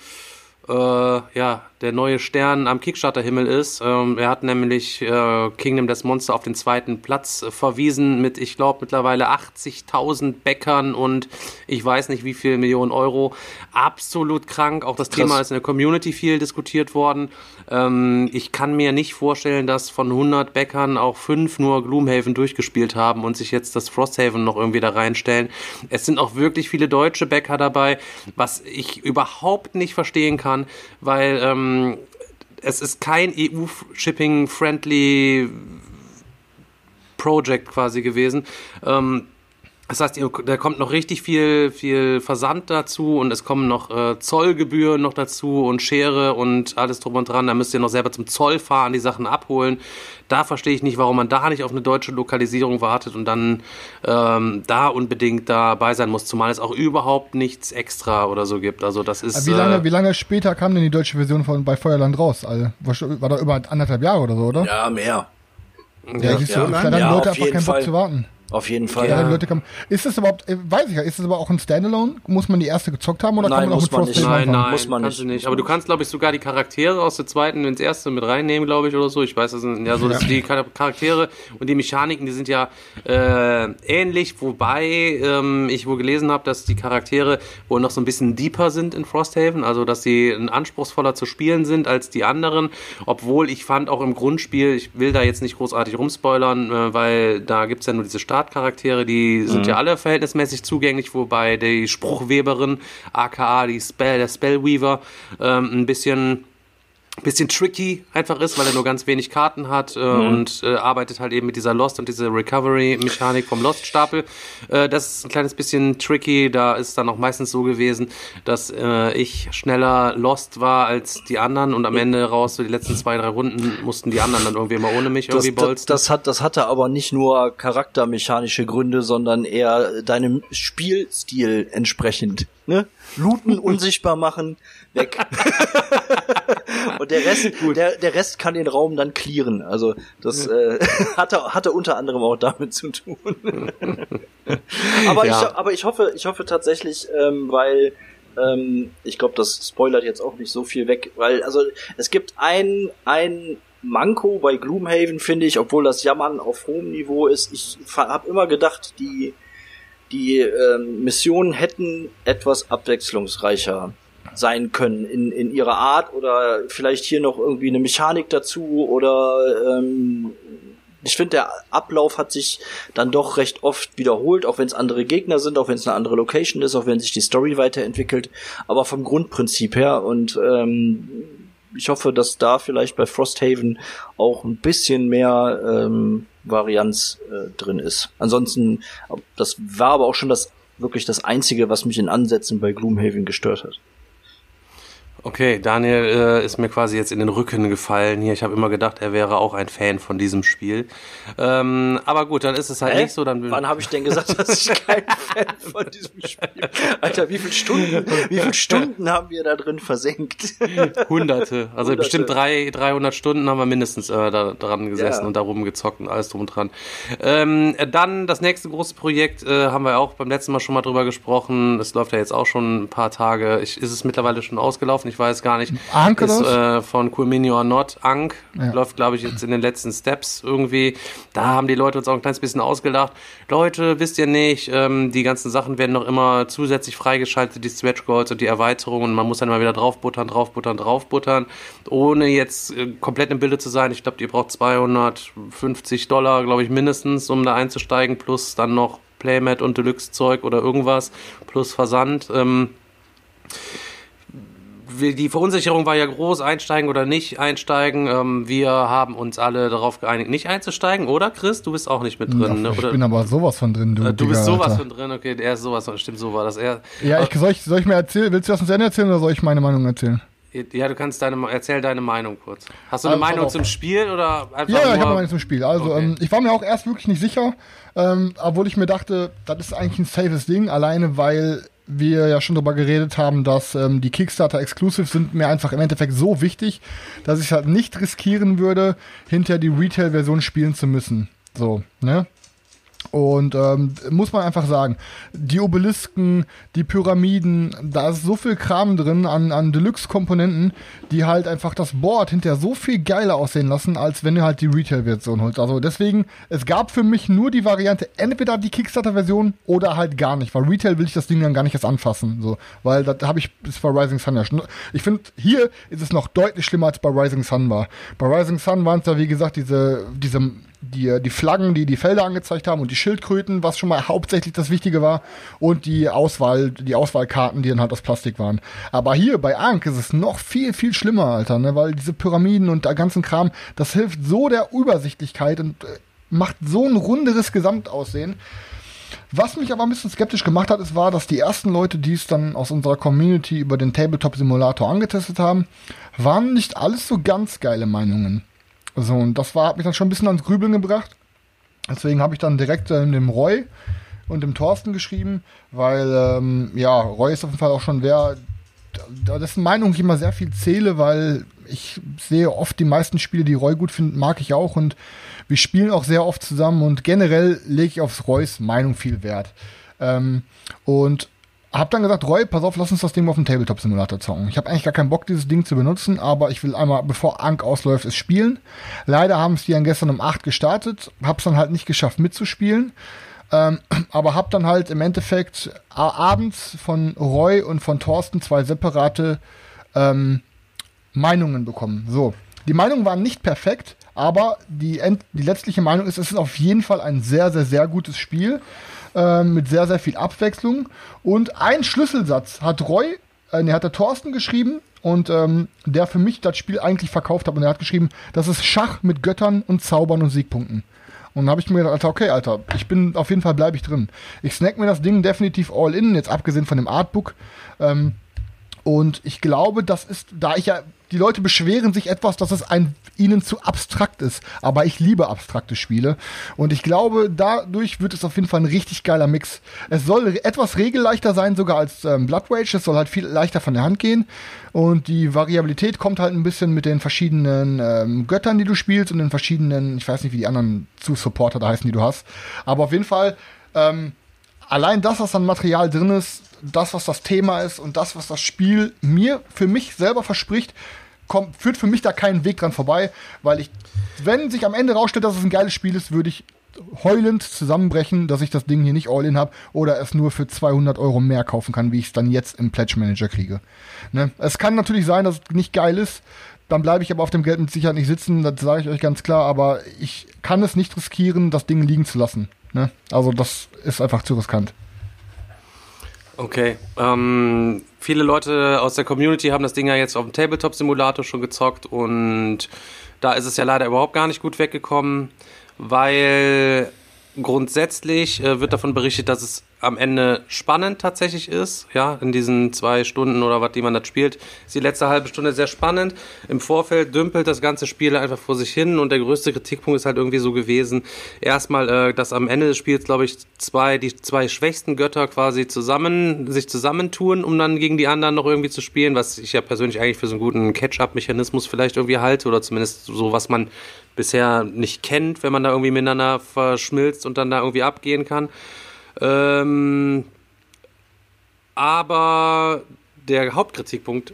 [SPEAKER 4] äh, ja, der neue Stern am Kickstarter-Himmel ist. Ähm, er hat nämlich äh, Kingdom Death Monster auf den zweiten Platz äh, verwiesen mit, ich glaube, mittlerweile 80.000 Bäckern und ich weiß nicht wie viel Millionen Euro. Absolut krank. Auch das Thema ist in der Community viel diskutiert worden. Ähm, ich kann mir nicht vorstellen, dass von 100 Bäckern auch fünf nur Gloomhaven durchgespielt haben und sich jetzt das Frosthaven noch irgendwie da reinstellen. Es sind auch wirklich viele deutsche Bäcker dabei, was ich überhaupt nicht verstehen kann, weil ähm, es ist kein EU-Shipping-friendly Project quasi gewesen. Ähm, das heißt, da kommt noch richtig viel, viel Versand dazu und es kommen noch äh, Zollgebühren noch dazu und Schere und alles drum und dran. Da müsst ihr noch selber zum Zoll fahren, die Sachen abholen. Da verstehe ich nicht, warum man da nicht auf eine deutsche Lokalisierung wartet und dann ähm, da unbedingt dabei sein muss, zumal es auch überhaupt nichts extra oder so gibt. Also das ist.
[SPEAKER 5] Wie lange,
[SPEAKER 4] äh,
[SPEAKER 5] wie lange später kam denn die deutsche Version von bei Feuerland raus? Also, war, da über anderthalb Jahre oder so, oder?
[SPEAKER 6] Ja, mehr.
[SPEAKER 5] ja,
[SPEAKER 6] ja.
[SPEAKER 5] die
[SPEAKER 6] Ja,
[SPEAKER 5] Leute
[SPEAKER 6] auf
[SPEAKER 5] einfach
[SPEAKER 6] jeden
[SPEAKER 5] keinen Bock
[SPEAKER 6] Fall.
[SPEAKER 5] zu warten.
[SPEAKER 6] Auf jeden Fall.
[SPEAKER 5] Ja. Die Leute kamen. Ist das überhaupt, äh, weiß ich ja, ist das aber auch ein Standalone? Muss man die erste gezockt haben oder
[SPEAKER 6] Nein,
[SPEAKER 5] kann man auch
[SPEAKER 6] muss
[SPEAKER 5] mit
[SPEAKER 6] man
[SPEAKER 5] Frosthaven
[SPEAKER 6] nicht.
[SPEAKER 4] Nein, nein,
[SPEAKER 6] Muss man
[SPEAKER 4] kannst
[SPEAKER 6] nicht,
[SPEAKER 4] du nicht. Aber du kannst, glaube ich, sogar die Charaktere aus der zweiten ins erste mit reinnehmen, glaube ich, oder so. Ich weiß, das sind ja so, dass die Char- Charaktere und die Mechaniken, die sind ja äh, ähnlich, wobei ähm, ich wohl gelesen habe, dass die Charaktere wohl noch so ein bisschen deeper sind in Frosthaven, also dass sie ein anspruchsvoller zu spielen sind als die anderen. Obwohl ich fand auch im Grundspiel, ich will da jetzt nicht großartig rumspoilern, äh, weil da gibt's ja nur diese Startcharaktere, die sind
[SPEAKER 6] Mhm.
[SPEAKER 4] ja alle verhältnismäßig zugänglich, wobei die Spruchweberin, aka die Spell, der Spellweaver, ähm, ein bisschen bisschen tricky einfach ist, weil er nur ganz wenig Karten hat äh,
[SPEAKER 6] Mhm.
[SPEAKER 4] und äh, arbeitet halt eben mit dieser Lost und dieser Recovery-Mechanik vom Lost-Stapel. Äh, das ist ein kleines bisschen tricky. Da ist dann auch meistens so gewesen, dass äh, ich schneller Lost war als die anderen und am Ende raus, so die letzten zwei, drei Runden mussten die anderen dann irgendwie mal ohne mich
[SPEAKER 6] Das,
[SPEAKER 4] irgendwie
[SPEAKER 6] das,
[SPEAKER 4] bolzen.
[SPEAKER 6] das, hat, das hatte aber nicht nur charaktermechanische Gründe, sondern eher deinem Spielstil entsprechend. Ne? Looten, unsichtbar machen, weg. Und der Rest, der, der Rest kann den Raum dann clearen. Also das äh, hatte, hatte unter anderem auch damit zu tun. aber,
[SPEAKER 4] Ja.
[SPEAKER 6] ich, aber ich hoffe, ich hoffe tatsächlich, ähm, weil ähm, ich glaube, das spoilert jetzt auch nicht so viel weg, weil also es gibt ein ein Manko bei Gloomhaven finde ich, obwohl das Jammern auf hohem Niveau ist. Ich habe immer gedacht, die die ähm, Missionen hätten etwas abwechslungsreicher sein können in, in ihrer Art oder vielleicht hier noch irgendwie eine Mechanik dazu oder ähm, ich finde, der Ablauf hat sich dann doch recht oft wiederholt, auch wenn es andere Gegner sind, auch wenn es eine andere Location ist, auch wenn sich die Story weiterentwickelt, aber vom Grundprinzip her und ähm, ich hoffe, dass da vielleicht bei Frosthaven auch ein bisschen mehr ähm, Varianz äh, drin ist. Ansonsten, das war aber auch schon das wirklich das Einzige, was mich in Ansätzen bei Gloomhaven gestört hat.
[SPEAKER 4] Okay, Daniel äh, ist mir quasi jetzt in den Rücken gefallen hier. Ich habe immer gedacht, er wäre auch ein Fan von diesem Spiel. Ähm, aber gut, dann ist es halt
[SPEAKER 6] Hä?
[SPEAKER 4] nicht so. Dann
[SPEAKER 6] Wann habe ich denn gesagt, dass ich kein Fan von diesem Spiel? Alter, wie viele Stunden, wie viele Stunden haben wir da drin versenkt?
[SPEAKER 4] Hunderte, also
[SPEAKER 6] Hunderte.
[SPEAKER 4] bestimmt drei, 300 Stunden haben wir mindestens äh, da dran gesessen
[SPEAKER 6] Ja.
[SPEAKER 4] und da rumgezockt und alles drum und dran. Ähm, äh, dann das nächste große Projekt äh, haben wir auch beim letzten Mal schon mal drüber gesprochen. Das läuft ja jetzt auch schon ein paar Tage. Ich, ist es mittlerweile schon ausgelaufen? Ich weiß gar nicht.
[SPEAKER 5] Ank
[SPEAKER 4] ist äh, von Cool Mini or Not. Ank
[SPEAKER 5] Ja.
[SPEAKER 4] läuft, glaube ich, jetzt in den letzten Steps irgendwie. Da haben die Leute uns auch ein kleines bisschen ausgelacht. Leute, wisst ihr nicht, ähm, die ganzen Sachen werden noch immer zusätzlich freigeschaltet, die Stretch Goals und die Erweiterungen. Man muss dann mal wieder draufbuttern, draufbuttern, draufbuttern, ohne jetzt äh, komplett im Bilde zu sein. Ich glaube, ihr braucht 250 Dollar, glaube ich, mindestens, um da einzusteigen, plus dann noch Playmat und Deluxe-Zeug oder irgendwas, plus Versand. Ähm, die Verunsicherung war ja groß, einsteigen oder nicht einsteigen. Ähm, wir haben uns alle darauf geeinigt, nicht einzusteigen, oder Chris? Du bist auch nicht mit drin, ne?
[SPEAKER 5] ich
[SPEAKER 4] Oder,
[SPEAKER 5] bin aber sowas von drin, du.
[SPEAKER 4] äh, du bist
[SPEAKER 5] Digga,
[SPEAKER 4] sowas
[SPEAKER 5] Alter.
[SPEAKER 4] von drin, okay, er ist sowas von, stimmt, so war das. Er,
[SPEAKER 5] Ja, ich, soll, ich, soll ich mir erzählen? Willst du das uns Ende erzählen oder soll ich meine Meinung erzählen?
[SPEAKER 4] ja, du kannst deine, erzähl deine Meinung kurz. Hast du
[SPEAKER 5] Also,
[SPEAKER 4] eine
[SPEAKER 5] pass
[SPEAKER 4] Meinung zum Spiel oder einfach
[SPEAKER 5] Ja, ja, ich habe meine zum Spiel. Also,
[SPEAKER 4] Okay.
[SPEAKER 5] ähm, ich war mir auch erst wirklich nicht sicher, ähm, obwohl ich mir dachte, das ist eigentlich ein safes Ding, alleine weil wir ja schon darüber geredet haben, dass ähm, die Kickstarter Exclusives sind mir einfach im Endeffekt so wichtig, dass ich halt nicht riskieren würde, hinter die Retail-Version spielen zu müssen. So, ne? Und ähm, muss man einfach sagen, die Obelisken, die Pyramiden, da ist so viel Kram drin an, an Deluxe-Komponenten, die halt einfach das Board hinterher so viel geiler aussehen lassen, als wenn du halt die Retail-Version holst. Also deswegen, es gab für mich nur die Variante, entweder die Kickstarter-Version oder halt gar nicht, weil Retail will ich das Ding dann gar nicht erst anfassen. So, weil das habe ich bis bei Rising Sun ja schon. Ich finde, hier ist es noch deutlich schlimmer als bei Rising Sun war. Bei Rising Sun waren es ja, wie gesagt, diese, diese die, die Flaggen, die die Felder angezeigt haben und die Schildkröten, was schon mal hauptsächlich das Wichtige war und die Auswahl, die Auswahlkarten, die dann halt aus Plastik waren. Aber hier bei Ankh ist es noch viel, viel schlimmer, Alter, ne, weil diese Pyramiden und der ganzen Kram, das hilft so der Übersichtlichkeit und äh, macht so ein runderes Gesamtaussehen. Was mich aber ein bisschen skeptisch gemacht hat, ist, war, dass die ersten Leute, die es dann aus unserer Community über den Tabletop-Simulator angetestet haben, waren nicht alles so ganz geile Meinungen. So, und das war, hat mich dann schon ein bisschen ans Grübeln gebracht. Deswegen habe ich dann direkt äh, dem Roy und dem Thorsten geschrieben, weil, ähm, ja, Roy ist auf jeden Fall auch schon wer, dessen Meinung ich immer sehr viel zähle, weil ich sehe oft die meisten Spiele, die Roy gut findet, mag ich auch und wir spielen auch sehr oft zusammen und generell lege ich aufs Roys Meinung viel Wert. Ähm, und hab dann gesagt, Roy, pass auf, lass uns das Ding auf dem Tabletop-Simulator zocken. Ich habe eigentlich gar keinen Bock, dieses Ding zu benutzen, aber ich will einmal, bevor Ank ausläuft, es spielen. Leider haben es die dann gestern um 8 gestartet, hab's dann halt nicht geschafft mitzuspielen. Ähm, aber hab dann halt im Endeffekt abends von Roy und von Thorsten zwei separate ähm, Meinungen bekommen. So, die Meinungen waren nicht perfekt, Aber die, die letztliche Meinung ist, es ist auf jeden Fall ein sehr, sehr, sehr gutes Spiel ähm, mit sehr, sehr viel Abwechslung. Und ein Schlüsselsatz hat Roy, äh, der hat der Thorsten geschrieben und ähm, der für mich das Spiel eigentlich verkauft hat. Und er hat geschrieben, das ist Schach mit Göttern und Zaubern und Siegpunkten. Und dann habe ich mir gedacht, okay, Alter, ich bin auf jeden Fall bleibe ich drin. Ich snack mir das Ding definitiv all in, jetzt abgesehen von dem Artbook. Ähm, und ich glaube, das ist, da ich ja, die Leute beschweren sich etwas, dass es ein, ihnen zu abstrakt ist. Aber ich liebe abstrakte Spiele. Und ich glaube, dadurch wird es auf jeden Fall ein richtig geiler Mix. Es soll etwas regelleichter sein, sogar als ähm, Blood Rage. Es soll halt viel leichter von der Hand gehen. Und die Variabilität kommt halt ein bisschen mit den verschiedenen ähm, Göttern, die du spielst und den verschiedenen, ich weiß nicht, wie die anderen zu Supporter da heißen, die du hast. Aber auf jeden Fall, ähm, allein das, was an Material drin ist, das, was das Thema ist und das, was das Spiel mir für mich selber verspricht, kommt, führt für mich da keinen Weg dran vorbei, weil ich, wenn sich am Ende rausstellt, dass es ein geiles Spiel ist, würde ich heulend zusammenbrechen, dass ich das Ding hier nicht all-in habe oder es nur für 200 Euro mehr kaufen kann, wie ich es dann jetzt im Pledge Manager kriege. Ne? Es kann natürlich sein, dass es nicht geil ist, dann bleibe ich aber auf dem Geld mit Sicherheit nicht sitzen, das sage ich euch ganz klar, aber ich kann es nicht riskieren, das Ding liegen zu lassen. Ne? Also das ist einfach zu riskant.
[SPEAKER 4] Okay. Ähm, viele Leute aus der Community haben das Ding ja jetzt auf dem Tabletop-Simulator schon gezockt und da ist es ja leider überhaupt gar nicht gut weggekommen, weil grundsätzlich äh, wird davon berichtet, dass es am Ende spannend tatsächlich ist. Ja, in diesen zwei Stunden oder was, die man da spielt, ist die letzte halbe Stunde sehr spannend. Im Vorfeld dümpelt das ganze Spiel einfach vor sich hin und der größte Kritikpunkt ist halt irgendwie so gewesen, erstmal, äh, dass am Ende des Spiels, glaube ich, zwei, die zwei schwächsten Götter quasi zusammen, sich zusammentun, um dann gegen die anderen noch irgendwie zu spielen, was ich ja persönlich eigentlich für so einen guten Catch-up-Mechanismus vielleicht irgendwie halte oder zumindest so, was man bisher nicht kennt, wenn man da irgendwie miteinander verschmilzt und dann da irgendwie abgehen kann. Ähm, aber der Hauptkritikpunkt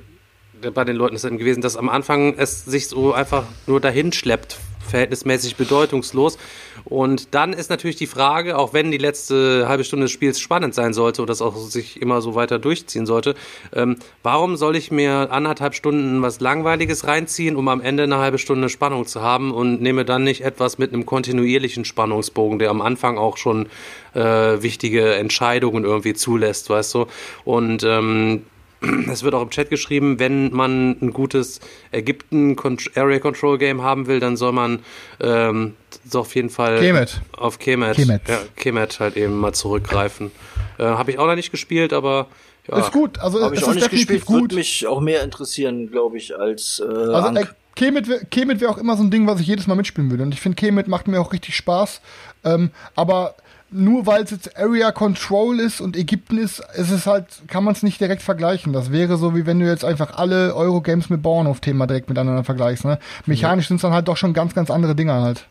[SPEAKER 4] bei den Leuten ist dann gewesen, dass am Anfang es sich so einfach nur dahin schleppt verhältnismäßig bedeutungslos. Und dann ist natürlich die Frage, auch wenn die letzte halbe Stunde des Spiels spannend sein sollte und das auch sich immer so weiter durchziehen sollte, ähm, warum soll ich mir anderthalb Stunden was Langweiliges reinziehen, um am Ende eine halbe Stunde Spannung zu haben und nehme dann nicht etwas mit einem kontinuierlichen Spannungsbogen, der am Anfang auch schon äh, wichtige Entscheidungen irgendwie zulässt, weißt du? Und ähm, es wird auch im Chat geschrieben, wenn man ein gutes Ägypten Area Control Game haben will, dann soll man ähm, so auf jeden Fall
[SPEAKER 5] Kemet.
[SPEAKER 4] auf Kemet,
[SPEAKER 5] Kemet.
[SPEAKER 4] Ja, Kemet halt eben mal zurückgreifen. Äh, Habe ich auch noch nicht gespielt, aber ja.
[SPEAKER 5] Ist gut, also
[SPEAKER 6] Habe
[SPEAKER 5] es
[SPEAKER 6] ich auch
[SPEAKER 5] ist
[SPEAKER 6] nicht gespielt,
[SPEAKER 5] gut.
[SPEAKER 6] würde mich auch mehr interessieren, glaube ich, als äh,
[SPEAKER 5] Also
[SPEAKER 6] Ankh.
[SPEAKER 5] äh, Kemet, Kemet wäre auch immer so ein Ding, was ich jedes Mal mitspielen würde. Und ich finde, Kemet macht mir auch richtig Spaß. Ähm, aber nur weil es jetzt Area Control ist und Ägypten ist, ist es halt, kann man es nicht direkt vergleichen. Das wäre so, wie wenn du jetzt einfach alle Eurogames mit Bauernhof-Thema direkt miteinander vergleichst. Ne? Mechanisch sind es dann halt doch schon ganz, ganz andere Dinge halt.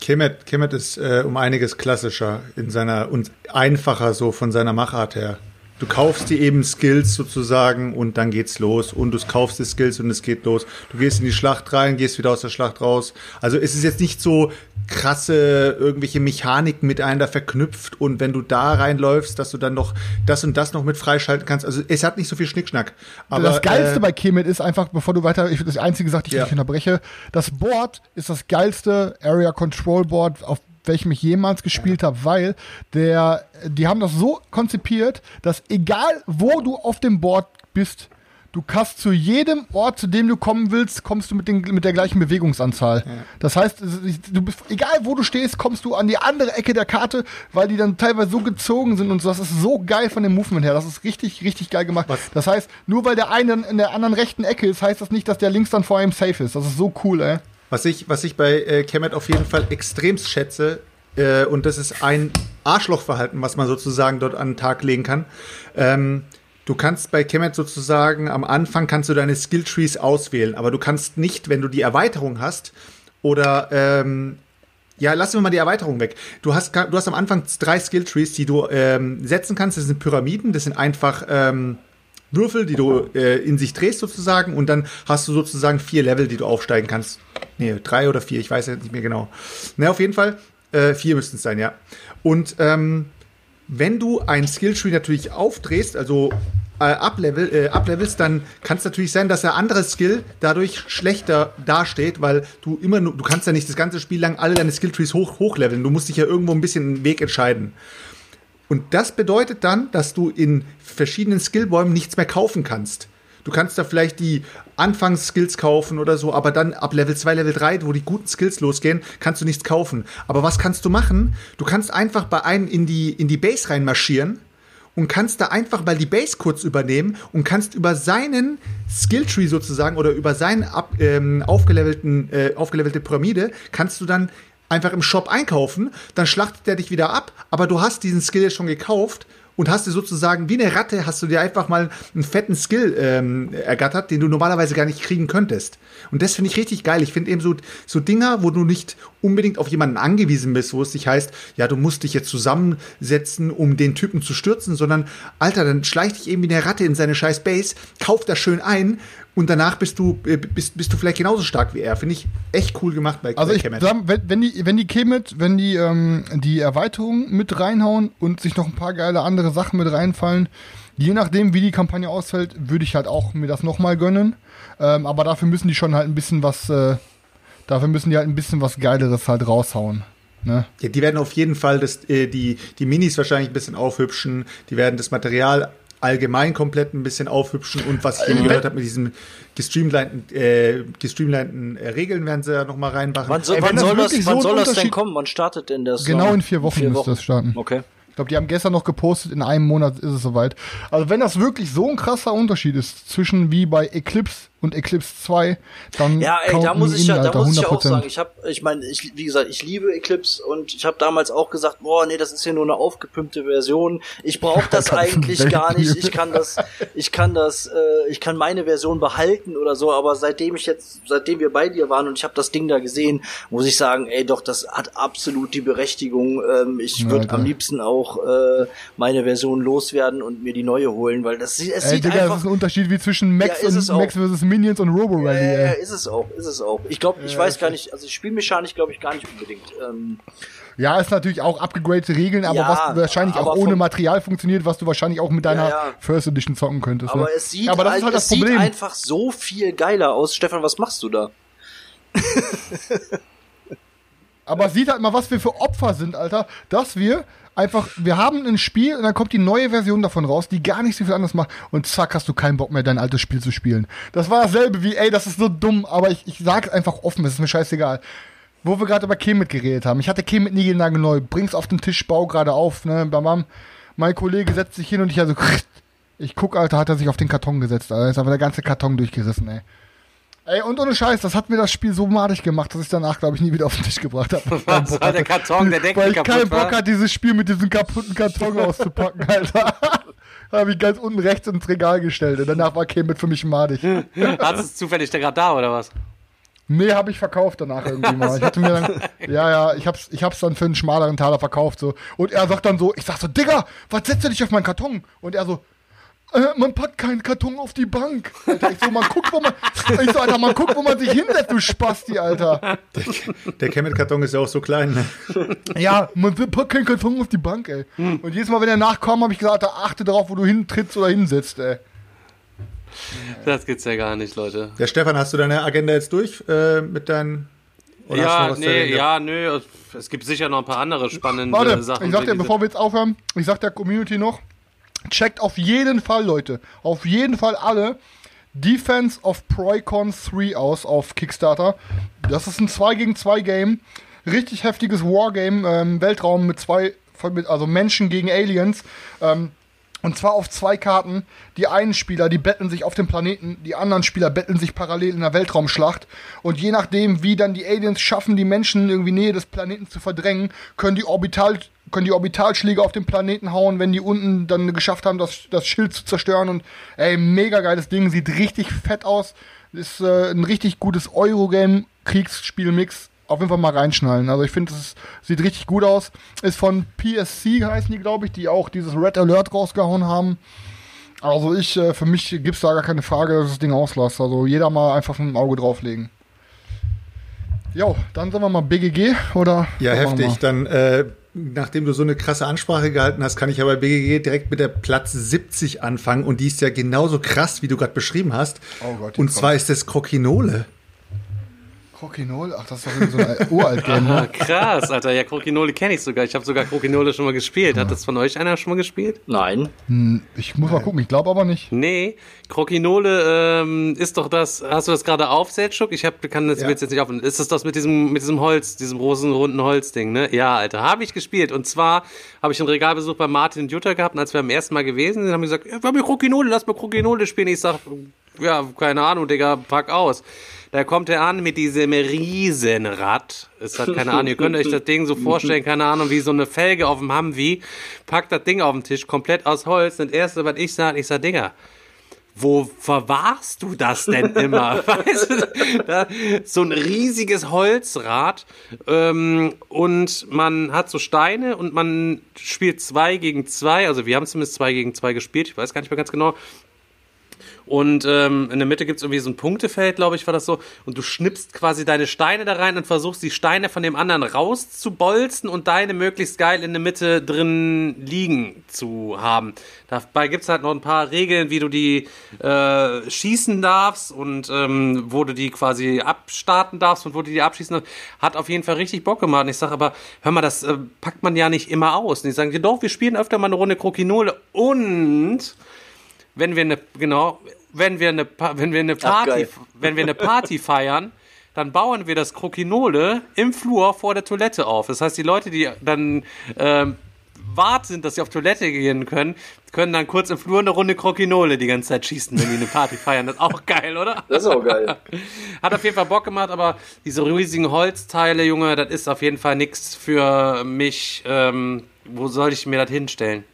[SPEAKER 7] Kemet, Kemet ist äh, um einiges klassischer in seiner und einfacher so von seiner Machart her. Du kaufst dir eben Skills sozusagen und dann geht's los und du kaufst die Skills und es geht los. Du gehst in die Schlacht rein, gehst wieder aus der Schlacht raus. Also es ist jetzt nicht so krasse irgendwelche Mechaniken miteinander verknüpft und wenn du da reinläufst, dass du dann noch das und das noch mit freischalten kannst. Also es hat nicht so viel Schnickschnack. Aber
[SPEAKER 5] das Geilste
[SPEAKER 7] äh,
[SPEAKER 5] bei Kemet ist einfach, bevor du weiter, ich das einzige gesagt, ich
[SPEAKER 7] Ja.
[SPEAKER 5] unterbreche, das Board ist das geilste Area Control Board, auf welchem ich jemals gespielt habe, weil der, die haben das so konzipiert, dass egal wo du auf dem Board bist, du kannst zu jedem Ort, zu dem du kommen willst, kommst du mit, den, mit der gleichen Bewegungsanzahl. Das heißt, du bist, egal wo du stehst, kommst du an die andere Ecke der Karte, weil die dann teilweise so gezogen sind und so. Das ist so geil von dem Movement her. Das ist richtig, richtig geil gemacht.
[SPEAKER 7] Was-
[SPEAKER 5] Das heißt, nur weil der eine in der anderen rechten Ecke ist, heißt das nicht, dass der links dann vor ihm safe ist. Das ist so cool, ey.
[SPEAKER 7] Was ich, was ich bei äh, Kemet auf jeden Fall extremst schätze, äh, und das ist ein Arschlochverhalten, was man sozusagen dort an den Tag legen kann. Ähm, du kannst bei Kemet sozusagen am Anfang kannst du deine Skilltrees auswählen, aber du kannst nicht, wenn du die Erweiterung hast oder ähm, ja, lassen wir mal die Erweiterung weg. Du hast, du hast am Anfang drei Skilltrees, die du ähm, setzen kannst. Das sind Pyramiden, das sind einfach ähm, Würfel, die du äh, in sich drehst sozusagen und dann hast du sozusagen vier Level, die du aufsteigen kannst. Nee, drei oder vier, ich weiß jetzt nicht mehr genau. Na, auf jeden Fall, äh, vier müssten es sein, ja. Und ähm, wenn du ein Skilltree natürlich aufdrehst, also äh, uplevel, äh, dann kann es natürlich sein, dass der andere Skill dadurch schlechter dasteht, weil du immer nur, du kannst ja nicht das ganze Spiel lang alle deine Skilltrees hoch, hochleveln. Du musst dich ja irgendwo ein bisschen einen Weg entscheiden. Und das bedeutet dann, dass du in verschiedenen Skillbäumen nichts mehr kaufen kannst. Du kannst da vielleicht die Anfangsskills kaufen oder so, aber dann ab Level 2, Level 3, wo die guten Skills losgehen, kannst du nichts kaufen. Aber was kannst du machen? Du kannst einfach bei einem in die, in die Base reinmarschieren und kannst da einfach mal die Base kurz übernehmen und kannst über seinen Skilltree sozusagen oder über seine ähm, aufgelevelten, äh, aufgelevelte Pyramide kannst du dann einfach im Shop einkaufen, dann schlachtet der dich wieder ab, aber du hast diesen Skill schon gekauft und hast dir sozusagen wie eine Ratte hast du dir einfach mal einen fetten Skill ähm, ergattert, den du normalerweise gar nicht kriegen könntest. Und das finde ich richtig geil. Ich finde eben so, so Dinger, wo du nicht unbedingt auf jemanden angewiesen bist, wo es dich heißt, ja, du musst dich jetzt zusammensetzen, um den Typen zu stürzen, sondern, Alter, dann schleich dich eben wie eine Ratte in seine scheiß Base, kauf das schön ein und danach bist du, äh, bist, bist du vielleicht genauso stark wie er. Finde ich echt cool gemacht bei
[SPEAKER 5] Also
[SPEAKER 7] bei Kemet.
[SPEAKER 5] sag, wenn, wenn die, wenn die Kemet, wenn die ähm, die Erweiterung mit reinhauen und sich noch ein paar geile andere Sachen mit reinfallen, je nachdem wie die Kampagne ausfällt, würde ich halt auch mir das nochmal gönnen. Ähm, aber dafür müssen die schon halt ein bisschen was, äh, dafür müssen die halt ein bisschen was Geileres halt raushauen. Ne?
[SPEAKER 7] Ja, die werden auf jeden Fall das, äh, die, die Minis wahrscheinlich ein bisschen aufhübschen. Die werden das Material allgemein komplett ein bisschen aufhübschen und was ich eben gehört habe mit diesen gestreamlinten, äh, gestreamlinten äh, Regeln werden sie ja noch mal reinmachen.
[SPEAKER 6] Wann, so,
[SPEAKER 5] Ey,
[SPEAKER 6] wann
[SPEAKER 5] das
[SPEAKER 6] soll, das, wann
[SPEAKER 5] so
[SPEAKER 6] soll das denn kommen? Wann startet denn das?
[SPEAKER 5] Genau in vier Wochen müsste das starten.
[SPEAKER 6] Okay.
[SPEAKER 5] Ich glaube, die haben gestern noch gepostet, in einem Monat ist es soweit. Also wenn das wirklich so ein krasser Unterschied ist zwischen wie bei Eclipse und Eclipse 2, dann
[SPEAKER 6] Ja, ey, da muss ich ja, da muss ich auch
[SPEAKER 5] 100%.
[SPEAKER 6] sagen, ich habe, ich meine, ich, wie gesagt, ich liebe Eclipse und ich habe damals auch gesagt, boah, nee, das ist ja nur eine aufgepimpte Version. Ich brauche das
[SPEAKER 5] Das
[SPEAKER 6] eigentlich gar nicht. Ich kann das, ich kann das, äh, ich kann meine Version behalten oder so. Aber seitdem ich jetzt, seitdem wir bei dir waren und ich habe das Ding da gesehen, muss ich sagen, ey, doch, das hat absolut die Berechtigung. Ähm, ich würde am liebsten auch äh, meine Version loswerden und mir die neue holen, weil das sieht, es
[SPEAKER 5] Ey,
[SPEAKER 6] sieht
[SPEAKER 5] Digga, das
[SPEAKER 6] einfach
[SPEAKER 5] ist ein Unterschied wie zwischen Max
[SPEAKER 6] Ja,
[SPEAKER 5] und. Max vs. Minions und Robo Rally,
[SPEAKER 6] Ja, ja,
[SPEAKER 5] ey.
[SPEAKER 6] ist es auch, ist es auch. Ich glaube, ich weiß gar nicht, also spielmechanisch glaube ich gar nicht unbedingt. Ähm,
[SPEAKER 5] Ja, ist natürlich auch abgegradete Regeln, aber
[SPEAKER 6] Ja,
[SPEAKER 5] was wahrscheinlich
[SPEAKER 6] aber
[SPEAKER 5] auch ohne Material funktioniert, was du wahrscheinlich auch mit deiner
[SPEAKER 6] Ja, ja.
[SPEAKER 5] First Edition zocken könntest.
[SPEAKER 6] aber
[SPEAKER 5] ne?
[SPEAKER 6] es sieht,
[SPEAKER 5] aber das ist halt das
[SPEAKER 6] sieht
[SPEAKER 5] Problem.
[SPEAKER 6] einfach so viel geiler aus. Stefan, was machst du da?
[SPEAKER 5] Aber sieht halt mal, was wir für Opfer sind, Alter, dass wir einfach, wir haben ein Spiel und dann kommt die neue Version davon raus, die gar nicht so viel anders macht und zack, hast du keinen Bock mehr, dein altes Spiel zu spielen. Das war dasselbe wie, ey, das ist so dumm, aber ich, ich sag's einfach offen, es ist mir scheißegal. Wo wir gerade über Kemet geredet haben. Ich hatte Kemet niegelnagelneu, bring's auf den Tisch, bau gerade auf, ne, bam, bam. Mein Kollege setzt sich hin und ich also, ich guck, Alter, hat er sich auf den Karton gesetzt, Alter, ist aber der ganze Karton durchgerissen, ey. Ey, und ohne Scheiß, das hat mir das Spiel so madig gemacht, dass ich danach, glaube ich, nie wieder auf den Tisch gebracht habe.
[SPEAKER 4] Was war der Karton, der Deckel
[SPEAKER 5] Weil ich keinen? Bock hatte, dieses Spiel mit diesem kaputten Karton auszupacken, Alter. habe ich ganz unten rechts ins Regal gestellt. Und danach war Kemet für mich madig.
[SPEAKER 4] Hast du es zufällig gerade da oder was?
[SPEAKER 5] Nee, habe ich verkauft danach irgendwie mal. Ich hatte mir dann, ja, ja, ich hab's, ich hab's dann für einen schmaleren Taler verkauft, so. Und er sagt dann so, ich sag so, Digga, was setzt du dich auf meinen Karton? Und er so, äh, man packt keinen Karton auf die Bank. Alter, ich so, man guckt, wo man, ich so, Alter, man guckt, wo man sich hinsetzt, du Spasti, Alter.
[SPEAKER 7] Der Kemet-Karton ist ja auch so klein. Ne?
[SPEAKER 5] Ja, man packt keinen Karton auf die Bank, ey. Und jedes Mal, wenn er nachkam, habe ich gesagt, Alter, achte darauf, wo du hintrittst oder hinsetzt, ey.
[SPEAKER 4] Das gibt's ja gar nicht, Leute.
[SPEAKER 7] Der Stefan, hast du deine Agenda jetzt durch äh, mit deinen. oder
[SPEAKER 4] Ja, nee, ja, nö. Es gibt sicher noch ein paar andere spannende
[SPEAKER 5] Warte,
[SPEAKER 4] Sachen.
[SPEAKER 5] ich sag dir, bevor wir jetzt aufhören, ich sag der Community noch, checkt auf jeden Fall, Leute, auf jeden Fall alle Defense of Proicon 3 aus auf Kickstarter. Das ist ein 2 gegen 2 Game. Richtig heftiges Wargame, ähm, Weltraum mit zwei, also Menschen gegen Aliens. Ähm, und zwar auf zwei Karten. Die einen Spieler, die betteln sich auf dem Planeten, die anderen Spieler betteln sich parallel in der Weltraumschlacht. Und je nachdem, wie dann die Aliens schaffen, die Menschen irgendwie Nähe des Planeten zu verdrängen, können die, Orbital, können die Orbitalschläge auf den Planeten hauen, wenn die unten dann geschafft haben, das, das Schild zu zerstören. Und ey, mega geiles Ding, sieht richtig fett aus. Ist äh, ein richtig gutes Eurogame, Kriegsspielmix. Auf jeden Fall mal reinschnallen. Also ich finde, es sieht richtig gut aus. Ist von PSC heißen die, glaube ich, die auch dieses Red Alert rausgehauen haben. Also ich, äh, für mich gibt es da gar keine Frage, dass das Ding auslässt. Also jeder mal einfach ein Auge drauflegen. Jo, dann sagen wir mal BGG oder?
[SPEAKER 7] Ja, heftig. Dann äh, nachdem du so eine krasse Ansprache gehalten hast, kann ich aber bei BGG direkt mit der Platz 70 anfangen und die ist ja genauso krass, wie du gerade beschrieben hast.
[SPEAKER 5] Oh Gott,
[SPEAKER 7] und zwar ist es Crokinole.
[SPEAKER 5] Crokinole? Ach, das ist doch so ein Uralt-Game,
[SPEAKER 4] Ah,
[SPEAKER 5] ne?
[SPEAKER 4] krass, Alter. Ja, Crokinole kenne ich sogar. Ich habe sogar Crokinole schon mal gespielt. Hat das von euch einer schon mal gespielt?
[SPEAKER 6] Nein.
[SPEAKER 5] Hm, Ich muss mal gucken, ich glaube aber nicht.
[SPEAKER 4] Nee, Crokinole ähm, ist doch das. Hast du das gerade auf, Seltschuk? Ich hab, kann das
[SPEAKER 7] Ja.
[SPEAKER 4] jetzt nicht auf. Ist das das mit diesem mit diesem Holz, diesem großen runden Holzding, ne? Ja, Alter, habe ich gespielt. Und zwar habe ich einen Regalbesuch bei Martin und Jutta gehabt, und als wir am ersten Mal gewesen sind, haben die gesagt, ja, wir haben hier Crokinole, lass mal Crokinole spielen. Ich sag, ja, keine Ahnung, Digga, pack aus. Da kommt er an mit diesem Riesenrad. Es hat keine Ahnung, ihr könnt euch das Ding so vorstellen, keine Ahnung, wie so eine Felge auf dem Humvee. Packt das Ding auf den Tisch, komplett aus Holz. Und das erste, was ich sage, ich sag, Digga, wo verwahrst du das denn immer? weißt du, da, so ein riesiges Holzrad ähm, und man hat so Steine und man spielt zwei gegen zwei. Also wir haben zumindest zwei gegen zwei gespielt. Ich weiß gar nicht mehr ganz genau. Und ähm, in der Mitte gibt's irgendwie so ein Punktefeld, glaube ich, war das so. Und du schnippst quasi deine Steine da rein und versuchst die Steine von dem anderen rauszubolzen und deine möglichst geil in der Mitte drin liegen zu haben. Dabei gibt's halt noch ein paar Regeln, wie du die äh, schießen darfst und ähm, wo du die quasi abstarten darfst und wo du die abschießen darfst. Hat auf jeden Fall richtig Bock gemacht. Und ich sage aber, hör mal, das äh, packt man ja nicht immer aus. Und die sagen, ja doch, wir spielen öfter mal eine Runde Krokinole und wenn wir eine genau, wenn wir eine Pa- wenn wir eine Party,
[SPEAKER 6] geil.
[SPEAKER 4] wenn wir eine Party feiern, dann bauen wir das Krokinole im Flur vor der Toilette auf. Das heißt, die Leute, die dann ähm, wart sind, dass sie auf Toilette gehen können, können dann kurz im Flur eine Runde Krokinole die ganze Zeit schießen, wenn die eine Party feiern. Das ist auch geil, oder?
[SPEAKER 6] Das ist auch geil.
[SPEAKER 4] Hat auf jeden Fall Bock gemacht, aber diese riesigen Holzteile, Junge, das ist auf jeden Fall nichts für mich. Ähm, wo soll ich mir das hinstellen?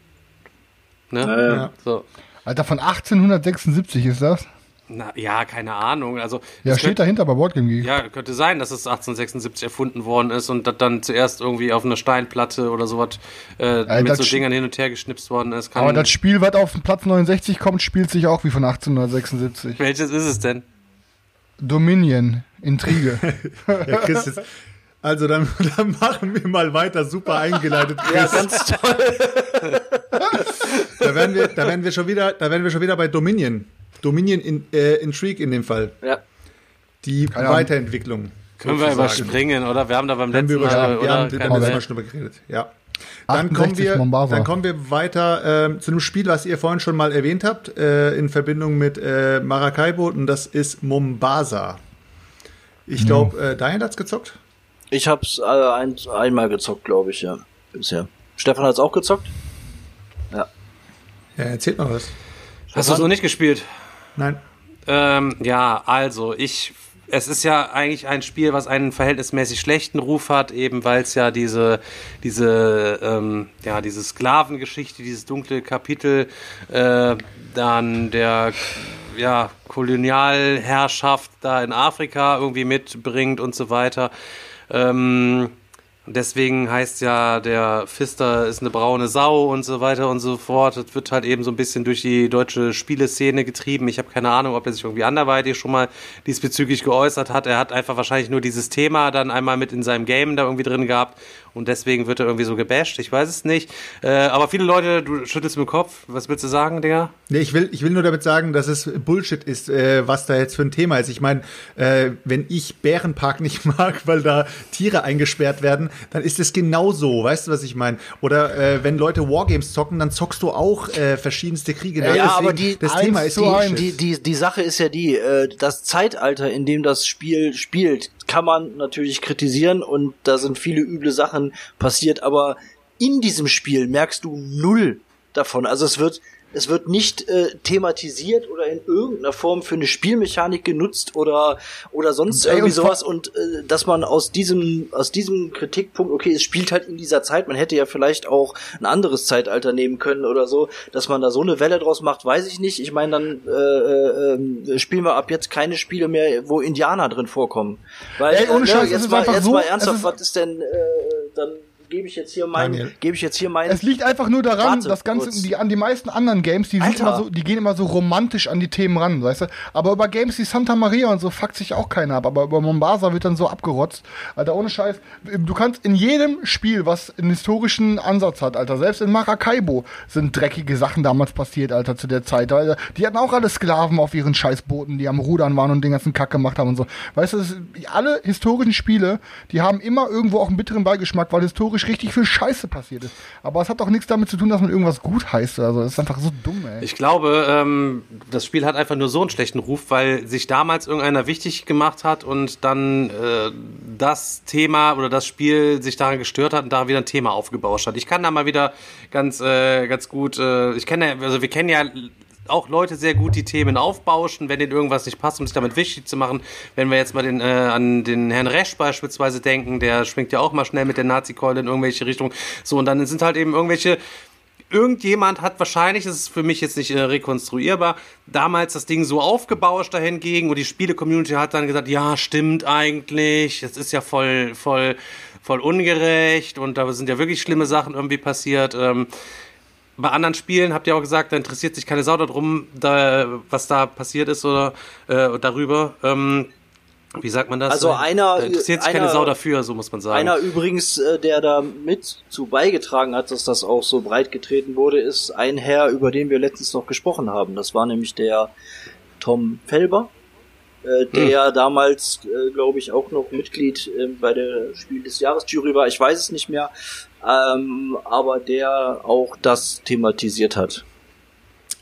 [SPEAKER 4] Ne?
[SPEAKER 7] Ja.
[SPEAKER 4] So.
[SPEAKER 5] Alter, von 1876 ist das?
[SPEAKER 4] Na, ja, keine Ahnung. Also,
[SPEAKER 5] Ja, steht
[SPEAKER 4] könnte,
[SPEAKER 5] dahinter bei Boardgame Geek.
[SPEAKER 4] ja, könnte sein, dass es 1876 erfunden worden ist und das dann zuerst irgendwie auf einer Steinplatte oder sowas äh, mit
[SPEAKER 5] das
[SPEAKER 4] so Dingern hin und her geschnipst worden ist. Kann,
[SPEAKER 5] Aber das Spiel, was auf den Platz 69 kommt, spielt sich auch wie von 1876.
[SPEAKER 4] welches ist es denn?
[SPEAKER 5] Dominion, Intrige.
[SPEAKER 7] Ja, Chris, jetzt, also dann, dann machen wir mal weiter. Super eingeleitet,
[SPEAKER 6] Ja, ganz toll.
[SPEAKER 7] da, werden wir, da, werden wir schon wieder, da werden wir schon wieder bei Dominion. Dominion in, äh, Intrigue in dem Fall.
[SPEAKER 6] Ja.
[SPEAKER 7] Die
[SPEAKER 5] Ahnung.
[SPEAKER 7] Weiterentwicklung.
[SPEAKER 4] Können wir überspringen, oder? Wir haben da beim letzten Mal, oder?
[SPEAKER 7] haben, wir
[SPEAKER 4] Keine
[SPEAKER 7] haben letztes
[SPEAKER 4] Ahnung.
[SPEAKER 7] Mal schon drüber geredet. Ja. Dann kommen,
[SPEAKER 5] 68
[SPEAKER 7] wir, dann kommen wir weiter ähm, zu einem Spiel, was ihr vorhin schon mal erwähnt habt, äh, in Verbindung mit äh, Maracaibo, und das ist Mombasa. Ich glaube, äh, Diane hat's gezockt.
[SPEAKER 6] Ich hab's äh, ein, einmal gezockt, glaube ich, ja. Bisher. Stefan hat's auch gezockt?
[SPEAKER 7] Ja, erzählt mal was.
[SPEAKER 4] Hast du es noch nicht gespielt?
[SPEAKER 7] Nein.
[SPEAKER 4] Ähm, ja, also ich, es ist ja eigentlich ein Spiel, was einen verhältnismäßig schlechten Ruf hat, eben weil es ja diese, diese, ähm, ja, diese Sklavengeschichte, dieses dunkle Kapitel, äh, dann der, ja, Kolonialherrschaft da in Afrika irgendwie mitbringt und so weiter. Ähm, Deswegen heißt ja, der Pfister ist eine braune Sau und so weiter und so fort. Das wird halt eben so ein bisschen durch die deutsche Spieleszene getrieben. Ich habe keine Ahnung, ob er sich irgendwie anderweitig schon mal diesbezüglich geäußert hat. Er hat einfach wahrscheinlich nur dieses Thema dann einmal mit in seinem Game da irgendwie drin gehabt und deswegen wird er irgendwie so gebasht. Ich weiß es nicht. Äh, aber viele Leute, du schüttelst mit dem Kopf. Was willst du sagen, Digga?
[SPEAKER 7] Nee, ich will, ich will nur damit sagen, dass es Bullshit ist, äh, was da jetzt für ein Thema ist. Ich meine, äh, wenn ich Bärenpark nicht mag, weil da Tiere eingesperrt werden, dann ist es genauso. Weißt du, was ich meine? Oder äh, wenn Leute Wargames zocken, dann zockst du auch äh, verschiedenste Kriege.
[SPEAKER 6] Ja,
[SPEAKER 7] Deswegen,
[SPEAKER 6] aber die-
[SPEAKER 7] das Thema ist Bullshit.
[SPEAKER 6] Die, die, die Sache ist ja die, äh, das Zeitalter, in dem das Spiel spielt, kann man natürlich kritisieren und da sind viele üble Sachen passiert, aber in diesem Spiel merkst du null davon. Also es wird es wird nicht äh, thematisiert oder in irgendeiner Form für eine Spielmechanik genutzt oder oder sonst irgendwie
[SPEAKER 5] und vor-
[SPEAKER 6] sowas und äh, dass man aus diesem aus diesem Kritikpunkt okay es spielt halt in dieser Zeit man hätte ja vielleicht auch ein anderes Zeitalter nehmen können oder so dass man da so eine Welle draus macht weiß ich nicht. Ich meine dann äh, äh, ähm, spielen wir ab jetzt keine Spiele mehr wo Indianer drin vorkommen. Weil
[SPEAKER 5] Ey, ohne
[SPEAKER 6] äh,
[SPEAKER 5] Scheiß, es
[SPEAKER 6] jetzt mal jetzt
[SPEAKER 5] so,
[SPEAKER 6] mal ernsthaft
[SPEAKER 5] ist-
[SPEAKER 6] was ist denn äh, dann gebe ich jetzt hier mein,
[SPEAKER 7] Daniel.
[SPEAKER 6] gebe ich jetzt hier mein.
[SPEAKER 5] Es liegt einfach nur daran,
[SPEAKER 6] Warte
[SPEAKER 5] das Ganze, die, an die meisten anderen Games, die, sind immer so, die gehen immer so romantisch an die Themen ran, weißt du? Aber über Games wie Santa Maria und so fuckt sich auch keiner ab. Aber über Mombasa wird dann so abgerotzt. Alter, ohne Scheiß. Du kannst in jedem Spiel, was einen historischen Ansatz hat, Alter, selbst in Maracaibo sind dreckige Sachen damals passiert, Alter, zu der Zeit. Alter. Die hatten auch alle Sklaven auf ihren Scheißbooten, die am Rudern waren und den ganzen Kack gemacht haben und so. Weißt du, alle historischen Spiele, die haben immer irgendwo auch einen bitteren Beigeschmack, weil historisch richtig viel Scheiße passiert ist. Aber es hat auch nichts damit zu tun, dass man irgendwas gut heißt. Also, es ist einfach so dumm, ey.
[SPEAKER 4] Ich glaube, ähm, das Spiel hat einfach nur so einen schlechten Ruf, weil sich damals irgendeiner wichtig gemacht hat und dann äh, das Thema oder das Spiel sich daran gestört hat und da wieder ein Thema aufgebauscht hat. Ich kann da mal wieder ganz, äh, ganz gut, äh, ich kenne, also wir kennen ja auch Leute sehr gut, die Themen aufbauschen, wenn denen irgendwas nicht passt, um sich damit wichtig zu machen. Wenn wir jetzt mal den, äh, an den Herrn Resch beispielsweise denken, der schwingt ja auch mal schnell mit der Nazi-Keule in irgendwelche Richtungen. So, und dann sind halt eben irgendwelche irgendjemand hat wahrscheinlich, das ist für mich jetzt nicht äh, rekonstruierbar, damals das Ding so aufgebauscht dahingegen und die Spiele-Community hat dann gesagt, ja, stimmt eigentlich, das ist ja voll, voll, voll ungerecht und da sind ja wirklich schlimme Sachen irgendwie passiert. Ähm, bei anderen Spielen habt ihr auch gesagt, da interessiert sich keine Sau darum, da, was da passiert ist oder äh, darüber. Ähm, wie sagt man das?
[SPEAKER 6] Also einer-
[SPEAKER 4] da interessiert sich keine
[SPEAKER 6] einer-
[SPEAKER 4] Sau dafür, so muss man sagen.
[SPEAKER 6] Einer übrigens, äh, der da mit zu beigetragen hat, dass das auch so breit getreten wurde, ist ein Herr, über den wir letztens noch gesprochen haben. Das war nämlich der Tom Felber, äh, der damals, äh, glaube ich, auch noch Mitglied äh, bei der Spiel des Jahres Jury war. Ich weiß es nicht mehr, ähm, aber der auch das thematisiert hat.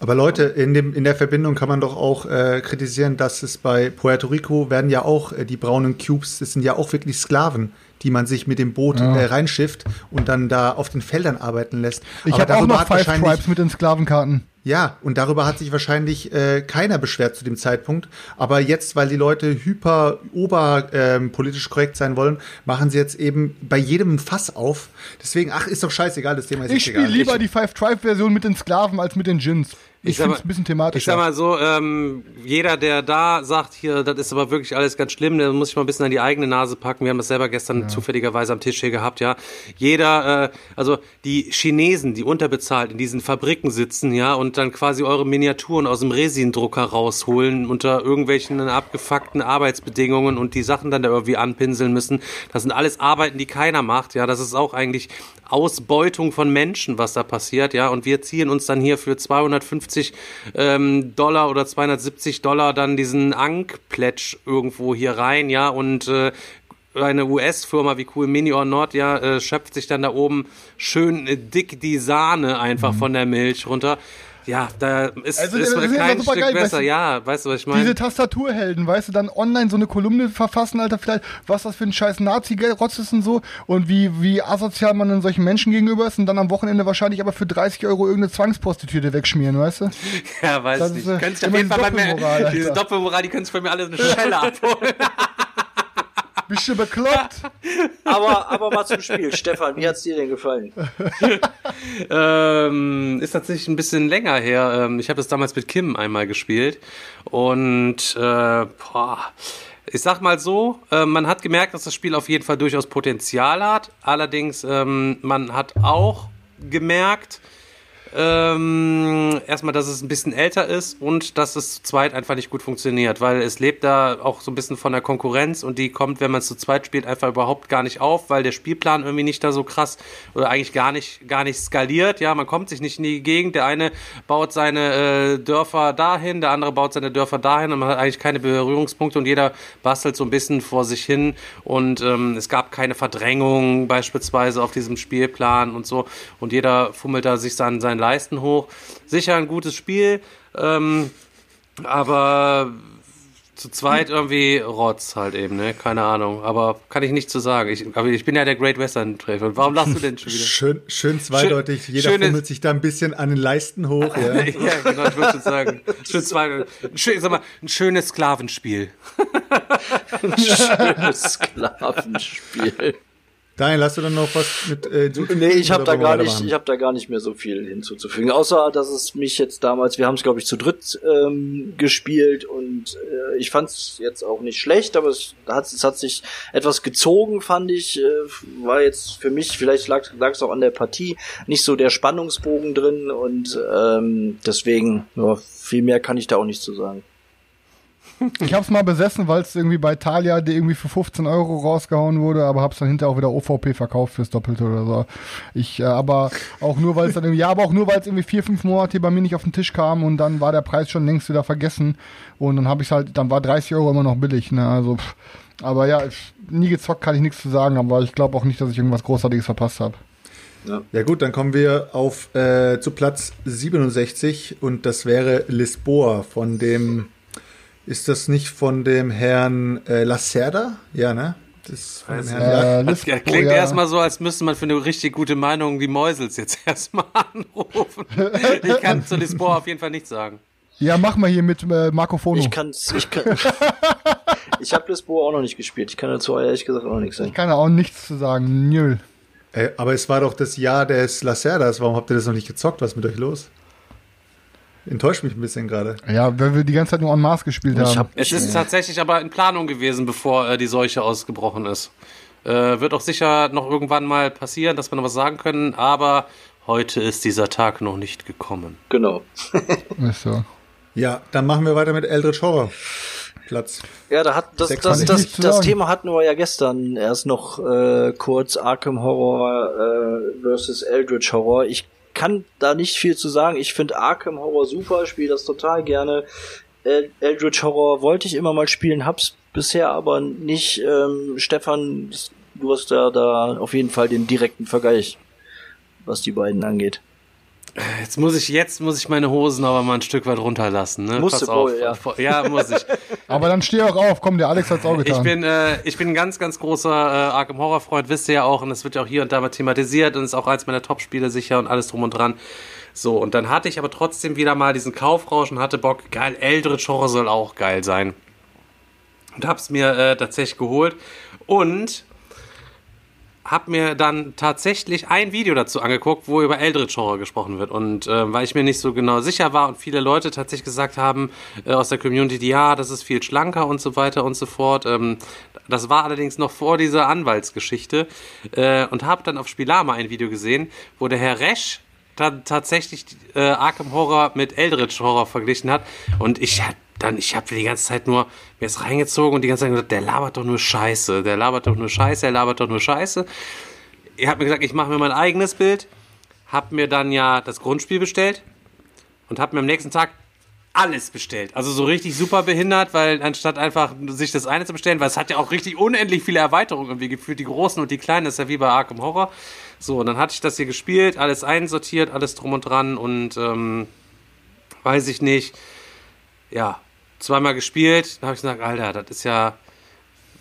[SPEAKER 7] Aber Leute, in, dem, in der Verbindung kann man doch auch äh, kritisieren, dass es bei Puerto Rico werden ja auch äh, die braunen Cubes, das sind ja auch wirklich Sklaven, die man sich mit dem Boot äh, reinschifft und dann da auf den Feldern arbeiten lässt.
[SPEAKER 5] Ich habe auch noch Five Tribes mit den Sklavenkarten.
[SPEAKER 7] Ja, und darüber hat sich wahrscheinlich äh, keiner beschwert zu dem Zeitpunkt. Aber jetzt, weil die Leute hyper ober ähm, politisch korrekt sein wollen, machen sie jetzt eben bei jedem Fass auf. Deswegen, ach, ist doch scheißegal, das Thema ist
[SPEAKER 5] Ich spiele lieber die Five Tribe Version mit den Sklaven als mit den Djinns. Ich,
[SPEAKER 4] sag
[SPEAKER 5] finde es ein bisschen thematisch.
[SPEAKER 4] Ich sag mal so, ähm, jeder, der da sagt, hier, das ist aber wirklich alles ganz schlimm, der muss sich mal ein bisschen an die eigene Nase packen. Wir haben das selber gestern zufälligerweise am Tisch hier gehabt, ja. Jeder, äh, also die Chinesen, die unterbezahlt in diesen Fabriken sitzen, ja, und dann quasi eure Miniaturen aus dem Resindrucker rausholen unter irgendwelchen abgefuckten Arbeitsbedingungen und die Sachen dann da irgendwie anpinseln müssen. Das sind alles Arbeiten, die keiner macht, ja. Das ist auch eigentlich Ausbeutung von Menschen, was da passiert, ja. Und wir ziehen uns dann hier für 250 ähm, Dollar oder 270 Dollar dann diesen Ankh-Pledge irgendwo hier rein, ja. Und äh, eine US-Firma wie Cool Mini or Not, ja, äh, schöpft sich dann da oben schön äh, dick die Sahne einfach von der Milch runter. Ja, da ist,
[SPEAKER 5] Also,
[SPEAKER 4] ist
[SPEAKER 5] ist
[SPEAKER 4] kein Stück
[SPEAKER 5] geil, weißt
[SPEAKER 4] besser.
[SPEAKER 5] du,
[SPEAKER 4] ja, weißt du, was ich
[SPEAKER 5] Diese
[SPEAKER 4] meine?
[SPEAKER 5] Tastaturhelden, weißt du, dann online so eine Kolumne verfassen, Alter, vielleicht, was das für ein scheiß Nazi-Rotz ist und so und wie, wie asozial man dann solchen Menschen gegenüber ist und dann am Wochenende wahrscheinlich aber für 30 Euro irgendeine Zwangsprostituierte wegschmieren, weißt du?
[SPEAKER 4] Ja, weiß
[SPEAKER 5] das
[SPEAKER 4] nicht.
[SPEAKER 5] ist, äh,
[SPEAKER 4] Könntest auf jeden Fall bei mir, diese Doppelmoral, die könntest du bei mir alle eine Schelle abholen.
[SPEAKER 5] Bist du bekloppt?
[SPEAKER 6] Aber, aber mal zum Spiel. Stefan, wie hat's dir denn gefallen?
[SPEAKER 4] Ähm, ist tatsächlich ein bisschen länger her. Ähm, ich habe das damals mit Kim einmal gespielt. Und äh, boah, ich sag mal so, äh, man hat gemerkt, dass das Spiel auf jeden Fall durchaus Potenzial hat. Allerdings, ähm, man hat auch gemerkt, ähm, erstmal, dass es ein bisschen älter ist und dass es zu zweit einfach nicht gut funktioniert, weil es lebt da auch so ein bisschen von der Konkurrenz und die kommt, wenn man es zu zweit spielt, einfach überhaupt gar nicht auf, weil der Spielplan irgendwie nicht da so krass oder eigentlich gar nicht, gar nicht skaliert. Ja, man kommt sich nicht in die Gegend. Der eine baut seine äh, Dörfer dahin, der andere baut seine Dörfer dahin und man hat eigentlich keine Berührungspunkte und jeder bastelt so ein bisschen vor sich hin und ähm, es gab keine Verdrängung beispielsweise auf diesem Spielplan und so und jeder fummelt da sich dann seinen Leisten hoch. Sicher ein gutes Spiel, ähm, aber zu zweit irgendwie Rotz halt eben, ne? Keine Ahnung. Aber kann ich nicht zu sagen. Ich, aber ich bin ja der Great Western Treffer. Warum lachst du denn schon wieder?
[SPEAKER 7] Schön, schön zweideutig. Jeder
[SPEAKER 4] schöne-
[SPEAKER 7] fummelt sich da ein bisschen an den Leisten hoch. Ja.
[SPEAKER 4] ja, genau, ich würde schon sagen. Schön zwei, ein, schön, sag mal, ein schönes Sklavenspiel.
[SPEAKER 6] Schönes Sklavenspiel.
[SPEAKER 7] Daniel, hast du dann noch was mit äh,
[SPEAKER 6] Nee, ich habe da gar nicht, ich habe da gar nicht mehr so viel hinzuzufügen. Außer, dass es mich jetzt damals, wir haben es glaube ich zu dritt ähm, gespielt und äh, ich fand es jetzt auch nicht schlecht, aber es hat, es hat sich etwas gezogen, fand ich. Äh, war jetzt für mich, vielleicht lag es auch an der Partie, nicht so der Spannungsbogen drin und ähm, deswegen, ja, viel mehr kann ich da auch nicht zu sagen.
[SPEAKER 5] Ich hab's mal besessen, weil es irgendwie bei Thalia die irgendwie für 15 Euro rausgehauen wurde, aber hab's dann hinterher auch wieder OVP verkauft fürs Doppelte oder so. Ich, äh, aber auch nur, weil es dann irgendwie, ja, aber auch nur, weil es irgendwie vier, fünf Monate bei mir nicht auf den Tisch kam und dann war der Preis schon längst wieder vergessen und dann habe ich halt, dann war 30 Euro immer noch billig, ne, also, pff. aber ja, ich, nie gezockt kann ich nichts zu sagen, aber ich glaube auch nicht, dass ich irgendwas Großartiges verpasst habe.
[SPEAKER 7] Ja gut, dann kommen wir auf äh, zu Platz 67 und das wäre Lisboa von dem, ist das nicht von dem Herrn äh, Lacerda? Ja, ne? Das ist von dem
[SPEAKER 4] Weiß
[SPEAKER 7] Herrn
[SPEAKER 5] Äh, Lisboa,
[SPEAKER 4] klingt
[SPEAKER 5] ja.
[SPEAKER 4] erstmal so, als müsste man für eine richtig gute Meinung die Mäusels jetzt erstmal anrufen. Ich kann zu Lisboa auf jeden Fall nichts sagen.
[SPEAKER 5] Ja, mach mal hier mit äh, Marco Fono.
[SPEAKER 6] Ich kann's, ich kann, ich habe Lisboa auch noch nicht gespielt. Ich kann dazu ehrlich gesagt auch noch nichts sagen.
[SPEAKER 5] Ich kann da auch nichts zu sagen. Nö.
[SPEAKER 7] äh, aber es war doch das Jahr des Lacerdas. Warum habt ihr das noch nicht gezockt? Was ist mit euch los? Enttäuscht mich ein bisschen gerade.
[SPEAKER 5] Ja, weil wir die ganze Zeit nur en masse gespielt
[SPEAKER 6] Ich
[SPEAKER 5] haben.
[SPEAKER 6] hab,
[SPEAKER 4] Es ist tatsächlich aber in Planung gewesen, bevor äh, die Seuche ausgebrochen ist. Äh, wird auch sicher noch irgendwann mal passieren, dass wir noch was sagen können, aber heute ist dieser Tag noch nicht gekommen.
[SPEAKER 6] genau.
[SPEAKER 5] Ist so.
[SPEAKER 7] Ja, dann machen wir weiter mit Eldritch Horror. Platz.
[SPEAKER 6] Ja, da hat das, das, das, das. Thema hatten wir ja gestern erst noch äh, kurz Arkham Horror äh, versus Eldritch Horror. Ich kann da nicht viel zu sagen. Ich finde Arkham Horror super, spiele das total gerne. El Eldritch Horror wollte ich immer mal spielen, hab's bisher aber nicht. Ähm, Stefan, du hast da, da auf jeden Fall den direkten Vergleich, was die beiden angeht.
[SPEAKER 4] Jetzt muss ich, jetzt muss ich meine Hosen aber mal ein Stück weit runterlassen. Ne?
[SPEAKER 6] Musst
[SPEAKER 4] Pass
[SPEAKER 6] du
[SPEAKER 4] auf.
[SPEAKER 6] wohl, ja.
[SPEAKER 4] Ja, muss ich.
[SPEAKER 5] Aber dann steh auch auf, komm, der Alex hat's auch
[SPEAKER 4] Ich
[SPEAKER 5] getan.
[SPEAKER 4] bin, äh, ich bin ein ganz, ganz großer äh, Arkham Horror Freund, wisst ihr ja auch, und das wird ja auch hier und da mal thematisiert und ist auch eins meiner Top-Spiele sicher und alles drum und dran. So, und dann hatte ich aber trotzdem wieder mal diesen Kaufrausch und hatte Bock, geil, Eldritch Horror soll auch geil sein. Und hab's mir äh, tatsächlich geholt und hab mir dann tatsächlich ein Video dazu angeguckt, wo über Eldritch Horror gesprochen wird. Und äh, weil ich mir nicht so genau sicher war und viele Leute tatsächlich gesagt haben äh, aus der Community, ja, das ist viel schlanker und so weiter und so fort. Ähm, das war allerdings noch vor dieser Anwaltsgeschichte. Äh, und habe dann auf Spielama ein Video gesehen, wo der Herr Resch dann tatsächlich äh, Arkham Horror mit Eldritch Horror verglichen hat. Und ich hab dann, ich habe die ganze Zeit nur mir es reingezogen und die ganze Zeit gesagt, der labert doch nur Scheiße, der labert doch nur Scheiße, der labert doch nur Scheiße. Ich habe mir gesagt, ich mache mir mein eigenes Bild, habe mir dann ja das Grundspiel bestellt und habe mir am nächsten Tag alles bestellt. Also so richtig super behindert, weil anstatt einfach sich das eine zu bestellen, weil es hat ja auch richtig unendlich viele Erweiterungen irgendwie gefühlt, die großen und die kleinen, das ist ja wie bei Arkham Horror. So, und dann hatte ich das hier gespielt, alles einsortiert, alles drum und dran und ähm, weiß ich nicht. Ja, zweimal gespielt, da habe ich gesagt, Alter, das ist ja,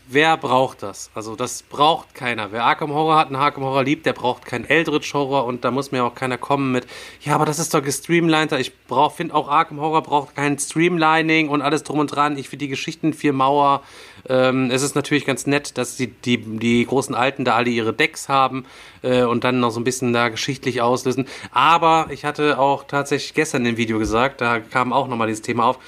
[SPEAKER 4] wer braucht das? Also das braucht keiner. Wer Arkham Horror hat, einen Arkham Horror liebt, der braucht keinen Eldritch Horror und da muss mir auch keiner kommen mit, ja, aber das ist doch gestreamliner. Ich finde auch Arkham Horror braucht kein Streamlining und alles drum und dran. Ich finde die Geschichten vier Mauer. Ähm, es ist natürlich ganz nett, dass die, die, die großen Alten da alle ihre Decks haben äh, und dann noch so ein bisschen da geschichtlich auslösen. Aber ich hatte auch tatsächlich gestern im Video gesagt, da kam auch nochmal dieses Thema auf,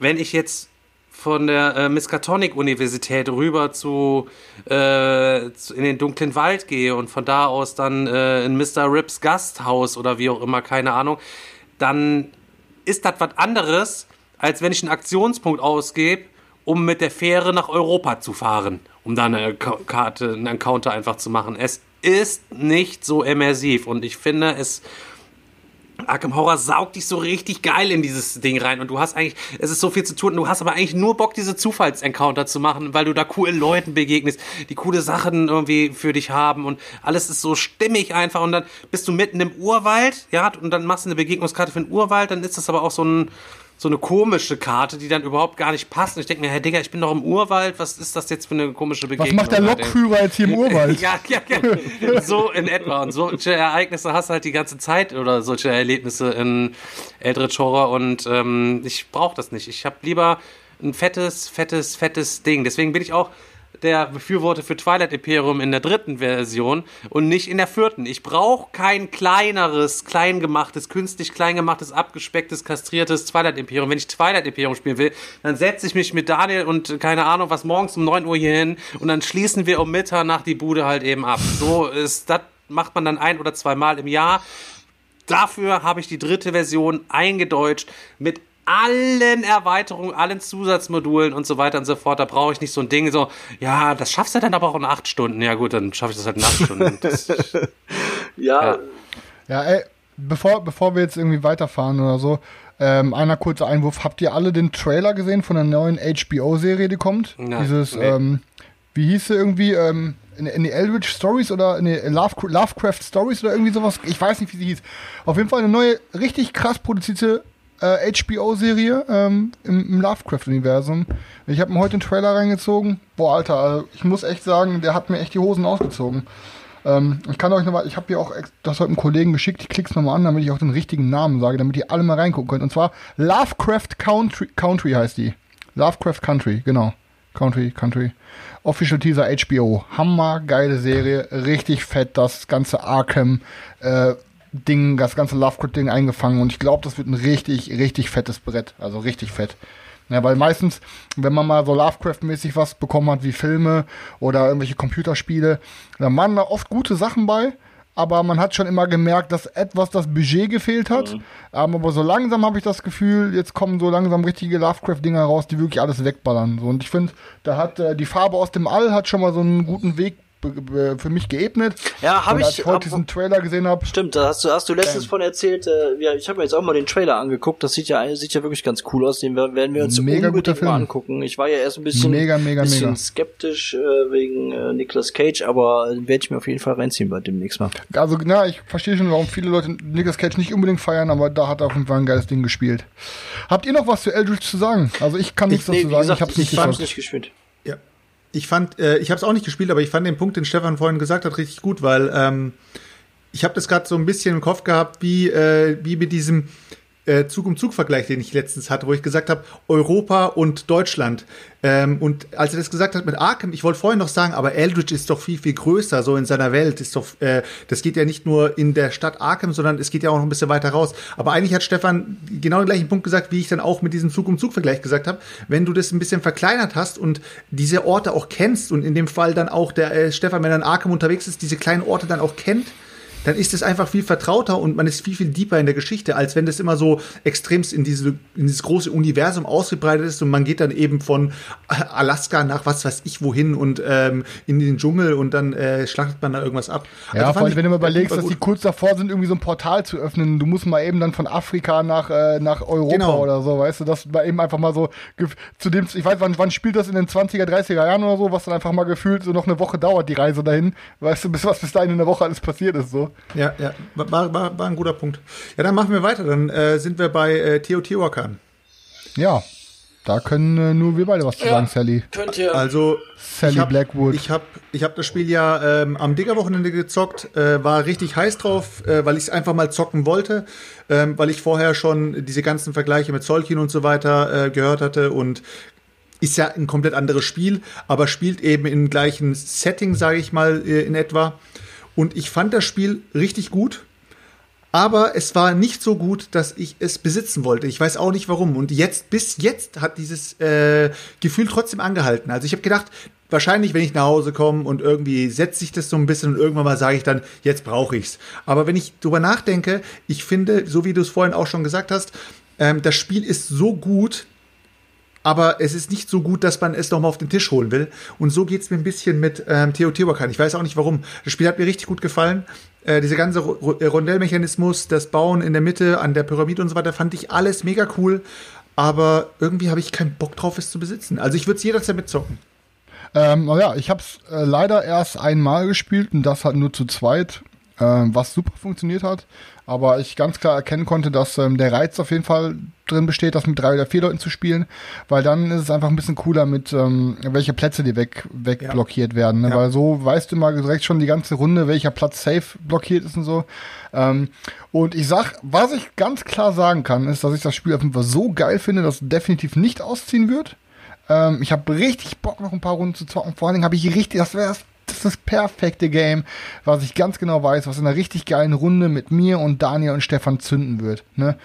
[SPEAKER 4] wenn ich jetzt von der äh, Miskatonic-Universität rüber zu, äh, zu in den dunklen Wald gehe und von da aus dann äh, in Mr. Rips Gasthaus oder wie auch immer, keine Ahnung, dann ist das was anderes, als wenn ich einen Aktionspunkt ausgebe, um mit der Fähre nach Europa zu fahren, um da eine Ka- Karte, einen Encounter einfach zu machen. Es ist nicht so immersiv und ich finde, es Arkham Horror saugt dich so richtig geil in dieses Ding rein und du hast eigentlich, es ist so viel zu tun, du hast aber eigentlich nur Bock, diese Zufallsencounter zu machen, weil du da coolen Leuten begegnest, die coole Sachen irgendwie für dich haben und alles ist so stimmig einfach und dann bist du mitten im Urwald, ja, und dann machst du eine Begegnungskarte für den Urwald, dann ist das aber auch so ein so eine komische Karte, die dann überhaupt gar nicht passt. Und ich denke mir, Herr Digga, ich bin doch im Urwald, was ist das jetzt für eine komische
[SPEAKER 5] Was
[SPEAKER 4] Begegnung?
[SPEAKER 5] macht der? Lokführer jetzt hier im Urwald?
[SPEAKER 4] Ja, ja, ja. So in etwa. Und solche Ereignisse hast du halt die ganze Zeit oder solche Erlebnisse in Eldritch Horror und ähm, ich brauche das nicht. Ich habe lieber ein fettes, fettes, fettes Ding. Deswegen bin ich auch der Befürworter für Twilight Imperium in der dritten Version und nicht in der vierten. Ich brauche kein kleineres, kleingemachtes, künstlich kleingemachtes, abgespecktes, kastriertes Twilight Imperium. Wenn ich Twilight Imperium spielen will, dann setze ich mich mit Daniel und keine Ahnung was morgens um 9 Uhr hier hin und dann schließen wir um Mitternacht die Bude halt eben ab. So ist das macht man dann ein oder zweimal im Jahr. Dafür habe ich die dritte Version eingedeutscht mit allen Erweiterungen, allen Zusatzmodulen und so weiter und so fort. Da brauche ich nicht so ein Ding, so, ja, das schaffst du dann aber auch in acht Stunden. Ja, gut, dann schaffe ich das halt in acht Stunden. Das,
[SPEAKER 6] Ja,
[SPEAKER 4] Ja.
[SPEAKER 5] Ja, ey, bevor, bevor wir jetzt irgendwie weiterfahren oder so, ähm, einer kurze Einwurf. Habt ihr alle den Trailer gesehen von der neuen HBO-Serie, die kommt?
[SPEAKER 4] Nein,
[SPEAKER 5] Dieses,
[SPEAKER 4] nee.
[SPEAKER 5] ähm, wie hieß sie irgendwie, ähm, in, in die Eldritch Stories oder in die Lovecraft, Lovecraft Stories oder irgendwie sowas? Ich weiß nicht, wie sie hieß. Auf jeden Fall eine neue, richtig krass produzierte äh, HBO-Serie ähm, im, im Lovecraft-Universum. Ich habe mir heute den Trailer reingezogen. Boah, Alter, also ich muss echt sagen, der hat mir echt die Hosen ausgezogen. Ähm, ich kann euch nochmal, ich habe hier auch das heute einem Kollegen geschickt, ich klick's nochmal an, damit ich auch den richtigen Namen sage, damit ihr alle mal reingucken könnt. Und zwar Lovecraft Country, Country heißt die. Lovecraft Country, genau. Country, Country. Official Teaser HBO. Hammer, geile Serie, richtig fett, das ganze Arkham, äh, Ding, das ganze Lovecraft-Ding eingefangen und ich glaube, das wird ein richtig, richtig fettes Brett. Also richtig fett. Ja, weil meistens, wenn man mal so Lovecraft-mäßig was bekommen hat, wie Filme oder irgendwelche Computerspiele, dann waren da oft gute Sachen bei, aber man hat schon immer gemerkt, dass etwas das Budget gefehlt hat. Ähm, aber so langsam habe ich das Gefühl, jetzt kommen so langsam richtige Lovecraft-Dinger raus, die wirklich alles wegballern. So, und ich finde, da hat äh, die Farbe aus dem All hat schon mal so einen guten Weg für mich geebnet.
[SPEAKER 6] Ja, hab
[SPEAKER 5] Und als
[SPEAKER 6] ich-
[SPEAKER 5] ich heute diesen Trailer gesehen habe,
[SPEAKER 6] Stimmt, da hast du, hast du letztens von erzählt. Äh, ja, ich habe mir jetzt auch mal den Trailer angeguckt. Das sieht ja, sieht ja wirklich ganz cool aus. Den werden wir uns
[SPEAKER 5] Mega
[SPEAKER 6] unbedingt
[SPEAKER 5] guter
[SPEAKER 6] mal
[SPEAKER 5] Film.
[SPEAKER 6] angucken. Ich war ja erst ein bisschen,
[SPEAKER 5] Mega, mega,
[SPEAKER 6] bisschen
[SPEAKER 5] mega.
[SPEAKER 6] skeptisch äh, wegen äh, Nicolas Cage, aber äh, werde ich mir auf jeden Fall reinziehen bei demnächst mal.
[SPEAKER 5] Also, na, ich verstehe schon, warum viele Leute Nicolas Cage nicht unbedingt feiern, aber da hat er auf jeden Fall ein geiles Ding gespielt. Habt ihr noch was zu Eldritch zu sagen? Also, ich kann nichts
[SPEAKER 6] Nee,
[SPEAKER 5] dazu sagen,
[SPEAKER 6] gesagt,
[SPEAKER 5] ich hab's nicht
[SPEAKER 6] ich hab's
[SPEAKER 5] geschafft.
[SPEAKER 6] nicht gespielt.
[SPEAKER 7] Ich fand, äh, ich habe es auch nicht gespielt, aber ich fand den Punkt, den Stefan vorhin gesagt hat, richtig gut, weil ähm, ich habe das gerade so ein bisschen im Kopf gehabt, wie, äh, wie mit diesem äh, Zug um Zug Vergleich, den ich letztens hatte, wo ich gesagt habe, Europa und Deutschland. Ähm, und als er das gesagt hat mit Arkham, ich wollte vorhin noch sagen, aber Eldritch ist doch viel, viel größer, so in seiner Welt. Ist doch, äh, das geht ja nicht nur in der Stadt Arkham, sondern es geht ja auch noch ein bisschen weiter raus. Aber eigentlich hat Stefan genau den gleichen Punkt gesagt, wie ich dann auch mit diesem Zug um Zug Vergleich gesagt habe. Wenn du das ein bisschen verkleinert hast und diese Orte auch kennst und in dem Fall dann auch der äh, Stefan, wenn er in Arkham unterwegs ist, diese kleinen Orte dann auch kennt, dann ist es einfach viel vertrauter und man ist viel, viel deeper in der Geschichte, als wenn das immer so extremst in, diese, in dieses große Universum ausgebreitet ist und man geht dann eben von Alaska nach was weiß ich wohin und ähm, in den Dschungel und dann äh, schlachtet man da irgendwas ab.
[SPEAKER 5] Ja,
[SPEAKER 7] Also
[SPEAKER 5] vor allem, wenn du mal
[SPEAKER 7] ich-
[SPEAKER 5] überlegst, dass die kurz davor sind, irgendwie so ein Portal zu öffnen. Du musst mal eben dann von Afrika nach, äh, nach Europa
[SPEAKER 7] Genau.
[SPEAKER 5] oder so, weißt du, das war eben einfach mal so, zu dem, ich weiß, wann, wann spielt das in den 20er, 30er Jahren oder so, was dann einfach mal gefühlt so noch eine Woche dauert, die Reise dahin. Weißt du, bis was bis dahin in der Woche alles passiert ist, so.
[SPEAKER 7] Ja, ja, war, war, war ein guter Punkt. Ja, dann machen wir weiter. Dann äh, sind wir bei äh, Teotihuacan.
[SPEAKER 5] Ja, da können äh, nur wir beide was zu sagen, Sally.
[SPEAKER 6] Könnt ihr.
[SPEAKER 7] Also
[SPEAKER 5] Sally
[SPEAKER 7] ich hab,
[SPEAKER 5] Blackwood.
[SPEAKER 7] Ich habe ich hab das Spiel ja ähm, am Digger-Wochenende gezockt, äh, war richtig heiß drauf, äh, weil ich es einfach mal zocken wollte, ähm, weil ich vorher schon diese ganzen Vergleiche mit Solkin und so weiter äh, gehört hatte und ist ja ein komplett anderes Spiel, aber spielt eben im gleichen Setting, sage ich mal, äh, in etwa. Und ich fand das Spiel richtig gut. Aber es war nicht so gut, dass ich es besitzen wollte. Ich weiß auch nicht warum. Und jetzt, bis jetzt hat dieses äh, Gefühl trotzdem angehalten. Also ich habe gedacht, wahrscheinlich, wenn ich nach Hause komme und irgendwie setzt sich das so ein bisschen und irgendwann mal sage ich dann, jetzt brauche ich's. Aber wenn ich drüber nachdenke, ich finde, so wie du es vorhin auch schon gesagt hast, ähm, das Spiel ist so gut, aber es ist nicht so gut, dass man es nochmal auf den Tisch holen will. Und so geht's mir ein bisschen mit ähm, Teotihuacan. Ich weiß auch nicht warum. Das Spiel hat mir richtig gut gefallen. Äh, dieser ganze Ro Ro- Rondellmechanismus, das Bauen in der Mitte, an der Pyramide und so weiter, fand ich alles mega cool. Aber irgendwie habe ich keinen Bock drauf, es zu besitzen. Also ich würde es jederzeit mitzocken.
[SPEAKER 5] Ähm, naja, ich habe es äh, leider erst einmal gespielt und das halt nur zu zweit, was super funktioniert hat. Aber ich ganz klar erkennen konnte, dass ähm, der Reiz auf jeden Fall drin besteht, das mit drei oder vier Leuten zu spielen, weil dann ist es einfach ein bisschen cooler mit, ähm, welche Plätze die weg, weg
[SPEAKER 7] Ja.
[SPEAKER 5] blockiert werden. Ne?
[SPEAKER 7] Ja.
[SPEAKER 5] Weil so weißt du mal direkt schon die ganze Runde, welcher Platz safe blockiert ist und so. Ähm, und ich sag, was ich ganz klar sagen kann, ist, dass ich das Spiel auf jeden Fall so geil finde, dass es definitiv nicht ausziehen wird. Ähm, ich habe richtig Bock, noch ein paar Runden zu zocken. Vor allen Dingen habe ich richtig, das wäre das, das ist das perfekte Game, was ich ganz genau weiß, was in einer richtig geilen Runde mit mir und Daniel und Stefan zünden wird. Ne?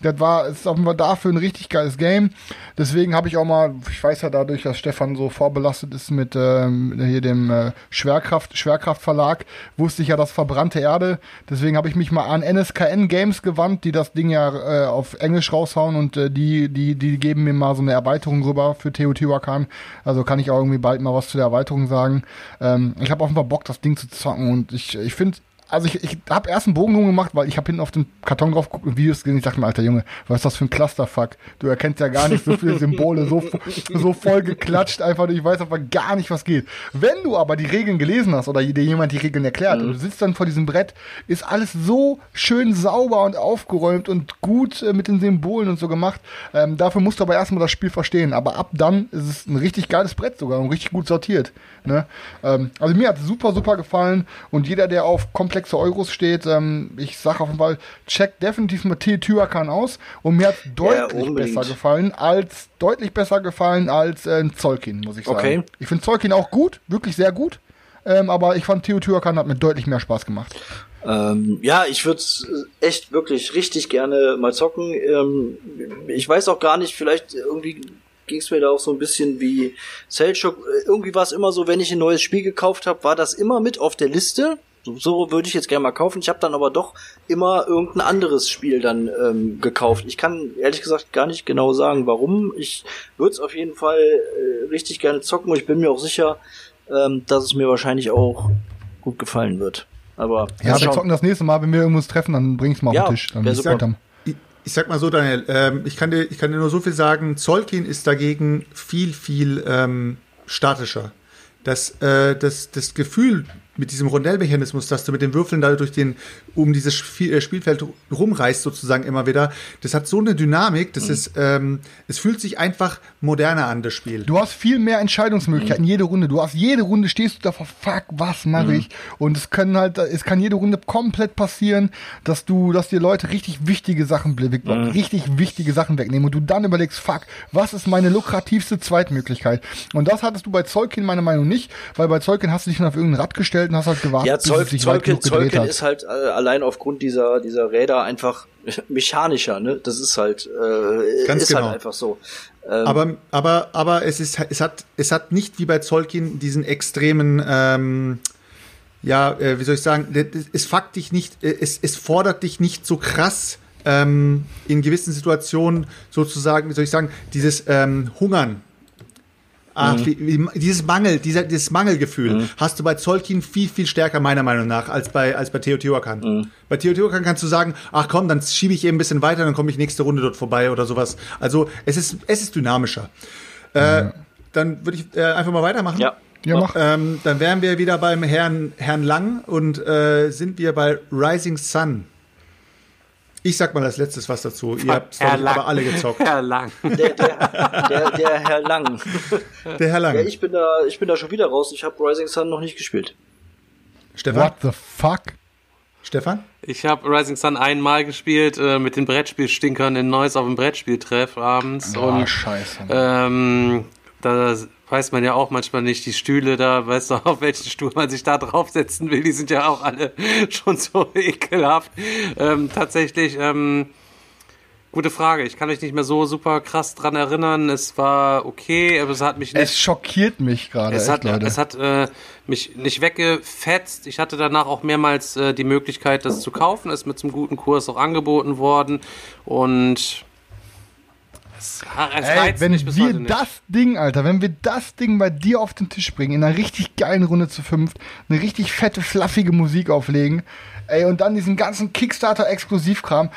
[SPEAKER 5] Das war, ist offenbar dafür ein richtig geiles Game. Deswegen habe ich auch mal, ich weiß ja dadurch, dass Stefan so vorbelastet ist mit ähm, hier dem äh, Schwerkraft, Schwerkraftverlag, wusste ich ja das verbrannte Erde. Deswegen habe ich mich mal an NSKN Games gewandt, die das Ding ja äh, auf Englisch raushauen und äh, die, die, die geben mir mal so eine Erweiterung rüber für Teotihuacan. Also kann ich auch irgendwie bald mal was zu der Erweiterung sagen. Ähm, ich habe offenbar Bock, das Ding zu zocken und ich, ich finde also ich, ich habe erst einen Bogen gemacht, weil ich habe hinten auf den Karton drauf geguckt und Videos gesehen. Ich dachte mir, alter Junge, was ist das für ein Clusterfuck? Du erkennst ja gar nicht so viele Symbole, so, so voll geklatscht einfach. Ich weiß aber gar nicht, was geht. Wenn du aber die Regeln gelesen hast oder dir jemand die Regeln erklärt mhm. und du sitzt dann vor diesem Brett, ist alles so schön sauber und aufgeräumt und gut äh, mit den Symbolen und so gemacht. Ähm, dafür musst du aber erstmal das Spiel verstehen. Aber ab dann ist es ein richtig geiles Brett sogar und richtig gut sortiert. Ne? Ähm, also mir hat es super, super gefallen und jeder, der auf komplett komplexe Euros steht. Ähm, ich sage auf jeden Fall, check definitiv mal Teotihuacan aus und mir hat deutlich ja, besser gefallen als deutlich besser gefallen als äh, Zolkin, muss ich sagen. Okay. Ich finde Zolkin auch gut, wirklich sehr gut. Ähm, aber ich fand Teotihuacan hat mir deutlich mehr Spaß gemacht.
[SPEAKER 6] Ähm, ja, ich würde echt wirklich richtig gerne mal zocken. Ähm, ich weiß auch gar nicht, vielleicht irgendwie ging es mir da auch so ein bisschen wie Selchuk. Irgendwie war es immer so, wenn ich ein neues Spiel gekauft habe, war das immer mit auf der Liste so würde ich jetzt gerne mal kaufen. Ich habe dann aber doch immer irgendein anderes Spiel dann ähm, gekauft. Ich kann ehrlich gesagt gar nicht genau sagen, warum. Ich würde es auf jeden Fall äh, richtig gerne zocken und ich bin mir auch sicher, ähm, dass es mir wahrscheinlich auch gut gefallen wird. Aber
[SPEAKER 5] ja, wir zocken das nächste Mal, wenn wir irgendwas treffen, dann bring's mal
[SPEAKER 6] ja,
[SPEAKER 5] auf den Tisch. Dann
[SPEAKER 7] ich, sag, ich, ich sag mal so, Daniel, ähm, ich, kann dir, ich kann dir nur so viel sagen, Zolkin ist dagegen viel, viel ähm, statischer. Das, äh, das, das Gefühl, mit diesem Rondellmechanismus, dass du mit den Würfeln da durch den, um dieses äh, Spielfeld rumreißt sozusagen immer wieder, das hat so eine Dynamik, das mhm. ist, ähm, es fühlt sich einfach moderner an, das Spiel.
[SPEAKER 5] Du hast viel mehr Entscheidungsmöglichkeiten mhm. jede Runde. Du hast jede Runde stehst du da vor, fuck, was mache mhm. ich? Und es können halt, es kann jede Runde komplett passieren, dass du, dass dir Leute richtig wichtige Sachen mhm. richtig wichtige Sachen wegnehmen und du dann überlegst, fuck, was ist meine lukrativste Zweitmöglichkeit? Und das hattest du bei Zolkin meiner Meinung nicht, weil bei Zolkin hast du dich dann auf irgendein Rad gestellt gestellt und hast halt gewartet,
[SPEAKER 6] ja, Zoll, bis Zolkin, Zolkin ist halt äh, allein aufgrund dieser, dieser Räder einfach mechanischer, ne? Das ist halt, äh, Ganz ist halt genau. halt einfach so.
[SPEAKER 7] Ähm, aber, aber, aber es ist, es hat, es hat nicht wie bei Zolkin diesen extremen, ähm, ja, äh, wie soll ich sagen, es fuckt dich nicht, äh, es, es fordert dich nicht so krass ähm, in gewissen Situationen sozusagen, wie soll ich sagen, dieses ähm, Hungern Ach, mhm. wie, wie, dieses Mangel, dieser, dieses Mangelgefühl mhm. hast du bei Zolkin viel, viel stärker, meiner Meinung nach, als bei, als bei Teotihuacan. Mhm. Bei Teotihuacan kannst du sagen, ach komm, dann schiebe ich eben ein bisschen weiter, dann komme ich nächste Runde dort vorbei oder sowas. Also, es ist, es ist dynamischer. Äh, dann würde ich äh, einfach mal weitermachen.
[SPEAKER 6] Ja.
[SPEAKER 7] Ja, mach. Ähm, dann wären wir wieder beim Herrn, Herrn Lang und äh, sind wir bei Rising Sun. Ich sag mal als letztes was dazu. Ihr habt aber alle gezockt.
[SPEAKER 6] Herr Lang. Der, der, der, der Herr Lang.
[SPEAKER 7] Der Herr Lang. Ja,
[SPEAKER 6] ich bin da, ich bin da schon wieder raus. Ich habe Rising Sun noch nicht gespielt.
[SPEAKER 5] Stefan? What the fuck?
[SPEAKER 7] Stefan?
[SPEAKER 4] Ich habe Rising Sun einmal gespielt äh, mit den Brettspielstinkern in Neuss auf dem Brettspieltreff abends.
[SPEAKER 5] Oh, und, scheiße.
[SPEAKER 4] Ähm, da weiß man ja auch manchmal nicht, die Stühle da, weißt du, auf welchen Stuhl man sich da draufsetzen will, die sind ja auch alle schon so ekelhaft. Ähm, tatsächlich, ähm, gute Frage. Ich kann mich nicht mehr so super krass dran erinnern. Es war okay, aber es hat mich nicht.
[SPEAKER 5] Es schockiert mich gerade.
[SPEAKER 4] Es hat, Leute. es hat äh, mich nicht weggefetzt. Ich hatte danach auch mehrmals äh, die Möglichkeit, das zu kaufen. Ist mit zum guten Kurs auch angeboten worden. Und
[SPEAKER 5] es, es Ey, wenn wir das Ding, Alter, wenn wir das Ding bei dir auf den Tisch bringen, in einer richtig geilen Runde zu fünft, eine richtig fette, fluffige Musik auflegen, ey, und dann diesen ganzen Kickstarter-Exklusivkram,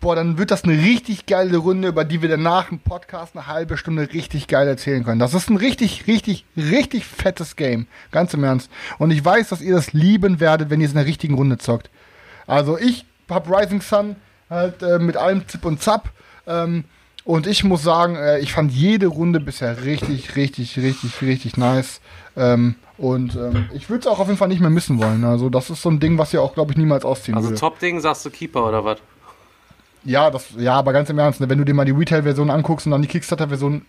[SPEAKER 5] boah, dann wird das eine richtig geile Runde, über die wir danach im Podcast eine halbe Stunde richtig geil erzählen können. Das ist ein richtig, richtig, richtig fettes Game. Ganz im Ernst. Und ich weiß, dass ihr das lieben werdet, wenn ihr es in der richtigen Runde zockt. Also ich hab Rising Sun halt äh, mit allem Zip und Zap. Ähm, und ich muss sagen, äh, ich fand jede Runde bisher richtig, richtig, richtig, richtig nice. Ähm, und ähm, ich würde es auch auf jeden Fall nicht mehr missen wollen. Also das ist so ein Ding, was ihr auch, glaube ich, niemals ausziehen
[SPEAKER 4] Also. Top-Ding sagst du Keeper oder was?
[SPEAKER 5] Ja, das, ja, aber ganz im Ernst, ne, wenn du dir mal die Retail-Version anguckst und dann die Kickstarter-Version,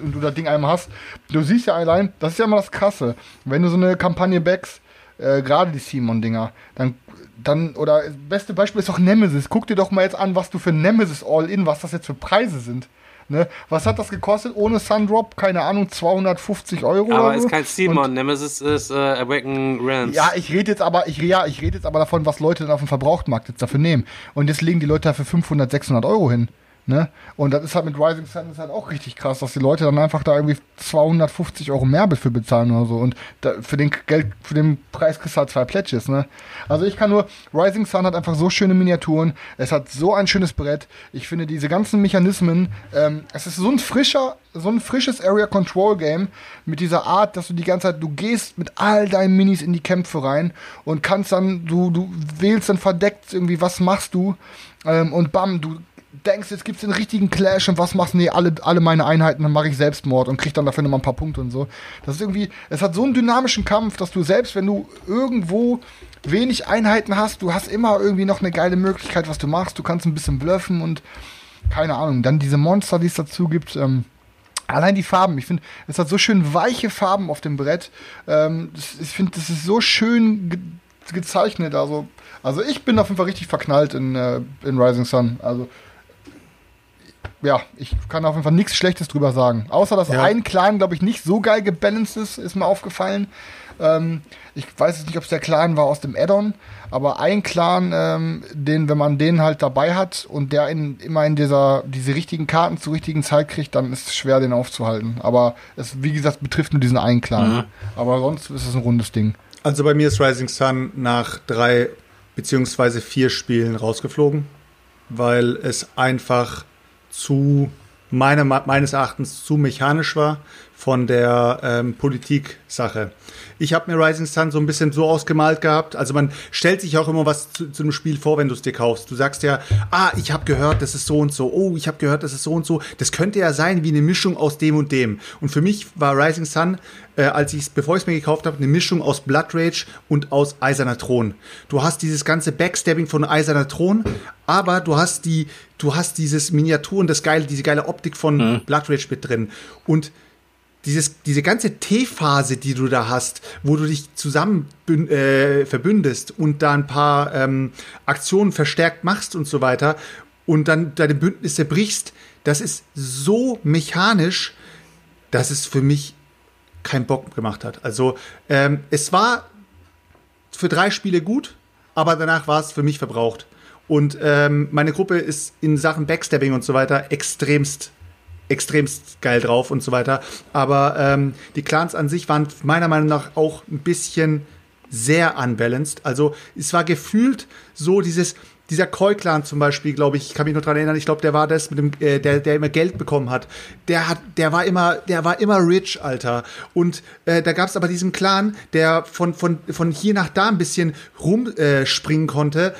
[SPEAKER 5] und du das Ding einmal hast, du siehst ja allein, das ist ja immer das Krasse. Wenn du so eine Kampagne backst, äh, gerade die Simon-Dinger, dann, dann, oder beste Beispiel ist doch Nemesis. Guck dir doch mal jetzt an, was du für Nemesis All-In, was das jetzt für Preise sind. Ne? Was hat das gekostet ohne Sundrop? Keine Ahnung, 250 Euro
[SPEAKER 4] Aber
[SPEAKER 5] oder so.
[SPEAKER 4] ist kein Simon,
[SPEAKER 5] Und-
[SPEAKER 4] Nemesis ist äh, Awaken Realms.
[SPEAKER 5] ja, ich rede jetzt aber, ich, ja, ich rede jetzt aber davon, was Leute dann auf dem Verbrauchtmarkt jetzt dafür nehmen. Und jetzt legen die Leute dafür 500, 600 Euro hin. Ne? Und das ist halt mit Rising Sun ist halt auch richtig krass, dass die Leute dann einfach da irgendwie 250 Euro mehr für bezahlen oder so. Und da, für den Geld, für den Preis kriegst du halt zwei Pledges, ne? Also ich kann nur, Rising Sun hat einfach so schöne Miniaturen, es hat so ein schönes Brett. Ich finde diese ganzen Mechanismen, ähm, es ist so ein frischer, so ein frisches Area Control Game mit dieser Art, dass du die ganze Zeit, du gehst mit all deinen Minis in die Kämpfe rein und kannst dann, du, du wählst dann verdeckt irgendwie, was machst du? Ähm, und bam, du denkst, jetzt gibt's den richtigen Clash und was machst du? Nee, alle, alle meine Einheiten, dann mache ich Selbstmord und krieg dann dafür nochmal ein paar Punkte und so. Das ist irgendwie, es hat so einen dynamischen Kampf, dass du selbst, wenn du irgendwo wenig Einheiten hast, du hast immer irgendwie noch eine geile Möglichkeit, was du machst. Du kannst ein bisschen bluffen und keine Ahnung. Dann diese Monster, die es dazu gibt, ähm, Allein die Farben, ich finde, es hat so schön weiche Farben auf dem Brett. Ähm, das, ich finde, das ist so schön ge gezeichnet. Also, also ich bin auf jeden Fall richtig verknallt in, äh, in Rising Sun. Also ja, ich kann auf jeden Fall nichts Schlechtes drüber sagen. Außer, dass
[SPEAKER 7] Ja.
[SPEAKER 5] ein Clan, glaube ich, nicht so geil gebalanced ist, ist mir aufgefallen. Ähm, ich weiß jetzt nicht, ob es der Clan war aus dem Add-on, aber ein Clan, ähm, den, wenn man den halt dabei hat und der in, immer in dieser, diese richtigen Karten zur richtigen Zeit kriegt, dann ist es schwer, den aufzuhalten. Aber es, wie gesagt, betrifft nur diesen einen Clan. Aber sonst ist es ein rundes Ding.
[SPEAKER 7] Also bei mir ist Rising Sun nach drei beziehungsweise vier Spielen rausgeflogen, weil es einfach zu meiner, meines Erachtens zu mechanisch war von der ähm, Politik-Sache. Ich habe mir Rising Sun so ein bisschen so ausgemalt gehabt. Also man stellt sich auch immer was zu, zu einem Spiel vor, wenn du es dir kaufst. Du sagst ja, ah, ich habe gehört, das ist so und so. Oh, ich habe gehört, das ist so und so. Das könnte ja sein wie eine Mischung aus dem und dem. Und für mich war Rising Sun, äh, als ich bevor ich es mir gekauft habe, eine Mischung aus Blood Rage und aus Eiserner Thron. Du hast dieses ganze Backstabbing von Eiserner Thron, aber du hast die, du hast dieses Miniaturen, das geile, diese geile Optik von Blood Rage mit drin. Und dieses, diese ganze T-Phase, die du da hast, wo du dich zusammen äh, verbündest und da ein paar ähm, Aktionen verstärkt machst und so weiter und dann deine Bündnisse brichst, das ist so mechanisch, dass es für mich keinen Bock gemacht hat. Also ähm, es war für drei Spiele gut, aber danach war es für mich verbraucht. Und ähm, meine Gruppe ist in Sachen Backstabbing und so weiter extremst extremst geil drauf und so weiter. Aber ähm, die Clans an sich waren meiner Meinung nach auch ein bisschen sehr unbalanced. Also es war gefühlt so dieses dieser Koi-Clan zum Beispiel, glaube ich, ich kann mich noch dran erinnern, ich glaube, der war das mit dem, äh, der, der immer Geld bekommen hat. Der hat, der war immer, der war immer rich, Alter. Und äh, da gab es aber diesen Clan, der von, von, von hier nach da ein bisschen rumspringen äh, konnte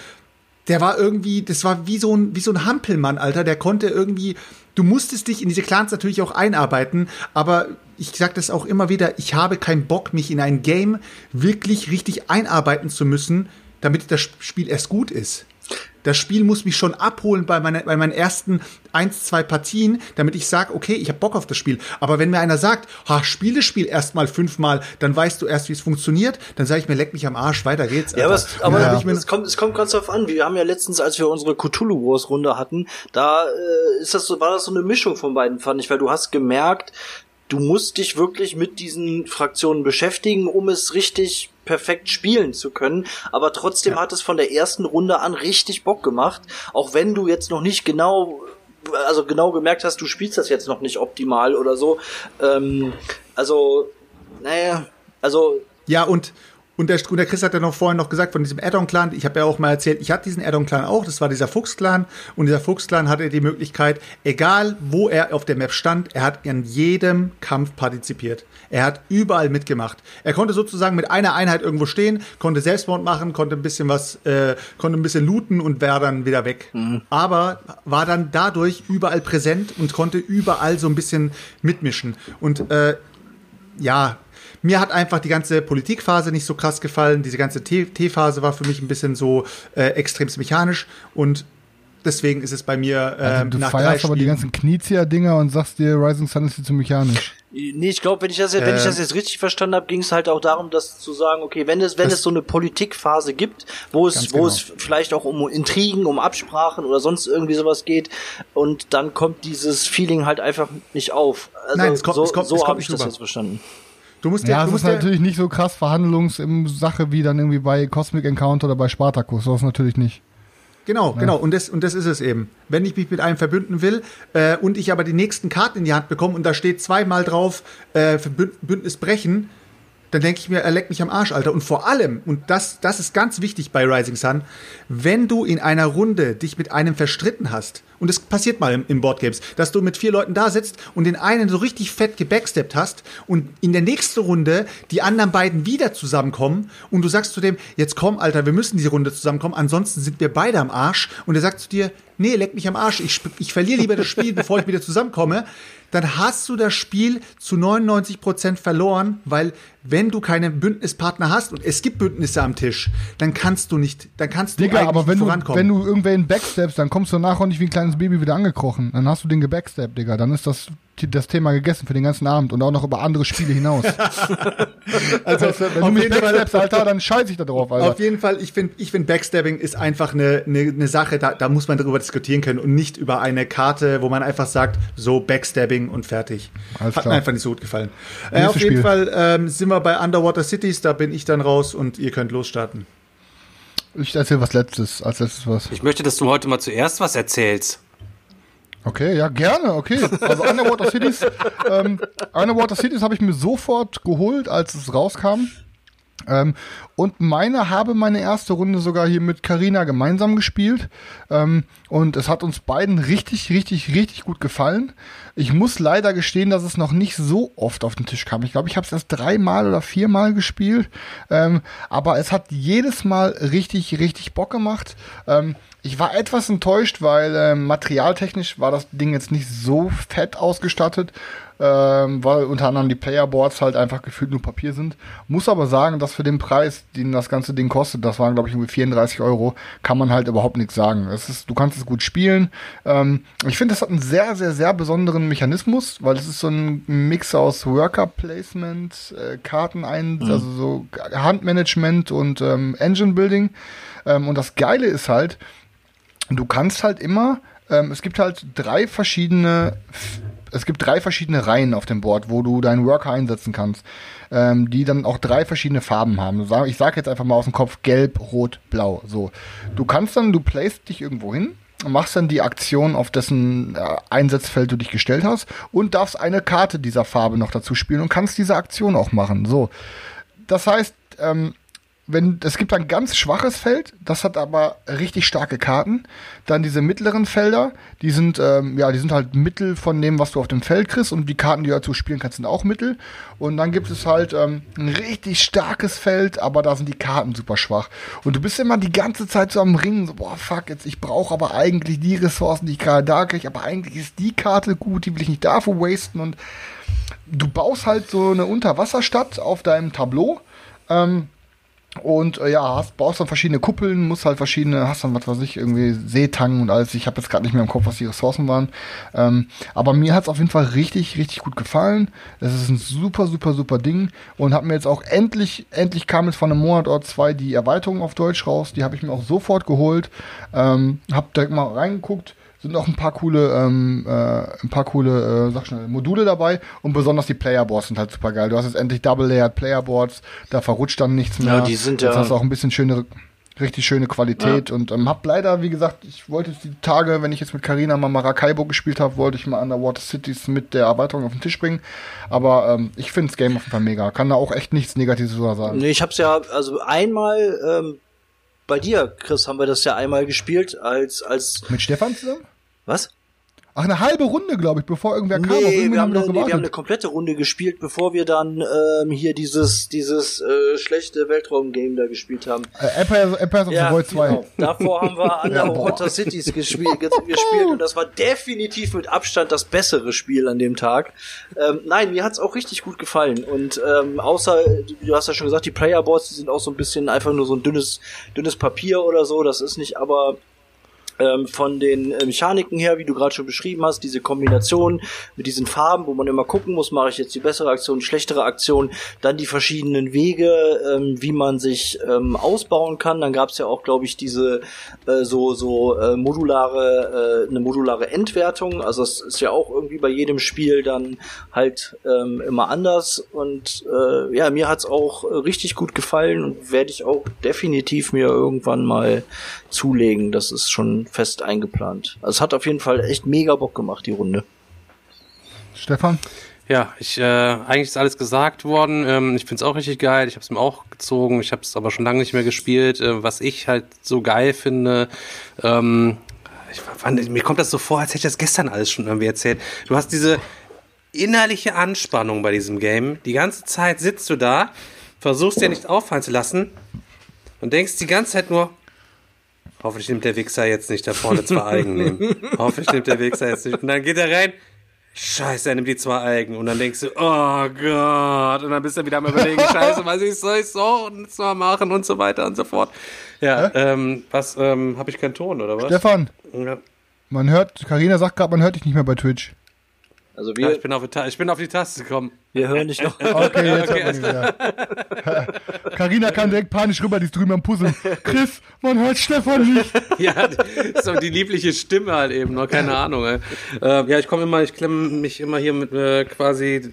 [SPEAKER 7] der war irgendwie, das war wie so ein, wie so ein Hampelmann, Alter, der konnte irgendwie, du musstest dich in diese Clans natürlich auch einarbeiten, aber ich sag das auch immer wieder, ich habe keinen Bock, mich in ein Game wirklich richtig einarbeiten zu müssen, damit das Spiel erst gut ist. Das Spiel muss mich schon abholen bei, meiner, bei meinen ersten eins, zwei Partien, damit ich sage, okay, ich habe Bock auf das Spiel. Aber wenn mir einer sagt, ha, spiel das Spiel erstmal fünfmal, dann weißt du erst, wie es funktioniert, dann sage ich mir, leck mich am Arsch, weiter geht's.
[SPEAKER 6] Ja, aber, aber
[SPEAKER 7] mir-
[SPEAKER 6] es, kommt, es kommt ganz drauf an. Wir haben ja letztens, als wir unsere Cthulhu Wars Runde hatten, da äh, ist das so, war das so eine Mischung von beiden, fand ich, weil du hast gemerkt, du musst dich wirklich mit diesen Fraktionen beschäftigen, um es richtig perfekt spielen zu können. Aber trotzdem hat es von der ersten Runde an richtig Bock gemacht, auch wenn du jetzt noch nicht genau also genau gemerkt hast, du spielst das jetzt noch nicht optimal oder so. Ähm, also, naja, also
[SPEAKER 7] Ja, und, und, der, und der Chris hat ja noch vorhin noch gesagt von diesem Addon-Clan. Ich habe ja auch mal erzählt, ich hatte diesen Addon-Clan auch. Das war dieser Fuchs-Clan. Und dieser Fuchs-Clan hatte die Möglichkeit, egal wo er auf der Map stand, er hat in jedem Kampf partizipiert. Er hat überall mitgemacht. Er konnte sozusagen mit einer Einheit irgendwo stehen, konnte Selbstmord machen, konnte ein bisschen was, äh, konnte ein bisschen looten und wäre dann wieder weg. Aber war dann dadurch überall präsent und konnte überall so ein bisschen mitmischen. Und äh, ja, mir hat einfach die ganze Politikphase nicht so krass gefallen. Diese ganze T-Phase war für mich ein bisschen so äh, extremst mechanisch. Und Deswegen ist es bei mir ähm,
[SPEAKER 5] Also du
[SPEAKER 7] nach drei
[SPEAKER 5] feierst aber die ganzen Knizia-Dinger und sagst dir, Rising Sun ist dir zu mechanisch.
[SPEAKER 6] Nee, ich glaube, wenn ich das jetzt, wenn ich
[SPEAKER 7] Ähm.
[SPEAKER 6] das jetzt richtig verstanden habe, ging es halt auch darum, dass zu sagen, okay, wenn es wenn es so eine Politikphase gibt, wo es wo
[SPEAKER 7] genau.
[SPEAKER 6] es vielleicht auch um Intrigen, um Absprachen oder sonst irgendwie sowas geht und dann kommt dieses Feeling halt einfach nicht auf. Also
[SPEAKER 7] Nein, es kommt-
[SPEAKER 6] so,
[SPEAKER 7] es kommt-
[SPEAKER 6] so
[SPEAKER 7] es kommt
[SPEAKER 6] habe ich das jetzt verstanden.
[SPEAKER 7] Du musst
[SPEAKER 5] Ja, es
[SPEAKER 7] du
[SPEAKER 5] ist
[SPEAKER 7] musst dir,
[SPEAKER 5] natürlich nicht so krass Verhandlungssache wie dann irgendwie bei Cosmic Encounter oder bei Spartacus. Das natürlich nicht.
[SPEAKER 7] Genau, genau. Und das, und das ist es eben. Wenn ich mich mit einem verbünden will äh, und ich aber die nächsten Karten in die Hand bekomme und da steht zweimal drauf, äh, Bündnis brechen, dann denke ich mir, er leckt mich am Arsch, Alter. Und vor allem, und das, das ist ganz wichtig bei Rising Sun, wenn du in einer Runde dich mit einem verstritten hast, und es passiert mal im, im Boardgames, dass du mit vier Leuten da sitzt und den einen so richtig fett gebacksteppt hast und in der nächsten Runde die anderen beiden wieder zusammenkommen und du sagst zu dem, jetzt komm, Alter, wir müssen die Runde zusammenkommen, ansonsten sind wir beide am Arsch und er sagt zu dir, nee, leck mich am Arsch, ich, ich verliere lieber das Spiel, bevor ich wieder zusammenkomme, dann hast du das Spiel zu 99% verloren, weil wenn du keinen Bündnispartner hast und es gibt Bündnisse am Tisch, dann kannst du nicht, dann kannst du
[SPEAKER 5] Digga,
[SPEAKER 7] eigentlich
[SPEAKER 5] aber wenn
[SPEAKER 7] nicht
[SPEAKER 5] du,
[SPEAKER 7] vorankommen.
[SPEAKER 5] wenn du irgendwen backsteppst, dann kommst du auch nicht wie ein kleines Baby wieder angekrochen. Dann hast du den gebacksteppt, Digga. Dann ist das, das Thema gegessen für den ganzen Abend und auch noch über andere Spiele hinaus.
[SPEAKER 7] also,
[SPEAKER 5] wenn du mich backsteppst, Alter, dann scheiße ich da drauf, Alter.
[SPEAKER 7] Auf jeden Fall, ich finde, ich find Backstabbing ist einfach eine, eine, eine Sache, da, da muss man darüber diskutieren können und nicht über eine Karte, wo man einfach sagt, so Backstabbing und fertig.
[SPEAKER 5] Alles
[SPEAKER 7] Hat
[SPEAKER 5] klar.
[SPEAKER 7] mir einfach nicht so gut gefallen. Äh, auf jeden
[SPEAKER 5] Spiel.
[SPEAKER 7] Fall ähm, sind wir bei Underwater Cities, da bin ich dann raus und ihr könnt losstarten.
[SPEAKER 5] Ich erzähl was letztes, als letztes was.
[SPEAKER 4] Ich möchte, dass du heute mal zuerst was erzählst.
[SPEAKER 5] Okay, ja, gerne, okay. Also Underwater Cities, ähm, Underwater Cities habe ich mir sofort geholt, als es rauskam. Ähm, und meine habe meine erste Runde sogar hier mit Karina gemeinsam gespielt. Ähm, und es hat uns beiden richtig, richtig, richtig gut gefallen. Ich muss leider gestehen, dass es noch nicht so oft auf den Tisch kam. Ich glaube, ich habe es erst dreimal oder viermal gespielt. Ähm, aber es hat jedes Mal richtig, richtig Bock gemacht. Ich war etwas enttäuscht, weil ähm, materialtechnisch war das Ding jetzt nicht so fett ausgestattet, ähm, weil unter anderem die Playerboards halt einfach gefühlt nur Papier sind. Muss aber sagen, dass für den Preis, den das ganze Ding kostet, das waren glaube ich irgendwie 34 Euro, kann man halt überhaupt nichts sagen. Es ist, du kannst es gut spielen. Ähm, ich finde, das hat einen sehr, sehr, sehr besonderen Mechanismus, weil es ist so ein Mix aus Worker Placement, äh, Karten ein, also so Handmanagement und ähm, Engine Building. Ähm, und das Geile ist halt, du kannst halt immer, ähm, es gibt halt drei verschiedene, es gibt drei verschiedene Reihen auf dem Board, wo du deinen Worker einsetzen kannst, ähm, die dann auch drei verschiedene Farben haben. Ich sage jetzt einfach mal aus dem Kopf gelb, rot, blau. So, du kannst dann, du playst dich irgendwo hin machst dann die Aktion, auf dessen äh, Einsatzfeld du dich gestellt hast und darfst eine Karte dieser Farbe noch dazu spielen und kannst diese Aktion auch machen. So, das heißt, ähm, wenn es gibt ein ganz schwaches Feld, das hat aber richtig starke Karten. Dann diese mittleren Felder, die sind ähm, ja, die sind halt Mittel von dem, was du auf dem Feld kriegst und die Karten, die du dazu spielen kannst, sind auch Mittel. Und dann gibt es halt ähm, ein richtig starkes Feld, aber da sind die Karten super schwach. Und du bist immer die ganze Zeit so am Ringen, so boah fuck, jetzt ich brauche aber eigentlich die Ressourcen, die ich gerade da kriege, aber eigentlich ist die Karte gut, die will ich nicht dafür wasten und du baust halt so eine Unterwasserstadt auf deinem Tableau. Ähm, und äh, ja, hast, baust dann verschiedene Kuppeln, musst halt verschiedene, hast dann was weiß ich, irgendwie Seetangen und alles. Ich habe jetzt gerade nicht mehr im Kopf, was die Ressourcen waren. Ähm, aber mir hat's auf jeden Fall richtig, richtig gut gefallen. Es ist ein super, super, super Ding. Und hab mir jetzt auch endlich, endlich kam jetzt von einem Monat oder zwei die Erweiterung auf Deutsch raus. Die habe ich mir auch sofort geholt. Ähm, hab direkt mal reingeguckt sind noch ein paar coole, ähm, äh, ein paar coole, äh, sag schnell, Module dabei und besonders die Playerboards sind halt super geil. Du hast jetzt endlich Double-Layered Playerboards, da verrutscht dann nichts mehr.
[SPEAKER 6] Ja, die sind
[SPEAKER 5] jetzt
[SPEAKER 6] ja-
[SPEAKER 5] hast du auch ein bisschen schönere, richtig schöne Qualität und ähm, hab leider, wie gesagt, ich wollte jetzt die Tage, wenn ich jetzt mit Carina mal Maracaibo gespielt habe, wollte ich mal Underwater Cities mit der Erweiterung auf den Tisch bringen. Aber ähm, ich finde das Game auf jeden Fall mega. Kann da auch echt nichts Negatives drüber sagen.
[SPEAKER 6] Nee, ich hab's ja, also einmal, ähm, bei dir, Chris, haben wir das ja einmal gespielt, als, als,
[SPEAKER 5] Mit Stefan zusammen?
[SPEAKER 6] Was?
[SPEAKER 5] Ach, eine halbe Runde, glaube ich, bevor irgendwer kam. Auf
[SPEAKER 6] Nee, wir haben, eine, nee, wir haben eine komplette Runde gespielt, bevor wir dann ähm, hier dieses dieses äh, schlechte Weltraum-Game da gespielt haben.
[SPEAKER 5] Äh, Empire, Empires of the Void 2.
[SPEAKER 6] genau. Davor haben wir Underwater
[SPEAKER 5] boah.
[SPEAKER 6] Cities gespielt, ge gespielt und das war definitiv mit Abstand das bessere Spiel an dem Tag. Ähm, nein, mir hat's auch richtig gut gefallen und ähm, außer, du hast ja schon gesagt, die Playerboards, die sind auch so ein bisschen einfach nur so ein dünnes dünnes Papier oder so, das ist nicht, aber ähm, von den äh, Mechaniken her, wie du gerade schon beschrieben hast, diese Kombination mit diesen Farben, wo man immer gucken muss, mache ich jetzt die bessere Aktion, schlechtere Aktion, dann die verschiedenen Wege, ähm, wie man sich ähm, ausbauen kann. Dann gab es ja auch, glaube ich, diese äh, so so äh, modulare äh, eine modulare Endwertung. Also das ist ja auch irgendwie bei jedem Spiel dann halt ähm, immer anders. Und äh, ja, mir hat's auch richtig gut gefallen und werde ich auch definitiv mir irgendwann mal zulegen. Das ist schon fest eingeplant. Also es hat auf jeden Fall echt mega Bock gemacht, die Runde.
[SPEAKER 5] Stefan?
[SPEAKER 4] Ja, ich, äh, eigentlich ist alles gesagt worden. Ähm, ich finde es auch richtig geil. Ich habe es mir auch gezogen. Ich habe es aber schon lange nicht mehr gespielt. Äh, was ich halt so geil finde, ähm, ich, fand, mir kommt das so vor, als hätte ich das gestern alles schon irgendwie erzählt. Du hast diese innerliche Anspannung bei diesem Game. Die ganze Zeit sitzt du da, versuchst dir nicht auffallen zu lassen und denkst die ganze Zeit nur, hoffentlich nimmt der Wichser jetzt nicht da vorne zwei Eigen nehmen. hoffentlich nimmt der Wichser jetzt nicht. Und dann geht er rein, Scheiße, er nimmt die zwei Eigen. Und dann denkst du, oh Gott. Und dann bist du wieder am überlegen, scheiße, was ich soll ich so und so machen und so weiter und so fort. Ja, ähm, was, ähm, habe ich keinen Ton, oder was?
[SPEAKER 5] Stefan,
[SPEAKER 4] Ja.
[SPEAKER 5] man hört, Karina sagt gerade, man hört dich nicht mehr bei Twitch.
[SPEAKER 6] Also
[SPEAKER 4] Ja,
[SPEAKER 6] wir,
[SPEAKER 4] ich, bin auf die ich bin auf die Taste gekommen.
[SPEAKER 6] wir hören dich noch.
[SPEAKER 5] Okay, jetzt
[SPEAKER 4] Okay,
[SPEAKER 5] hört man ihn wieder. Karina kann direkt panisch rüber, die ist drüben am Puzzeln. Chris, man hört Stefan nicht.
[SPEAKER 4] Ja, ist so die liebliche Stimme halt eben, noch keine Ahnung. Ey. Ähm, ja, ich komme immer, ich klemme mich immer hier mit äh, quasi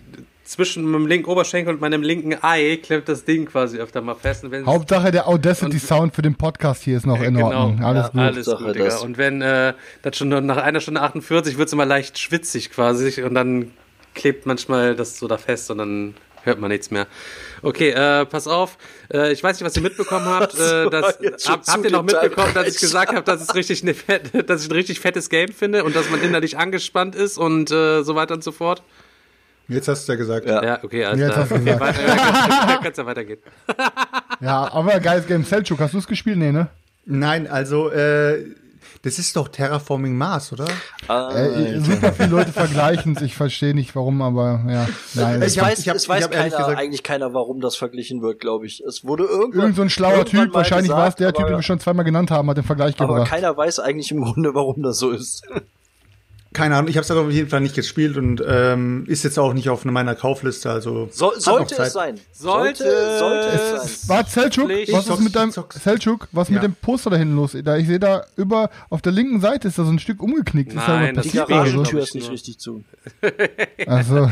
[SPEAKER 4] zwischen meinem linken Oberschenkel und meinem linken Ei klemmt das Ding quasi öfter mal fest. Und wenn
[SPEAKER 5] Hauptsache der Audacity-Sound für den Podcast hier ist noch in
[SPEAKER 4] Genau.
[SPEAKER 5] Ordnung. Alles
[SPEAKER 6] Ja,
[SPEAKER 5] gut.
[SPEAKER 4] Alles gut, Digga.
[SPEAKER 6] das.
[SPEAKER 4] Und wenn äh, das schon nach einer Stunde 48 wird es immer leicht schwitzig quasi und dann klebt manchmal das so da fest und dann hört man nichts mehr. Okay, äh, pass auf. Äh, ich weiß nicht, was ihr mitbekommen habt. Äh, das,
[SPEAKER 6] jetzt schon
[SPEAKER 4] hab, habt ihr noch mitbekommen, dass ich gesagt habe, dass, es richtig eine fett, dass ich ein richtig fettes Game finde und dass man innerlich angespannt ist und äh, so weiter und so fort?
[SPEAKER 7] Jetzt hast du ja gesagt.
[SPEAKER 6] Ja.
[SPEAKER 4] Ja, okay, alles
[SPEAKER 5] Jetzt
[SPEAKER 4] klar.
[SPEAKER 5] hast du
[SPEAKER 4] Okay,
[SPEAKER 5] gesagt.
[SPEAKER 4] weiter, ja, kann's ja weitergehen.
[SPEAKER 5] Ja, aber geiles Game. Selchuk, hast du es gespielt? Nee, ne?
[SPEAKER 7] Nein, also, äh, das ist doch Terraforming Mars, oder?
[SPEAKER 5] Äh, super viele Leute vergleichen es. Ich verstehe nicht warum, aber ja. Nein,
[SPEAKER 6] Es
[SPEAKER 7] Ich
[SPEAKER 6] weiß,
[SPEAKER 7] ich hab-
[SPEAKER 6] es weiß
[SPEAKER 7] ich
[SPEAKER 6] keiner,
[SPEAKER 7] gesagt-
[SPEAKER 6] eigentlich keiner, warum das verglichen wird, glaube ich. Es wurde irgendwann.
[SPEAKER 5] Irgend so ein schlauer Typ, wahrscheinlich war es der Typ,
[SPEAKER 6] aber,
[SPEAKER 5] den wir schon zweimal genannt haben, hat den Vergleich
[SPEAKER 6] Aber
[SPEAKER 5] gebracht.
[SPEAKER 6] keiner weiß eigentlich im Grunde, warum das so ist.
[SPEAKER 7] Keine Ahnung, ich habe es auf jeden Fall nicht gespielt und ähm, ist jetzt auch nicht auf meiner Kaufliste. Also
[SPEAKER 6] So, sollte es sein.
[SPEAKER 4] Sollte
[SPEAKER 6] sollte es
[SPEAKER 4] es-
[SPEAKER 6] sein.
[SPEAKER 5] War Selchuk, was ist mit deinem. Selchuk, was
[SPEAKER 7] Ja.
[SPEAKER 5] mit dem Poster da hinten los? Da ich sehe da über auf der linken Seite ist da so ein Stück umgeknickt. ist da
[SPEAKER 4] Nein,
[SPEAKER 5] was
[SPEAKER 4] das
[SPEAKER 6] Die
[SPEAKER 4] Spiegel,
[SPEAKER 5] oder so?
[SPEAKER 6] Garagentür ist
[SPEAKER 4] ich
[SPEAKER 6] nicht richtig zu.
[SPEAKER 5] Also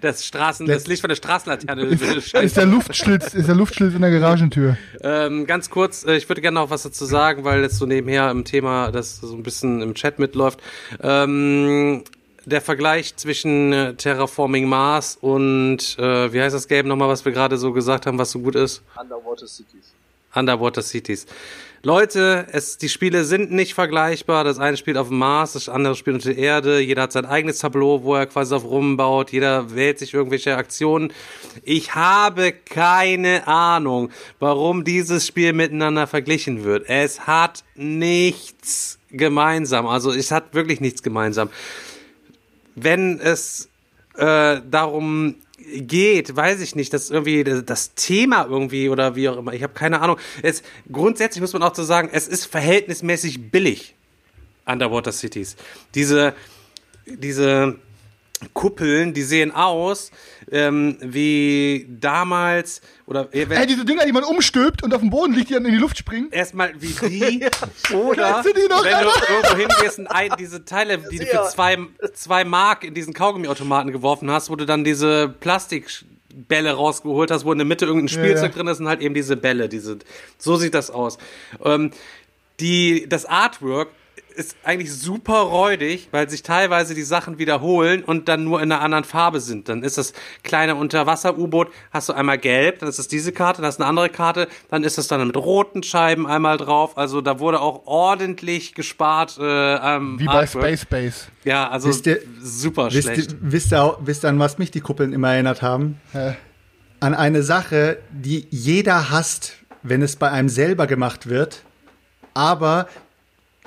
[SPEAKER 4] Das Straßen, das Licht von der Straßenlaterne.
[SPEAKER 5] ist der Luftschlitz, ist der Luftschlitz in der Garagentür.
[SPEAKER 4] Ähm, ganz kurz, äh, ich würde gerne noch was dazu sagen, weil jetzt so nebenher im Thema, das so ein bisschen im Chat mitläuft. Ähm, der Vergleich zwischen äh, Terraforming Mars und, äh, wie heißt das Game nochmal, was wir gerade so gesagt haben, was so gut ist?
[SPEAKER 6] Underwater Cities.
[SPEAKER 4] Underwater Cities. Leute, es, die Spiele sind nicht vergleichbar. Das eine spielt auf dem Mars, das andere spielt unter der Erde. Jeder hat sein eigenes Tableau, wo er quasi auf rumbaut. Jeder wählt sich irgendwelche Aktionen. Ich habe keine Ahnung, warum dieses Spiel miteinander verglichen wird. Es hat nichts gemeinsam. Also es hat wirklich nichts gemeinsam wenn es äh, darum geht, weiß ich nicht, dass irgendwie das Thema irgendwie oder wie auch immer, ich habe keine Ahnung. Es, grundsätzlich muss man auch so sagen, es ist verhältnismäßig billig, Underwater Cities. Diese, diese Kuppeln, die sehen aus ähm, wie damals oder äh, wenn,
[SPEAKER 5] Ey, diese Dinger, die man umstülpt und auf dem Boden liegt, die dann in die Luft springen.
[SPEAKER 4] erstmal wie die oder
[SPEAKER 5] du die noch,
[SPEAKER 4] wenn du
[SPEAKER 5] Alter?
[SPEAKER 4] irgendwo hingehst und ein, diese Teile, die du für
[SPEAKER 6] Ja.
[SPEAKER 4] zwei, zwei Mark in diesen Kaugummiautomaten geworfen hast, wo du dann diese Plastikbälle rausgeholt hast, wo in der Mitte irgendein Spielzeug
[SPEAKER 5] ja.
[SPEAKER 4] drin ist und halt eben diese Bälle, diese, so sieht das aus. Ähm, die, das Artwork ist eigentlich super räudig, weil sich teilweise die Sachen wiederholen und dann nur in einer anderen Farbe sind. Dann ist das kleine Unterwasser-U-Boot, hast du einmal gelb, dann ist das diese Karte, dann ist eine andere Karte, dann ist das dann mit roten Scheiben einmal drauf. Also da wurde auch ordentlich gespart äh, am
[SPEAKER 5] Wie bei
[SPEAKER 4] Artwork.
[SPEAKER 5] Space Base.
[SPEAKER 4] Ja, also
[SPEAKER 7] Wisst ihr-
[SPEAKER 4] super
[SPEAKER 7] Wisst
[SPEAKER 4] schlecht.
[SPEAKER 7] ihr, wisst, ihr auch, wisst ihr, an was mich die Kuppeln immer erinnert haben?
[SPEAKER 5] Hä?
[SPEAKER 7] An eine Sache, die jeder hasst, wenn es bei einem selber gemacht wird. Aber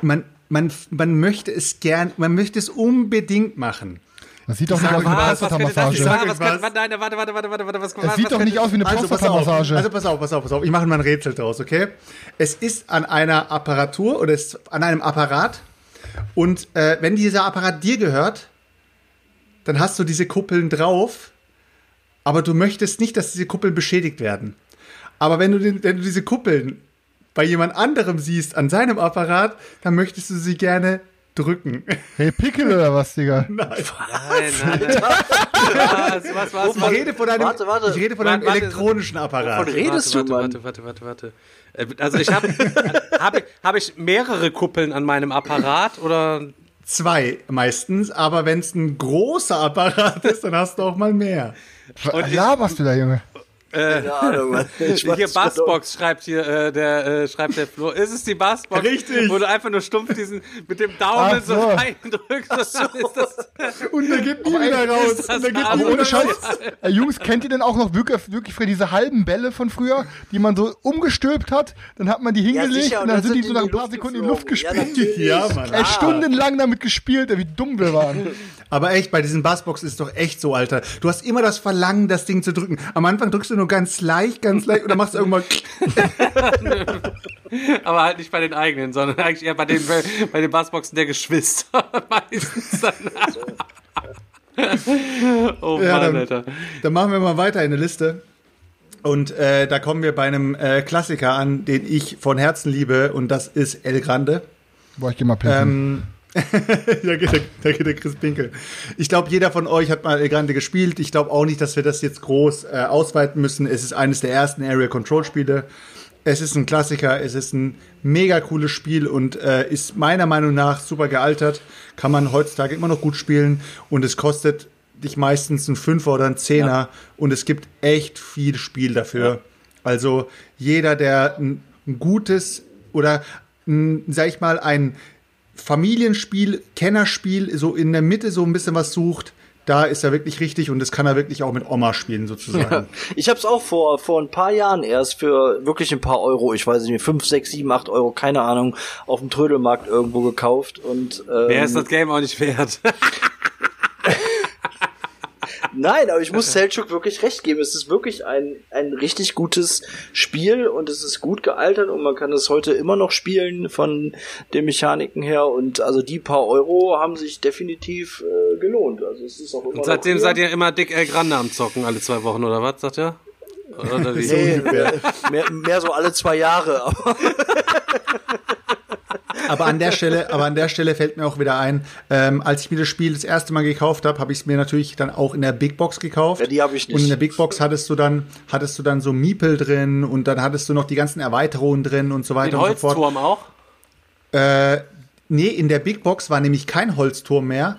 [SPEAKER 7] man, man, man möchte es gern, man möchte es unbedingt machen.
[SPEAKER 5] Das sieht doch nicht aus wie eine
[SPEAKER 4] das
[SPEAKER 5] Prostata-Massage.
[SPEAKER 4] nein, warte, warte, warte, warte, warte, was,
[SPEAKER 5] Es
[SPEAKER 4] was
[SPEAKER 5] sieht doch nicht aus wie eine
[SPEAKER 7] Also
[SPEAKER 5] Prostata-Massage.
[SPEAKER 7] also pass auf, pass auf, pass auf. Ich mache mal ein Rätsel draus, okay? Es ist an einer Apparatur oder es ist an einem Apparat und äh, wenn dieser Apparat dir gehört, dann hast du diese Kuppeln drauf, aber du möchtest nicht, dass diese Kuppeln beschädigt werden. Aber wenn du, den, wenn du diese Kuppeln bei jemand anderem siehst an seinem Apparat, dann möchtest du sie gerne drücken.
[SPEAKER 5] Hey, Pickel oder was, Digga?
[SPEAKER 4] Nein, nein, nein. Was, was, was,
[SPEAKER 7] Ich
[SPEAKER 4] was?
[SPEAKER 7] rede von einem,
[SPEAKER 6] Warte, warte.
[SPEAKER 7] Ich rede von einem
[SPEAKER 4] warte.
[SPEAKER 7] elektronischen Apparat.
[SPEAKER 6] Wovon redest
[SPEAKER 4] warte,
[SPEAKER 6] du, Mann?
[SPEAKER 4] warte, warte, warte, warte. Äh, Also ich habe hab ich, hab ich mehrere Kuppeln an meinem Apparat oder
[SPEAKER 7] Zwei meistens, aber wenn es ein großer Apparat ist, dann hast du auch mal mehr.
[SPEAKER 5] Was laberst du da, Junge?
[SPEAKER 6] Keine Ahnung, Mann. Ich weiß
[SPEAKER 4] hier Bassbox schreibt hier äh, der äh, schreibt der Flo. Ist es die Bassbox?
[SPEAKER 7] Richtig.
[SPEAKER 4] Wo du einfach nur stumpf diesen mit dem Daumen
[SPEAKER 5] Ach
[SPEAKER 4] so,
[SPEAKER 5] so.
[SPEAKER 4] reindrückst. Das ist das,
[SPEAKER 7] Und der geht nie wieder raus. Und der geht
[SPEAKER 4] alles.
[SPEAKER 7] nie
[SPEAKER 5] Aber ohne Scheiß, äh, Jungs, kennt ihr denn auch noch wirklich, wirklich für diese halben Bälle von früher, die man so umgestülpt hat? Dann hat man die
[SPEAKER 6] Ja,
[SPEAKER 5] hingelegt
[SPEAKER 6] sicher,
[SPEAKER 5] und dann sind die so nach ein paar Sekunden in die Luft gespielt.
[SPEAKER 6] Ja,
[SPEAKER 7] Ja, Mann.
[SPEAKER 5] Ey, stundenlang damit gespielt, wie dumm wir waren.
[SPEAKER 7] Aber echt, bei diesen Bassbox ist es doch echt so, Alter. Du hast immer das Verlangen, das Ding zu drücken. Am Anfang drückst du nur ganz leicht, ganz leicht oder machst irgendwann.
[SPEAKER 4] aber halt nicht bei den eigenen, sondern eigentlich eher bei den bei, bei den Bassboxen der Geschwister meistens dann. oh
[SPEAKER 7] Ja,
[SPEAKER 4] Mann,
[SPEAKER 7] dann-
[SPEAKER 4] Alter.
[SPEAKER 7] Dann machen wir mal weiter in der Liste. Und äh, da kommen wir bei einem äh, Klassiker an, den ich von Herzen liebe, und das ist El Grande.
[SPEAKER 5] Boah, ich geh mal pinkeln.
[SPEAKER 7] Ähm, da, geht der, da geht der Chris Pinkel. Ich glaube, jeder von euch hat mal El Grande gespielt. Ich glaube auch nicht, dass wir das jetzt groß äh, ausweiten müssen. Es ist eines der ersten Area Control Spiele. Es ist ein Klassiker, es ist ein mega cooles Spiel und äh, ist meiner Meinung nach super gealtert. Kann man heutzutage immer noch gut spielen und es kostet dich meistens ein Fünfer oder ein Zehner und es gibt echt viel Spiel dafür. Also jeder, der ein, ein gutes oder ein, sag ich mal, ein Familienspiel, Kennerspiel, so in der Mitte so ein bisschen was sucht, da ist er wirklich richtig und das kann er wirklich auch mit Oma spielen sozusagen.
[SPEAKER 6] Ich habe es auch vor vor ein paar Jahren erst für wirklich ein paar Euro, ich weiß nicht, 5, 6, 7, 8 Euro, keine Ahnung, auf dem Trödelmarkt irgendwo gekauft und ähm,
[SPEAKER 4] Mehr ist das Game auch nicht wert.
[SPEAKER 6] Nein, aber ich muss Selchuk wirklich recht geben. Es ist wirklich ein, ein richtig gutes Spiel und es ist gut gealtert und man kann es heute immer noch spielen von den Mechaniken her. Und also die paar Euro haben sich definitiv äh, gelohnt. Also es ist auch immer
[SPEAKER 4] Und seitdem seid ihr immer dick El Grande am Zocken, alle zwei Wochen, oder was, sagt ihr? Oder wie?
[SPEAKER 6] Nee, mehr, mehr so alle zwei Jahre. Aber
[SPEAKER 7] an der Stelle, aber an der Stelle fällt mir auch wieder ein, ähm, als ich mir das Spiel das erste Mal gekauft habe, habe ich es mir natürlich dann auch in der Big Box gekauft.
[SPEAKER 6] Ja, die hab ich nicht.
[SPEAKER 7] Und in der Big Box hattest du dann, hattest du dann so Miepel drin und dann hattest du noch die ganzen Erweiterungen drin und so weiter
[SPEAKER 4] Den
[SPEAKER 7] und so fort.
[SPEAKER 4] Holzturm auch?
[SPEAKER 7] Äh, nee, in der Big Box war nämlich kein Holzturm mehr.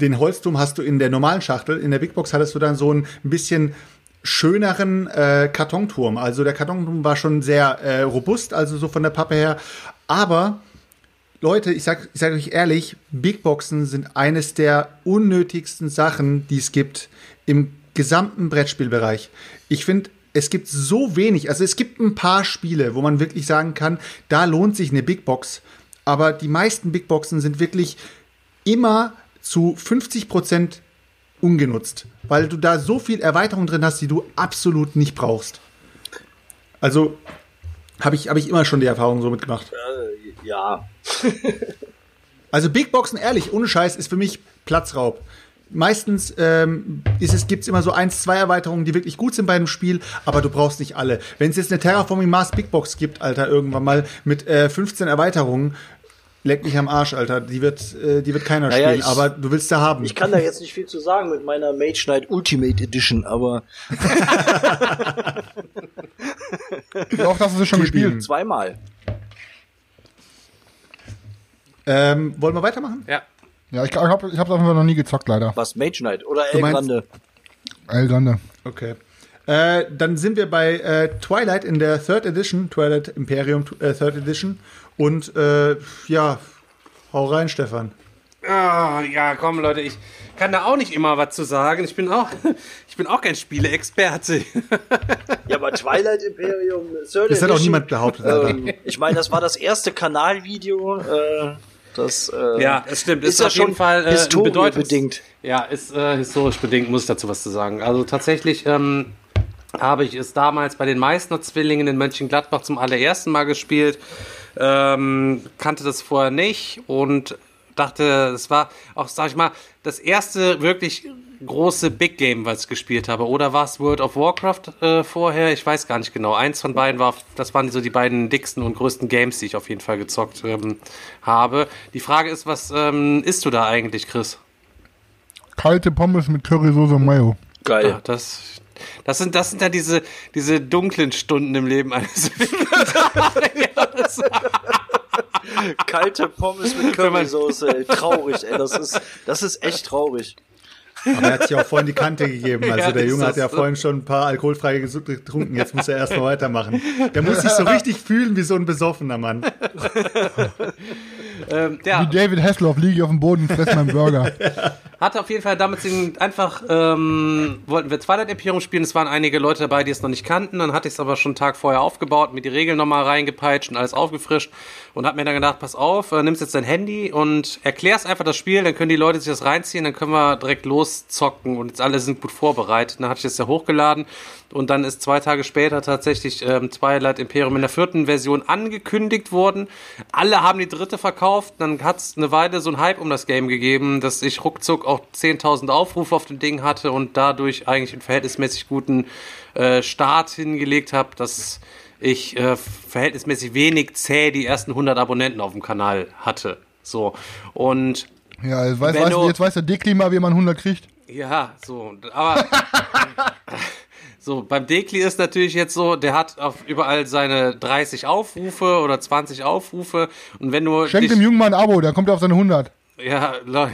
[SPEAKER 7] Den Holzturm hast du in der normalen Schachtel. In der Big Box hattest du dann so ein bisschen schöneren äh, Kartonturm. Also der Kartonturm war schon sehr äh, robust, also so von der Pappe her. Aber Leute, ich sag, ich sag euch ehrlich, Big Boxen sind eines der unnötigsten Sachen, die es gibt im gesamten Brettspielbereich. Ich finde, es gibt so wenig, also es gibt ein paar Spiele, wo man wirklich sagen kann, da lohnt sich eine Big Box. Aber die meisten Big Boxen sind wirklich immer zu 50 Prozent ungenutzt, weil du da so viel Erweiterung drin hast, die du absolut nicht brauchst. Also habe ich, hab ich immer schon die Erfahrung so mitgemacht.
[SPEAKER 6] ja,
[SPEAKER 7] Also Big Boxen, ehrlich, ohne Scheiß, ist für mich Platzraub. Meistens ähm, ist es, gibt's immer so eins, zwei Erweiterungen, die wirklich gut sind bei einem Spiel, aber du brauchst nicht alle. Wenn es jetzt eine Terraforming Mars Big Box gibt, Alter, irgendwann mal mit äh, 15 Erweiterungen, leck mich am Arsch, Alter. Die wird, äh, die wird keiner
[SPEAKER 6] Naja,
[SPEAKER 7] spielen,
[SPEAKER 6] ich-
[SPEAKER 7] aber du willst da haben.
[SPEAKER 6] ich kann da jetzt nicht viel zu sagen mit meiner Mage Knight Ultimate Edition, aber
[SPEAKER 5] Wie oft hast du das schon gespielt?
[SPEAKER 6] zweimal.
[SPEAKER 7] Ähm, wollen wir weitermachen?
[SPEAKER 4] Ja.
[SPEAKER 5] Ja, ich, ich habe ich hab's einfach noch nie gezockt, leider.
[SPEAKER 6] Was Mage Knight oder El
[SPEAKER 7] meinst-
[SPEAKER 6] Grande?
[SPEAKER 5] El Grande.
[SPEAKER 7] Okay. Äh, dann sind wir bei äh, Twilight in der Third Edition, Twilight Imperium äh, Third Edition. Und äh, ja, hau rein, Stefan.
[SPEAKER 4] Ah, ja, komm, Leute, ich kann da auch nicht immer was zu sagen. Ich bin auch, ich bin auch kein Spieleexperte.
[SPEAKER 6] Ja, aber Twilight Imperium Third
[SPEAKER 7] Das hat auch
[SPEAKER 6] Edition,
[SPEAKER 7] niemand behauptet.
[SPEAKER 6] Ähm, ich meine, das war das erste Kanalvideo. Äh, Das äh,
[SPEAKER 4] Ja, es stimmt.
[SPEAKER 6] Ist,
[SPEAKER 4] Ist
[SPEAKER 6] ja schon
[SPEAKER 4] Fall, äh, Bedeutungs-
[SPEAKER 6] bedingt.
[SPEAKER 4] Ja, ist äh, historisch bedingt, muss ich dazu was zu sagen. Also tatsächlich ähm, habe ich es damals bei den Meißner Zwillingen in Mönchengladbach zum allerersten Mal gespielt. Ähm, kannte das vorher nicht und dachte, es war auch, sag ich mal, das erste wirklich große Big Game, was ich gespielt habe. Oder war es World of Warcraft äh, vorher? Ich weiß gar nicht genau. Eins von beiden war, das waren so die beiden dicksten und größten Games, die ich auf jeden Fall gezockt ähm, habe. Die Frage ist, was ähm, isst du da eigentlich, Chris?
[SPEAKER 5] Kalte Pommes mit Currysoße und Mayo.
[SPEAKER 6] Geil.
[SPEAKER 4] Ja, das, das sind, das sind ja diese, diese dunklen Stunden im Leben eines Vegetariers.
[SPEAKER 6] Kalte Pommes mit Currysoße, ey. Traurig, ey. Das ist, das ist echt traurig.
[SPEAKER 7] Aber er hat sich auch vorhin die Kante gegeben. Also
[SPEAKER 4] Ja,
[SPEAKER 7] der Junge hat ja
[SPEAKER 4] so?
[SPEAKER 7] vorhin schon ein paar alkoholfreie getrunken. Jetzt muss er erstmal weitermachen. Der muss sich so richtig fühlen wie so ein besoffener Mann.
[SPEAKER 4] ähm,
[SPEAKER 5] Wie David Hasselhoff liege ich auf dem Boden und fresse meinen Burger.
[SPEAKER 4] hatte auf jeden Fall den, einfach, ähm, wollten wir Twilight Imperium spielen. Es waren einige Leute dabei, die es noch nicht kannten. Dann hatte ich es aber schon einen Tag vorher aufgebaut, mir die Regeln nochmal reingepeitscht und alles aufgefrischt und hab mir dann gedacht, pass auf, äh, nimmst jetzt dein Handy und erklärst einfach das Spiel, dann können die Leute sich das reinziehen, dann können wir direkt loszocken und jetzt alle sind gut vorbereitet. Dann hatte ich das ja hochgeladen und dann ist zwei Tage später tatsächlich ähm, Twilight Imperium in der vierten Version angekündigt worden. Alle haben die dritte verkauft, dann hat es eine Weile so ein Hype um das Game gegeben, dass ich ruckzuck auch 10.000 Aufrufe auf dem Ding hatte und dadurch eigentlich einen verhältnismäßig guten äh, Start hingelegt habe, dass ich äh, verhältnismäßig wenig zäh die ersten 100 Abonnenten auf dem Kanal hatte. So. Und
[SPEAKER 5] Ja, jetzt weiß, weiß, jetzt weiß der Deklima, wie man 100 kriegt.
[SPEAKER 4] ja, so, aber so beim Dekli ist natürlich jetzt so, der hat auf überall seine 30 Aufrufe oder 20 Aufrufe und wenn du
[SPEAKER 5] Schenkt
[SPEAKER 4] dich-
[SPEAKER 5] dem Jungen mal ein Abo, dann kommt er auf seine 100.
[SPEAKER 4] ja, Leute,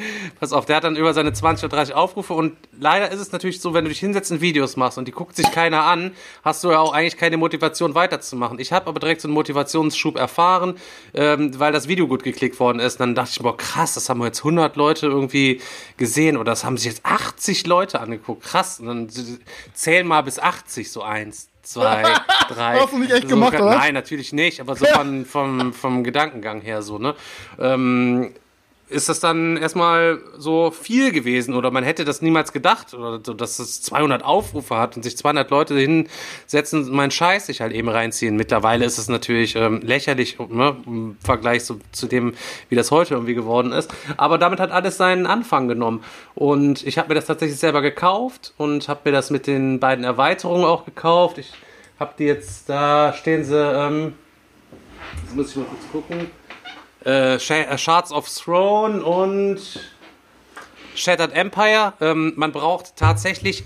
[SPEAKER 4] pass auf, der hat dann über seine 20 oder 30 Aufrufe und leider ist es natürlich so, wenn du dich hinsetzt und Videos machst und die guckt sich keiner an, hast du ja auch eigentlich keine Motivation weiterzumachen. Ich habe aber direkt so einen Motivationsschub erfahren, ähm, weil das Video gut geklickt worden ist. Dann dachte ich, boah, krass, das haben jetzt 100 Leute irgendwie gesehen oder das haben sich jetzt 80 Leute angeguckt. Krass, und dann zählen mal bis 80, so eins. Zwei, drei.
[SPEAKER 5] Hast du nicht echt
[SPEAKER 4] so,
[SPEAKER 5] gemacht, oder?
[SPEAKER 4] Nein, natürlich nicht, aber so von, vom, vom Gedankengang her so, ne? Ähm, ist das dann erstmal so viel gewesen oder man hätte das niemals gedacht oder so, dass es 200 Aufrufe hat und sich 200 Leute hinsetzen und meinen Scheiß sich halt eben reinziehen. Mittlerweile ist es natürlich ähm, lächerlich ne, im Vergleich so, zu dem, wie das heute irgendwie geworden ist. Aber damit hat alles seinen Anfang genommen und ich habe mir das tatsächlich selber gekauft und habe mir das mit den beiden Erweiterungen auch gekauft. Ich habe die jetzt, da stehen sie, ähm, jetzt muss ich mal kurz gucken äh, äh, Shards of Throne und Shattered Empire. Ähm, man braucht tatsächlich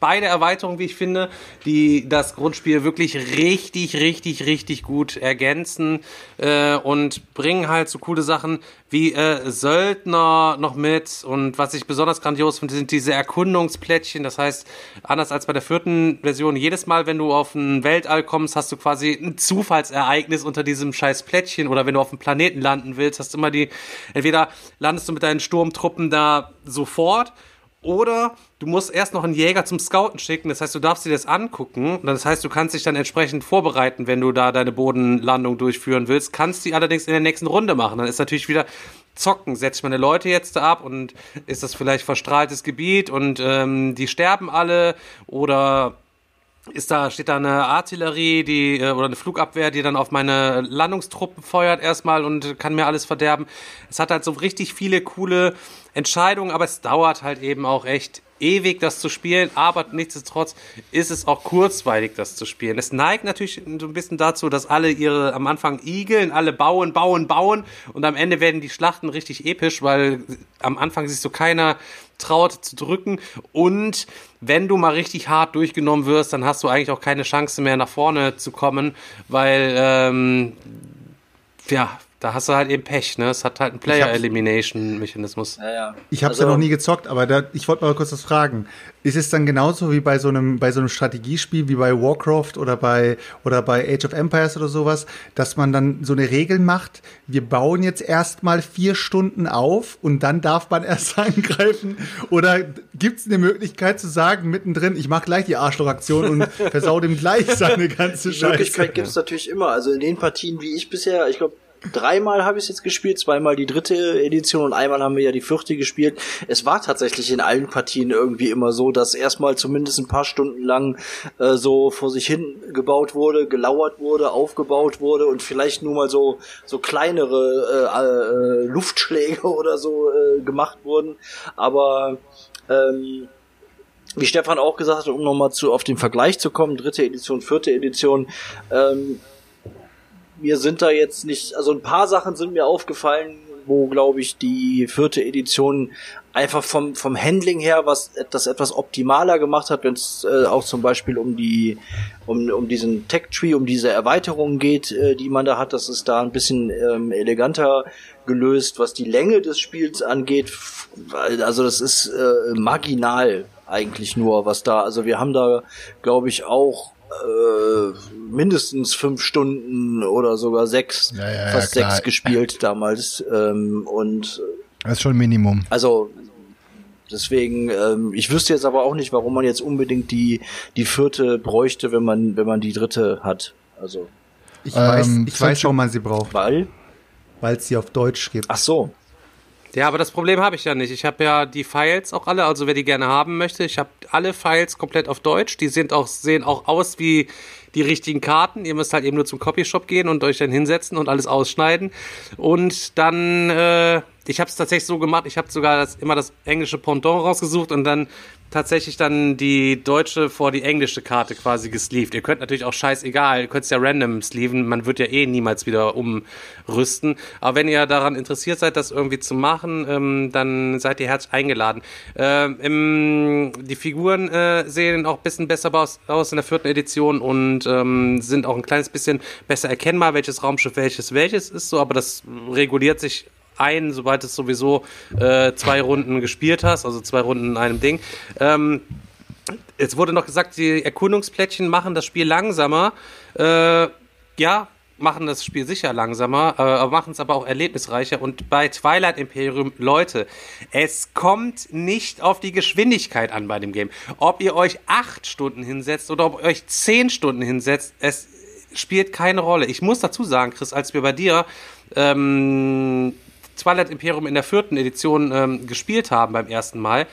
[SPEAKER 4] beide Erweiterungen, wie ich finde, die das Grundspiel wirklich richtig, richtig, richtig gut ergänzen äh, und bringen halt so coole Sachen wie äh, Söldner noch mit. Und was ich besonders grandios finde, sind diese Erkundungsplättchen. Das heißt, anders als bei der vierten Version, jedes Mal, wenn du auf ein Weltall kommst, hast du quasi ein Zufallsereignis unter diesem scheiß Plättchen. Oder wenn du auf einem Planeten landen willst, hast du immer die, entweder landest du mit deinen Sturmtruppen da sofort oder du musst erst noch einen Jäger zum Scouten schicken. Das heißt, du darfst dir das angucken. Das heißt, du kannst dich dann entsprechend vorbereiten, wenn du da deine Bodenlandung durchführen willst. Kannst die allerdings in der nächsten Runde machen. Dann ist natürlich wieder zocken. Setze ich meine Leute jetzt da ab und ist das vielleicht verstrahltes Gebiet und ähm, die sterben alle oder ist da, steht da eine Artillerie, die, äh, oder eine Flugabwehr, die dann auf meine Landungstruppen feuert erstmal und kann mir alles verderben. Es hat halt so richtig viele coole Entscheidungen, aber es dauert halt eben auch echt ewig, das zu spielen, aber nichtsdestotrotz ist es auch kurzweilig, das zu spielen. Es neigt natürlich so ein bisschen dazu, dass alle ihre am Anfang igeln, alle bauen, bauen, bauen. Und am Ende werden die Schlachten richtig episch, weil am Anfang sich so keiner traut zu drücken. Und wenn du mal richtig hart durchgenommen wirst, dann hast du eigentlich auch keine Chance mehr nach vorne zu kommen, weil ähm, ja, da hast du halt eben Pech, ne? Es hat halt einen Player-Elimination-Mechanismus.
[SPEAKER 6] Ja, ja.
[SPEAKER 7] Ich habe es
[SPEAKER 6] Also-
[SPEAKER 7] ja noch nie gezockt, aber da, ich wollte mal kurz was fragen. Ist es dann genauso wie bei so einem bei so einem Strategiespiel wie bei Warcraft oder bei oder bei Age of Empires oder sowas, dass man dann so eine Regel macht, wir bauen jetzt erstmal vier Stunden auf und dann darf man erst angreifen? Oder gibt es eine Möglichkeit zu sagen mittendrin, ich mache gleich die Arschlochaktion und versau dem gleich seine ganze
[SPEAKER 6] Die Möglichkeit
[SPEAKER 7] Scheiße?
[SPEAKER 6] gibt es natürlich immer. Also in den Partien, wie ich bisher, ich glaube, dreimal habe ich es jetzt gespielt, zweimal die dritte Edition und einmal haben wir ja die vierte gespielt. Es war tatsächlich in allen Partien irgendwie immer so, dass erstmal zumindest ein paar Stunden lang äh, so vor sich hin gebaut wurde, gelauert wurde, aufgebaut wurde und vielleicht nur mal so so kleinere äh, äh, Luftschläge oder so äh, gemacht wurden. Aber ähm, wie Stefan auch gesagt hat, um nochmal zu auf den Vergleich zu kommen, dritte Edition, vierte Edition, ähm, mir sind da jetzt nicht, also ein paar Sachen sind mir aufgefallen, wo, glaube ich, die vierte Edition einfach vom, vom Handling her was das etwas optimaler gemacht hat, wenn es äh, auch zum Beispiel um die, um, um diesen Tech-Tree, um diese Erweiterungen geht, äh, die man da hat, das ist da ein bisschen ähm, eleganter gelöst, was die Länge des Spiels angeht. Also das ist äh, marginal eigentlich nur, was da, also wir haben da, glaube ich, auch äh, mindestens fünf Stunden oder sogar sechs,
[SPEAKER 5] Ja, ja, ja,
[SPEAKER 6] fast
[SPEAKER 5] klar.
[SPEAKER 6] sechs gespielt damals. Ähm, und
[SPEAKER 5] Das ist schon ein Minimum.
[SPEAKER 6] also deswegen, ähm, ich wüsste jetzt aber auch nicht, warum man jetzt unbedingt die, die vierte bräuchte, wenn man, wenn man die dritte hat. Also,
[SPEAKER 7] Ich weiß,
[SPEAKER 5] Ähm,
[SPEAKER 7] ich weiß, warum man sie braucht,
[SPEAKER 6] weil,
[SPEAKER 7] weil es sie auf Deutsch gibt.
[SPEAKER 6] ach so,
[SPEAKER 4] Ja, aber das Problem habe ich ja nicht. Ich habe ja die Files auch alle, also wer die gerne haben möchte, ich habe alle Files komplett auf Deutsch. Die sind auch, sehen auch aus wie die richtigen Karten. Ihr müsst halt eben nur zum Copyshop gehen und euch dann hinsetzen und alles ausschneiden. Und dann, äh, ich habe es tatsächlich so gemacht, ich habe sogar das, immer das englische Pendant rausgesucht und dann tatsächlich dann die deutsche vor die englische Karte quasi gesleeved. Ihr könnt natürlich auch scheißegal, ihr könnt es ja random sleeven, man wird ja eh niemals wieder umrüsten. Aber wenn ihr daran interessiert seid, das irgendwie zu machen, ähm, dann seid ihr herzlich eingeladen. Ähm, im, die Figuren äh, sehen auch ein bisschen besser aus, aus in der vierten Edition und ähm, sind auch ein kleines bisschen besser erkennbar, welches Raumschiff welches welches ist so, aber das reguliert sich ein, sobald es sowieso äh, zwei Runden gespielt hast, also zwei Runden in einem Ding. Ähm, es wurde noch gesagt, die Erkundungsplättchen machen das Spiel langsamer. Äh, ja, machen das Spiel sicher langsamer, äh, machen es aber auch erlebnisreicher. Und bei Twilight Imperium, Leute, es kommt nicht auf die Geschwindigkeit an bei dem Game. Ob ihr euch acht Stunden hinsetzt oder ob ihr euch zehn Stunden hinsetzt, es spielt keine Rolle. Ich muss dazu sagen, Chris, als wir bei dir ähm, Twilight Imperium in der vierten Edition ähm, gespielt haben beim ersten Mal,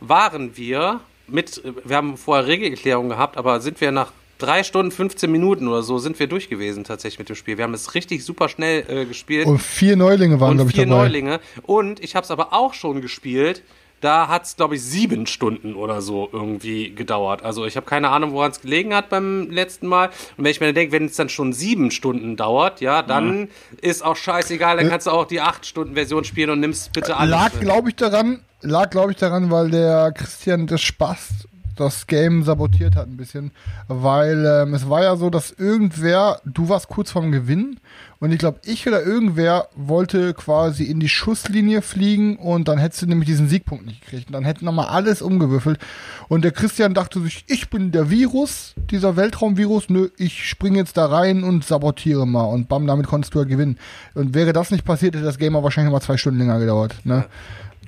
[SPEAKER 4] waren wir mit, wir haben vorher Regelerklärung gehabt, aber sind wir nach drei Stunden, 15 Minuten oder so, sind wir durch gewesen tatsächlich mit dem Spiel. Wir haben es richtig super schnell äh, gespielt.
[SPEAKER 5] Und vier Neulinge waren, glaube ich,
[SPEAKER 4] vier
[SPEAKER 5] dabei.
[SPEAKER 4] Neulinge. Und ich habe es aber auch schon gespielt. Da hat es, glaube ich, sieben Stunden oder so irgendwie gedauert. Also ich habe keine Ahnung, woran es gelegen hat beim letzten Mal. Und wenn ich mir denke, wenn es dann schon sieben Stunden dauert, ja, dann ist auch scheißegal. Dann kannst du auch die acht Stunden Version spielen und nimmst bitte alles.
[SPEAKER 5] Lag, glaube ich, daran, lag, glaube ich, daran, weil der Christian das Spaß das Game sabotiert hat ein bisschen, weil ähm, es war ja so, dass irgendwer, du warst kurz vorm Gewinn und ich glaube, ich oder irgendwer wollte quasi in die Schusslinie fliegen und dann hättest du nämlich diesen Siegpunkt nicht gekriegt. Und dann hätte nochmal alles umgewürfelt und der Christian dachte sich, ich bin der Virus, dieser Weltraumvirus, nö, ich springe jetzt da rein und sabotiere mal und bam, damit konntest du ja gewinnen. Und wäre das nicht passiert, hätte das Game wahrscheinlich noch mal zwei Stunden länger gedauert, ne?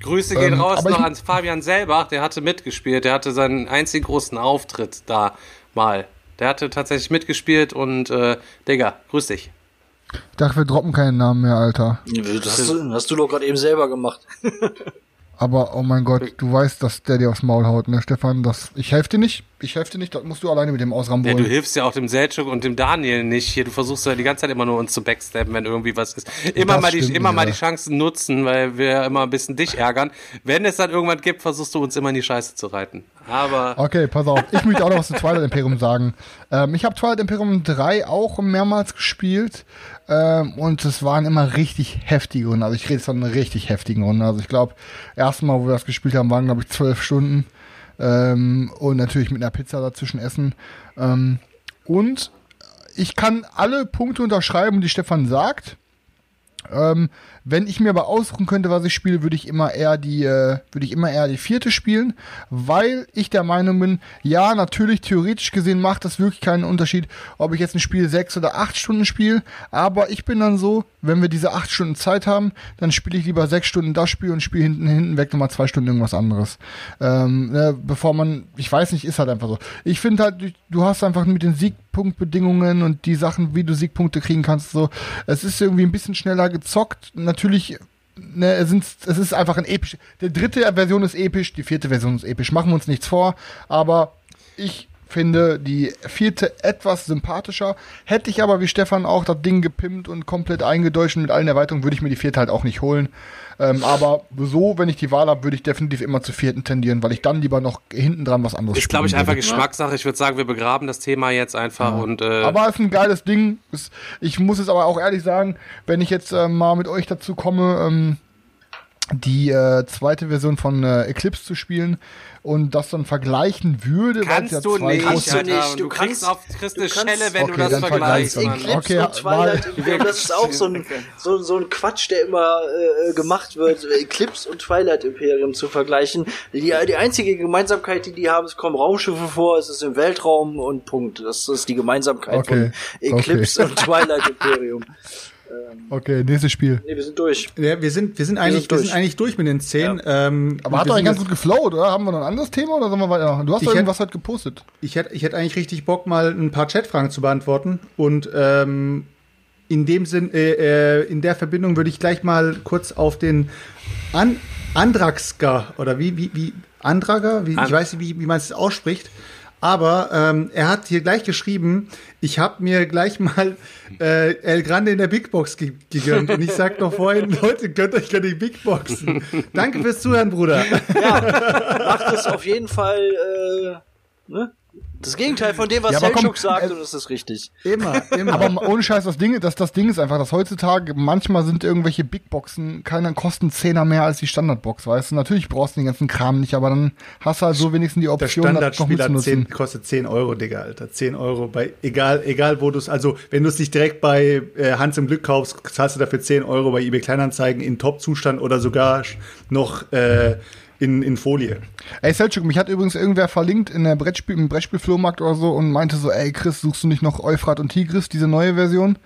[SPEAKER 4] Grüße gehen
[SPEAKER 5] Ähm,
[SPEAKER 4] raus noch an Fabian Selbach, der hatte mitgespielt, der hatte seinen einzigen großen Auftritt da mal. Der hatte tatsächlich mitgespielt und äh, Digga, grüß dich.
[SPEAKER 5] Ich dachte, wir droppen keinen Namen mehr, Alter.
[SPEAKER 6] das hast du, hast du doch gerade eben selber gemacht.
[SPEAKER 5] Aber oh mein Gott, du weißt, dass der dir aufs Maul haut, ne, Stefan? Das, ich helfe dir nicht. Ich helfe dir nicht. Das musst du alleine mit dem
[SPEAKER 4] Ja,
[SPEAKER 5] ausrambolen.
[SPEAKER 4] du hilfst ja auch dem Selchuk und dem Daniel nicht. Hier, du versuchst ja die ganze Zeit immer nur uns zu backstabben, wenn irgendwie was ist. Immer
[SPEAKER 5] Das
[SPEAKER 4] mal die,
[SPEAKER 5] stimmt,
[SPEAKER 4] immer mal
[SPEAKER 5] ja.
[SPEAKER 4] die Chancen nutzen, weil wir immer ein bisschen dich ärgern. Wenn es dann irgendwann gibt, versuchst du uns immer in die Scheiße zu reiten. Aber
[SPEAKER 5] Okay, pass auf. Ich möchte auch noch was zu Twilight Imperium sagen. Ähm, ich habe Twilight Imperium 3 auch mehrmals gespielt. Ähm, und es waren immer richtig heftige Runden. Also ich rede jetzt von einer richtig heftigen Runde. Also ich glaube, erstmal, wo wir das gespielt haben, waren, glaube ich, zwölf Stunden. Ähm, und natürlich mit einer Pizza dazwischen essen. Ähm, und ich kann alle Punkte unterschreiben, die Stefan sagt. Ähm, wenn ich mir aber aussuchen könnte, was ich spiele, würde ich immer eher die, äh, würde ich immer eher die vierte spielen, weil ich der Meinung bin, ja, natürlich theoretisch gesehen macht das wirklich keinen Unterschied, ob ich jetzt ein Spiel sechs oder acht Stunden spiele, aber ich bin dann so, wenn wir diese acht Stunden Zeit haben, dann spiele ich lieber sechs Stunden das Spiel und spiele hinten hinten weg nochmal zwei Stunden irgendwas anderes. Ähm, ne, bevor man, ich weiß nicht, ist halt einfach so. Ich finde halt, du- hast einfach mit den Siegpunktbedingungen und die Sachen, wie du Siegpunkte kriegen kannst. So, es ist irgendwie ein bisschen schneller gezockt. Natürlich, ne, es, sind, es ist einfach ein episch. Die dritte Version ist episch, die vierte Version ist episch. Machen wir uns nichts vor, aber ich finde die vierte etwas sympathischer. Hätte ich aber wie Stefan auch das Ding gepimpt und komplett eingedeutscht und mit allen Erweiterungen, würde ich mir die vierte halt auch nicht holen. Ähm, aber so, wenn ich die Wahl habe, würde ich definitiv immer zur vierten tendieren, weil ich dann lieber noch hinten dran was anderes
[SPEAKER 4] Ist, glaube ich, einfach. Geschmackssache. Ich würde sagen, wir begraben das Thema jetzt einfach und äh,
[SPEAKER 5] Aber es ist ein geiles Ding. Ich muss es aber auch ehrlich sagen, wenn ich jetzt äh, mal mit euch dazu komme, ähm, die äh, zweite Version von äh, Eclipse zu spielen und das dann vergleichen würde, weil es
[SPEAKER 4] kannst
[SPEAKER 5] ja
[SPEAKER 4] du
[SPEAKER 5] zwei
[SPEAKER 4] nicht,
[SPEAKER 6] Kannst du nicht,
[SPEAKER 4] Du,
[SPEAKER 6] du
[SPEAKER 4] kriegst
[SPEAKER 6] kannst-
[SPEAKER 4] auf kriegst eine Schelle, wenn
[SPEAKER 5] Okay,
[SPEAKER 4] du das vergleichst.
[SPEAKER 6] Eclipse
[SPEAKER 5] Okay,
[SPEAKER 6] und Twilight Imperium, das ist auch so ein, so, so ein Quatsch, der immer äh, gemacht wird, Eclipse und Twilight Imperium zu vergleichen. Die, die einzige Gemeinsamkeit, die die haben, es kommen Raumschiffe vor, es ist im Weltraum und Punkt. Das ist die Gemeinsamkeit
[SPEAKER 5] Okay,
[SPEAKER 6] von Eclipse und Twilight Imperium.
[SPEAKER 5] Okay, nächstes Spiel.
[SPEAKER 6] Nee, wir sind durch.
[SPEAKER 7] Ja, wir sind, wir sind eigentlich, wir
[SPEAKER 6] durch.
[SPEAKER 7] sind eigentlich durch mit den zehn. Ähm,
[SPEAKER 5] Aber hat
[SPEAKER 7] wir
[SPEAKER 5] doch eigentlich ganz gut geflowt, oder? Haben wir noch ein anderes Thema oder sollen wir weitermachen? Du hast
[SPEAKER 7] Ich
[SPEAKER 5] doch irgendwas halt gepostet.
[SPEAKER 7] Ich hätte, ich hätte eigentlich richtig Bock, mal ein paar Chatfragen zu beantworten. Und ähm, in dem Sinn, äh, äh, in der Verbindung würde ich gleich mal kurz auf den An Andraxka oder wie, wie, wie Andrager, wie,
[SPEAKER 4] An-
[SPEAKER 7] ich weiß nicht, wie, wie man es ausspricht. Aber ähm, er hat hier gleich geschrieben, ich habe mir gleich mal äh, El Grande in der Big Box ge gegönnt. Und ich sag noch vorhin, Leute, gönnt euch gerne die Big Boxen. Danke fürs Zuhören, Bruder.
[SPEAKER 6] Macht es auf jeden Fall äh, ne? Das Gegenteil von dem, was
[SPEAKER 5] Ja, komm,
[SPEAKER 6] Selchuk sagt,
[SPEAKER 5] äh,
[SPEAKER 6] und es ist richtig.
[SPEAKER 7] Immer, immer.
[SPEAKER 5] Aber ohne Scheiß, das Ding, das, das Ding ist einfach, dass heutzutage manchmal sind irgendwelche Big Boxen, keine kosten Zehner mehr als die Standardbox, weißt du? Natürlich brauchst du den ganzen Kram nicht, aber dann hast du halt so wenigstens die
[SPEAKER 7] Der
[SPEAKER 5] Option, das noch
[SPEAKER 7] Standardspieler
[SPEAKER 5] mitzunutzen.
[SPEAKER 7] 10, kostet 10 Euro, Digga, Alter. 10 Euro bei, egal, egal wo du es, also wenn du es nicht direkt bei äh, Hans im Glück kaufst, zahlst du dafür 10 Euro bei eBay Kleinanzeigen in Top-Zustand oder sogar noch äh, in, in Folie.
[SPEAKER 5] Ey, Selchuk, mich hat übrigens irgendwer verlinkt in der Brettspiel, im Brettspielflohmarkt oder so und meinte so, ey Chris, suchst du nicht noch Euphrat und Tigris, diese neue Version?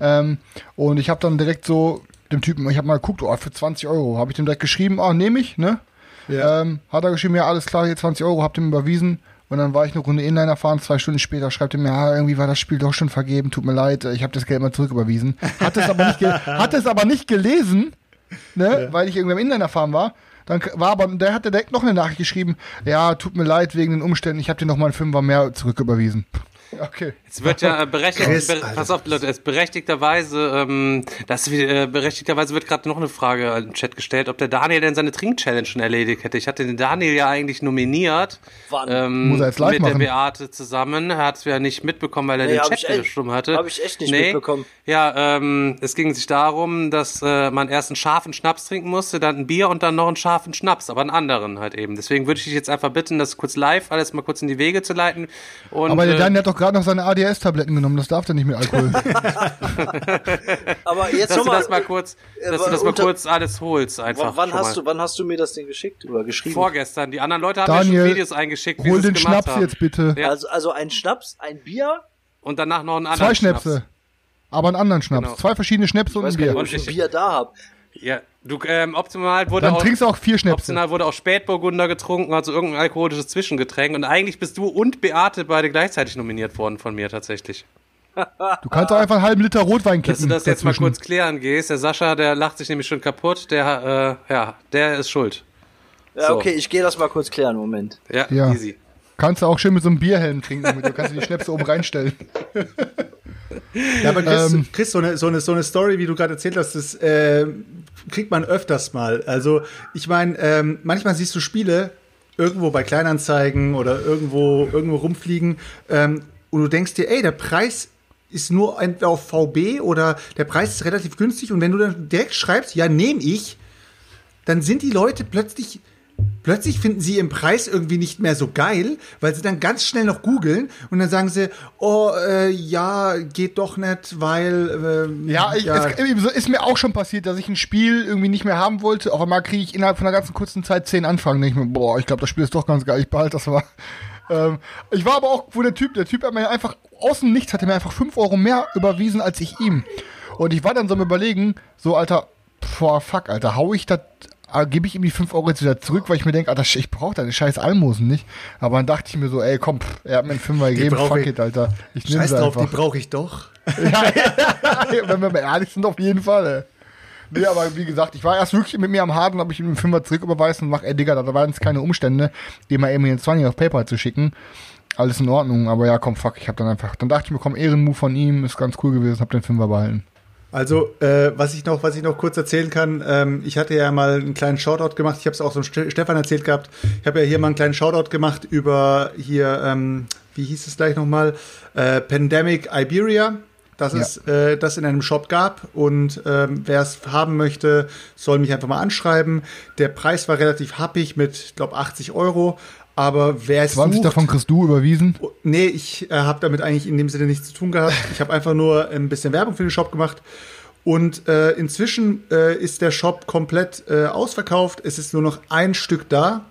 [SPEAKER 5] Ähm, und ich habe dann direkt so dem Typen, ich habe mal geguckt, oh, für 20 Euro, habe ich dem direkt geschrieben, ah, nehme ich, ne?
[SPEAKER 7] Ja.
[SPEAKER 5] Ähm, hat er geschrieben, ja, alles klar, hier 20 Euro, habt ihr ihm überwiesen. Und dann war ich eine Runde Inliner fahren, zwei Stunden später schreibt er mir, ja, irgendwie war das Spiel doch schon vergeben, tut mir leid, ich habe das Geld mal zurücküberwiesen. Hat es aber nicht, hat es aber nicht gelesen, ne, weil ich irgendwie am Inliner fahren war. Dann war aber, der hat direkt noch eine Nachricht geschrieben, ja, tut mir leid wegen den Umständen, ich habe dir noch mal einen Fünfer mehr zurücküberwiesen. Okay.
[SPEAKER 4] Es wird ja äh, berechtigt,
[SPEAKER 7] Chris,
[SPEAKER 4] be
[SPEAKER 7] Alter.
[SPEAKER 4] pass auf, Leute, es berechtigterweise, ähm, das äh, berechtigterweise wird gerade noch eine Frage im Chat gestellt, ob der Daniel denn seine Trink-Challenge schon erledigt hätte. Ich hatte den Daniel ja eigentlich nominiert.
[SPEAKER 6] Wann?
[SPEAKER 4] Ähm,
[SPEAKER 5] Muss er jetzt live
[SPEAKER 4] mit
[SPEAKER 5] machen.
[SPEAKER 4] der Beate zusammen. Er hat es ja nicht mitbekommen, weil er
[SPEAKER 6] Nee,
[SPEAKER 4] den Chat stumm hatte.
[SPEAKER 6] hab ich echt nicht mitbekommen.
[SPEAKER 4] Ja, ähm, es ging sich darum, dass äh, man erst einen scharfen Schnaps trinken musste, dann ein Bier und dann noch einen scharfen Schnaps, aber einen anderen halt eben. Deswegen würde ich dich jetzt einfach bitten, das kurz live alles mal kurz in die Wege zu leiten. Und,
[SPEAKER 5] Aber der
[SPEAKER 4] äh,
[SPEAKER 5] Daniel hat doch gerade noch seine ADS-Tabletten genommen, das darf der nicht mit Alkohol.
[SPEAKER 6] Aber jetzt
[SPEAKER 4] dass du
[SPEAKER 6] nochmal.
[SPEAKER 4] das mal kurz,
[SPEAKER 6] äh,
[SPEAKER 4] dass du das mal kurz alles holst einfach.
[SPEAKER 6] Wann, hast
[SPEAKER 4] mal.
[SPEAKER 6] du, wann hast du mir das denn geschickt oder geschrieben?
[SPEAKER 4] Vorgestern. Die anderen Leute haben
[SPEAKER 5] Daniel,
[SPEAKER 4] ja schon Videos eingeschickt, wie
[SPEAKER 5] Hol
[SPEAKER 4] sie es
[SPEAKER 5] den Schnaps
[SPEAKER 4] haben.
[SPEAKER 5] jetzt bitte.
[SPEAKER 4] Ja.
[SPEAKER 6] Also, also ein Schnaps, ein Bier.
[SPEAKER 4] Und danach noch einen anderen
[SPEAKER 5] Zwei Schnäpse.
[SPEAKER 4] Schnaps.
[SPEAKER 5] Aber einen anderen Schnaps.
[SPEAKER 4] Genau.
[SPEAKER 5] Zwei verschiedene Schnäpse
[SPEAKER 6] Ich
[SPEAKER 5] und ein
[SPEAKER 6] nicht,
[SPEAKER 5] Bier.
[SPEAKER 6] ob ich ein Bier da hab.
[SPEAKER 4] Ja, du, ähm, optimal wurde
[SPEAKER 5] Dann
[SPEAKER 4] auch,
[SPEAKER 5] trinkst du auch vier Schnäpse.
[SPEAKER 4] optional wurde auch Spätburgunder getrunken, also irgendein alkoholisches Zwischengetränk. Und eigentlich bist du und Beate beide gleichzeitig nominiert worden von mir tatsächlich.
[SPEAKER 5] Du kannst auch einfach einen halben Liter Rotwein kippen.
[SPEAKER 4] Dass du das jetzt mal
[SPEAKER 5] dazwischen.
[SPEAKER 4] kurz klären gehst. Der Sascha, der lacht sich nämlich schon kaputt. Der, äh, ja, der ist schuld.
[SPEAKER 6] Ja,
[SPEAKER 4] So.
[SPEAKER 6] okay, ich gehe das mal kurz klären. Moment.
[SPEAKER 4] Ja,
[SPEAKER 5] Ja.
[SPEAKER 4] easy.
[SPEAKER 5] Kannst du auch schön mit so einem Bierhelm trinken. Du kannst dir die Schnäpse oben reinstellen.
[SPEAKER 7] Ja, aber Chris,
[SPEAKER 5] Ähm.
[SPEAKER 7] Chris so, eine, so, eine, so eine Story, wie du gerade erzählt hast, das äh, kriegt man öfters mal. Also, ich meine, ähm, manchmal siehst du Spiele irgendwo bei Kleinanzeigen oder irgendwo, irgendwo rumfliegen ähm, und du denkst dir, ey, der Preis ist nur entweder auf VB oder der Preis ist relativ günstig und wenn du dann direkt schreibst, ja, nehme ich, dann sind die Leute plötzlich plötzlich finden sie ihren Preis irgendwie nicht mehr so geil, weil sie dann ganz schnell noch googeln und dann sagen sie, oh, äh, ja, geht doch nicht, weil ähm,
[SPEAKER 5] Ja, ich, Es, ist mir auch schon passiert, dass ich ein Spiel irgendwie nicht mehr haben wollte. Auf einmal kriege ich innerhalb von einer ganzen kurzen Zeit zehn Anfragen. Ich mir, boah, ich glaube, das Spiel ist doch ganz geil. Ich behalte das mal. Ähm, ich war aber auch, wo der Typ, der Typ hat mir einfach aus dem Nichts hat er mir einfach fünf Euro mehr überwiesen als ich ihm. Und ich war dann so am überlegen, so Alter, boah, fuck, Alter, hau ich das äh, gebe ich ihm die 5 Euro jetzt wieder zurück, weil ich mir denke, Alter, ich brauche deine scheiß Almosen nicht. Aber dann dachte ich mir so, ey, komm, pff, er hat mir einen Fünfer gegeben, fuck
[SPEAKER 7] ich-
[SPEAKER 5] it, Alter. Ich
[SPEAKER 7] Scheiß drauf, die
[SPEAKER 5] einfach.
[SPEAKER 7] brauche ich doch.
[SPEAKER 5] ja, ja, wenn wir mal ehrlich sind, auf jeden Fall, ey. Nee, aber wie gesagt, ich war erst wirklich mit mir am Haken, habe ich ihm einen Fünfer zurücküberweisen und mach, ey Digga, da waren jetzt keine Umstände, dem mal eben den 20 auf PayPal zu schicken. Alles in Ordnung, aber ja, komm, fuck, ich hab dann einfach, dann dachte ich mir, komm, Ehrenmove von ihm, ist ganz cool gewesen, hab den Fünfer behalten.
[SPEAKER 7] Also, äh, was ich noch, was ich noch kurz erzählen kann, ähm, ich hatte ja mal einen kleinen Shoutout gemacht. Ich habe es auch so Ste Stefan erzählt gehabt. Ich habe ja hier mal einen kleinen Shoutout gemacht über hier, ähm, wie hieß es gleich nochmal, äh, Pandemic Iberia. Dass
[SPEAKER 5] Ja.
[SPEAKER 7] es äh, das in einem Shop gab und ähm, wer es haben möchte, soll mich einfach mal anschreiben. Der Preis war relativ happig mit, ich glaube, 80 Euro. Aber wer es
[SPEAKER 5] 20
[SPEAKER 7] sucht,
[SPEAKER 5] davon kriegst du überwiesen.
[SPEAKER 7] Nee, ich äh, habe damit eigentlich in dem Sinne nichts zu tun gehabt. Ich habe einfach nur ein bisschen Werbung für den Shop gemacht. Und äh, inzwischen äh, ist der Shop komplett äh, ausverkauft. Es ist nur noch ein Stück da.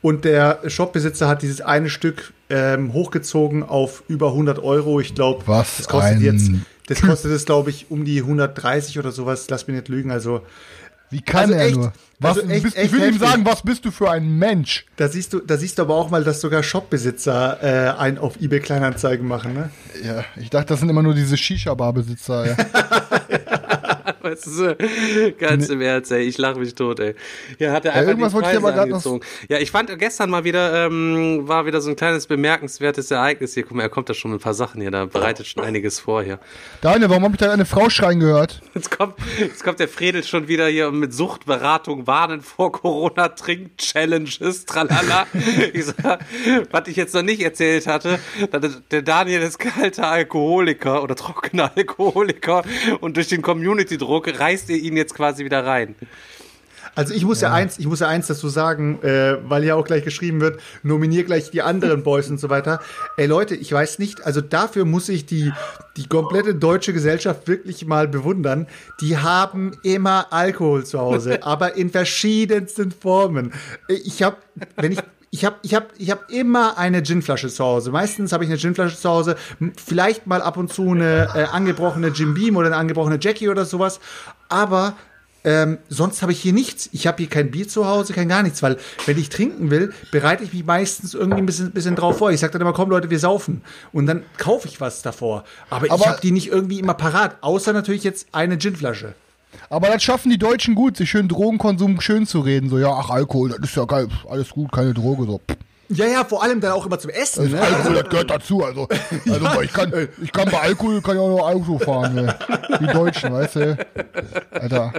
[SPEAKER 7] Und der Shopbesitzer hat dieses eine Stück ähm, hochgezogen auf über 100 Euro. Ich glaube, das kostet jetzt, das kostet es, glaube ich, um die 130 oder sowas. Lass mich nicht lügen. Also
[SPEAKER 5] Wie kann
[SPEAKER 7] Also
[SPEAKER 5] er
[SPEAKER 7] echt,
[SPEAKER 5] nur? Was,
[SPEAKER 7] also echt-
[SPEAKER 5] bist,
[SPEAKER 7] echt
[SPEAKER 5] ich will ihm
[SPEAKER 7] heftig.
[SPEAKER 5] sagen, was bist du für ein Mensch?
[SPEAKER 7] da siehst du, da siehst du aber auch mal, dass sogar Shopbesitzer äh, einen auf eBay Kleinanzeigen machen. Ne?
[SPEAKER 5] Ja, ich dachte, das sind immer nur diese Shisha-Bar-Besitzer. Ja.
[SPEAKER 4] Weißt du, so, ganz im Ernst, ey, ich lache mich tot, ey. Ja, hat er einfach
[SPEAKER 5] irgendwas
[SPEAKER 4] die
[SPEAKER 5] wollte ich aber grad noch-.
[SPEAKER 4] Ja, ich fand gestern mal wieder, ähm, war wieder so ein kleines bemerkenswertes Ereignis hier. Guck mal, er kommt da schon mit ein paar Sachen hier, da bereitet schon einiges vor hier.
[SPEAKER 5] Daniel, warum habe ich da eine Frau schreien gehört?
[SPEAKER 4] Jetzt kommt, jetzt kommt der Fredel schon wieder hier mit Suchtberatung, warnen vor Corona-Trink-Challenges, tralala. Ich sag, was ich jetzt noch nicht erzählt hatte, der Daniel ist kalter Alkoholiker oder trockener Alkoholiker und durch den Community-Druck reißt ihr ihn jetzt quasi wieder rein.
[SPEAKER 7] Also ich muss ja, eins, ich muss ja eins dazu sagen, äh, weil ja auch gleich geschrieben wird, nominier gleich die anderen Boys und so weiter. Ey Leute, ich weiß nicht, also dafür muss ich die, die komplette deutsche Gesellschaft wirklich mal bewundern. Die haben immer Alkohol zu Hause, aber in verschiedensten Formen. Ich habe, wenn ich ich habe ich hab, ich hab immer eine Ginflasche zu Hause. Meistens habe ich eine Ginflasche zu Hause. Vielleicht mal ab und zu eine äh, angebrochene Jim Beam oder eine angebrochene Jackie oder sowas. Aber ähm, sonst habe ich hier nichts. Ich habe hier kein Bier zu Hause, kein gar nichts, weil wenn ich trinken will, bereite ich mich meistens irgendwie ein bisschen, bisschen drauf vor. Ich sage dann immer, komm Leute, wir saufen. Und dann kaufe ich was davor. Aber, ich
[SPEAKER 5] Aber-
[SPEAKER 7] habe die nicht irgendwie immer parat, außer natürlich jetzt eine Ginflasche.
[SPEAKER 5] Aber das schaffen die Deutschen gut, sich schön Drogenkonsum schön zu reden. So, ja, ach, Alkohol, das ist ja geil, alles gut, keine Droge. So. Pff,
[SPEAKER 7] Ja, ja, vor allem dann auch immer zum Essen. Ne?
[SPEAKER 5] Alkohol, das gehört dazu. Also, also ich, kann, ich kann bei Alkohol kann ich auch noch Auto fahren. Ne? Die Deutschen, weißt du? Alter.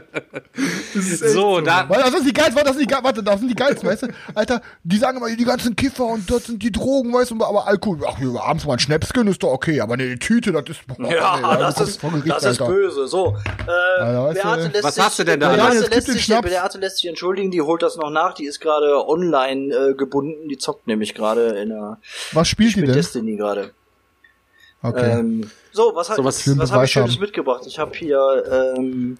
[SPEAKER 4] So, da,
[SPEAKER 5] Weil das ist die geilsten, das sind die, warte, das sind die geilsten, weißt du? Alter, die sagen immer, die ganzen Kiffer und das sind die Drogen, weißt du, aber Alkohol, ach, wir abends mal ein Schnäpschen ist doch okay, aber ne, die Tüte, das ist, boah,
[SPEAKER 6] Ja,
[SPEAKER 5] ey,
[SPEAKER 6] das,
[SPEAKER 5] kommst
[SPEAKER 6] ist,
[SPEAKER 5] Gericht,
[SPEAKER 6] das ist böse. So, äh,
[SPEAKER 5] Alter,
[SPEAKER 6] Beate lässt
[SPEAKER 4] was
[SPEAKER 6] sich,
[SPEAKER 4] hast du denn da?
[SPEAKER 6] Beate, lässt sich. Beate lässt sich entschuldigen, die holt das noch nach. Die ist gerade online äh, gebunden. Die zockt nämlich gerade in der
[SPEAKER 5] Was spielt die
[SPEAKER 6] mit
[SPEAKER 5] denn?
[SPEAKER 6] Destiny gerade.
[SPEAKER 5] Okay.
[SPEAKER 6] Ähm, so, was,
[SPEAKER 4] So, was
[SPEAKER 6] was, habe ich Schönes
[SPEAKER 5] haben.
[SPEAKER 6] mitgebracht? Ich habe hier ähm,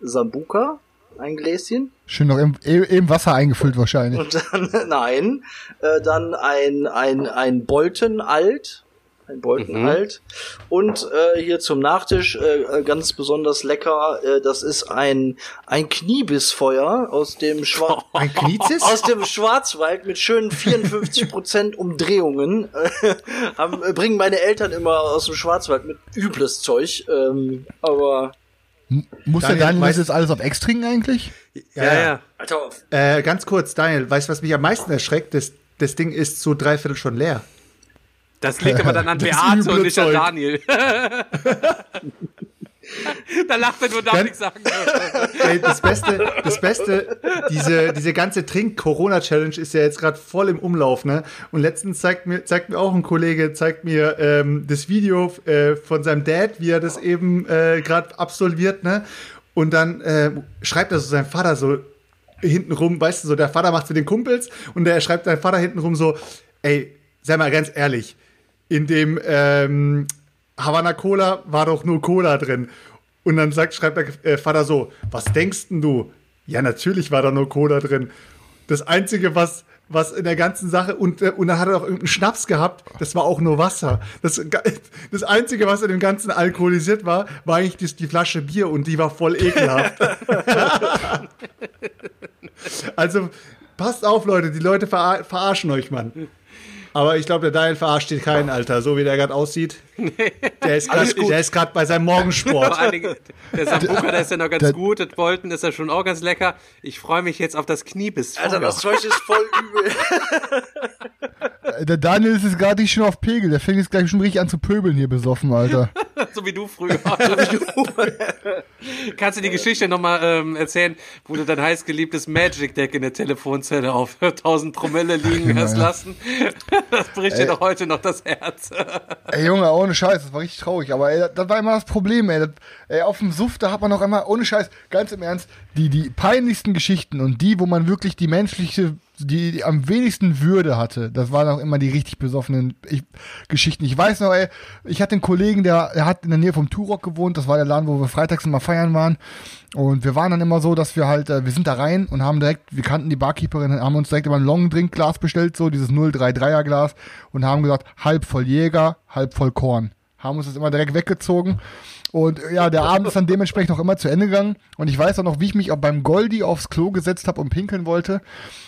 [SPEAKER 6] Sambuka, ein Gläschen.
[SPEAKER 5] Schön noch im, im Wasser eingefüllt wahrscheinlich.
[SPEAKER 6] Und dann, nein, äh, dann ein, ein, ein Bolten alt. Ein Bolten
[SPEAKER 4] Mhm.
[SPEAKER 6] alt. Und äh, hier zum Nachtisch äh, ganz besonders lecker. Äh, das ist ein, ein Kniebissfeuer aus dem.
[SPEAKER 7] Ein Knizis?
[SPEAKER 6] Aus dem Schwarzwald mit schönen 54% Umdrehungen äh, haben, äh, bringen meine Eltern immer aus dem Schwarzwald mit übles Zeug. Ähm, aber
[SPEAKER 5] Muss der
[SPEAKER 7] Daniel,
[SPEAKER 5] Daniel das
[SPEAKER 7] weißt-
[SPEAKER 5] jetzt alles auf Ex trinken eigentlich?
[SPEAKER 4] ja, ja.
[SPEAKER 6] Alter,
[SPEAKER 7] Äh, ganz kurz, Daniel, weißt du, was mich am meisten erschreckt? Das, das Ding ist zu dreiviertel schon leer.
[SPEAKER 4] Das liegt aber dann an Beate und nicht an. Daniel. da lacht er nur, darf nichts sagen.
[SPEAKER 7] Ey, das Beste, das Beste, diese, diese ganze Trink-Corona-Challenge ist ja jetzt gerade voll im Umlauf, ne? Und letztens zeigt mir, zeigt mir auch ein Kollege, zeigt mir ähm, das Video äh, von seinem Dad, wie er das eben äh, gerade absolviert, ne? Und dann äh, schreibt er so seinem Vater so hintenrum, weißt du, so der Vater macht's mit den Kumpels und der schreibt seinem Vater hintenrum so, ey, sei mal ganz ehrlich, in dem ähm, Havana Cola war doch nur Cola drin. Und dann sagt, schreibt der äh, Vater so, was denkst denn du? Ja, natürlich war da nur Cola drin. Das Einzige, was, was in der ganzen Sache, und, äh, und dann hat er auch irgendeinen Schnaps gehabt, das war auch nur Wasser. Das, das Einzige, was in dem Ganzen alkoholisiert war, war eigentlich die, die Flasche Bier und die war voll ekelhaft. Also passt auf, Leute, die Leute verar verarschen euch, Mann. Aber ich glaube, der Daniel verarscht hier keinen, Alter. So wie der gerade aussieht. Der ist grad- der ist gerade bei seinem Morgensport.
[SPEAKER 4] Dingen, der Sambuka, der ist ja noch ganz
[SPEAKER 5] Der-
[SPEAKER 4] gut. Das Bolton ist ja schon auch ganz lecker. Ich freue mich jetzt auf das Kniebiss.
[SPEAKER 6] Alter, das Zeug ist voll übel.
[SPEAKER 5] Der Daniel ist jetzt gerade nicht schon auf Pegel. Der fängt jetzt gleich schon richtig an zu pöbeln hier besoffen, Alter.
[SPEAKER 4] so wie du früher. Kannst du die Geschichte nochmal ähm, erzählen, wo du dein heißgeliebtes Magic Deck in der Telefonzelle auf 1000 Promille liegen hast lassen? Das bricht dir doch heute noch das Herz.
[SPEAKER 5] Ey, Junge, ohne Scheiß, das war richtig traurig. Aber ey, das war immer das Problem, ey. Das, ey auf dem Suff, da hat man noch immer, ohne Scheiß, ganz im Ernst, die, die peinlichsten Geschichten und die, wo man wirklich die menschliche, die, die am wenigsten Würde hatte, das waren auch immer die richtig besoffenen ich, Geschichten. Ich weiß noch, ey, ich hatte einen Kollegen, der, der hat in der Nähe vom Turok gewohnt, das war der Laden, wo wir freitags immer feiern waren. Und wir waren dann immer so, dass wir halt, äh, wir sind da rein und haben direkt, wir kannten die Barkeeperin, haben uns direkt immer ein Long-Drink-Glas bestellt, so dieses 033er-Glas und haben gesagt, halb voll Jäger, halb voll Korn. Haben uns das immer direkt weggezogen. Und äh, ja, der Abend ist dann dementsprechend auch immer zu Ende gegangen. Und ich weiß auch noch, wie ich mich auch beim Goldi aufs Klo gesetzt habe und pinkeln wollte.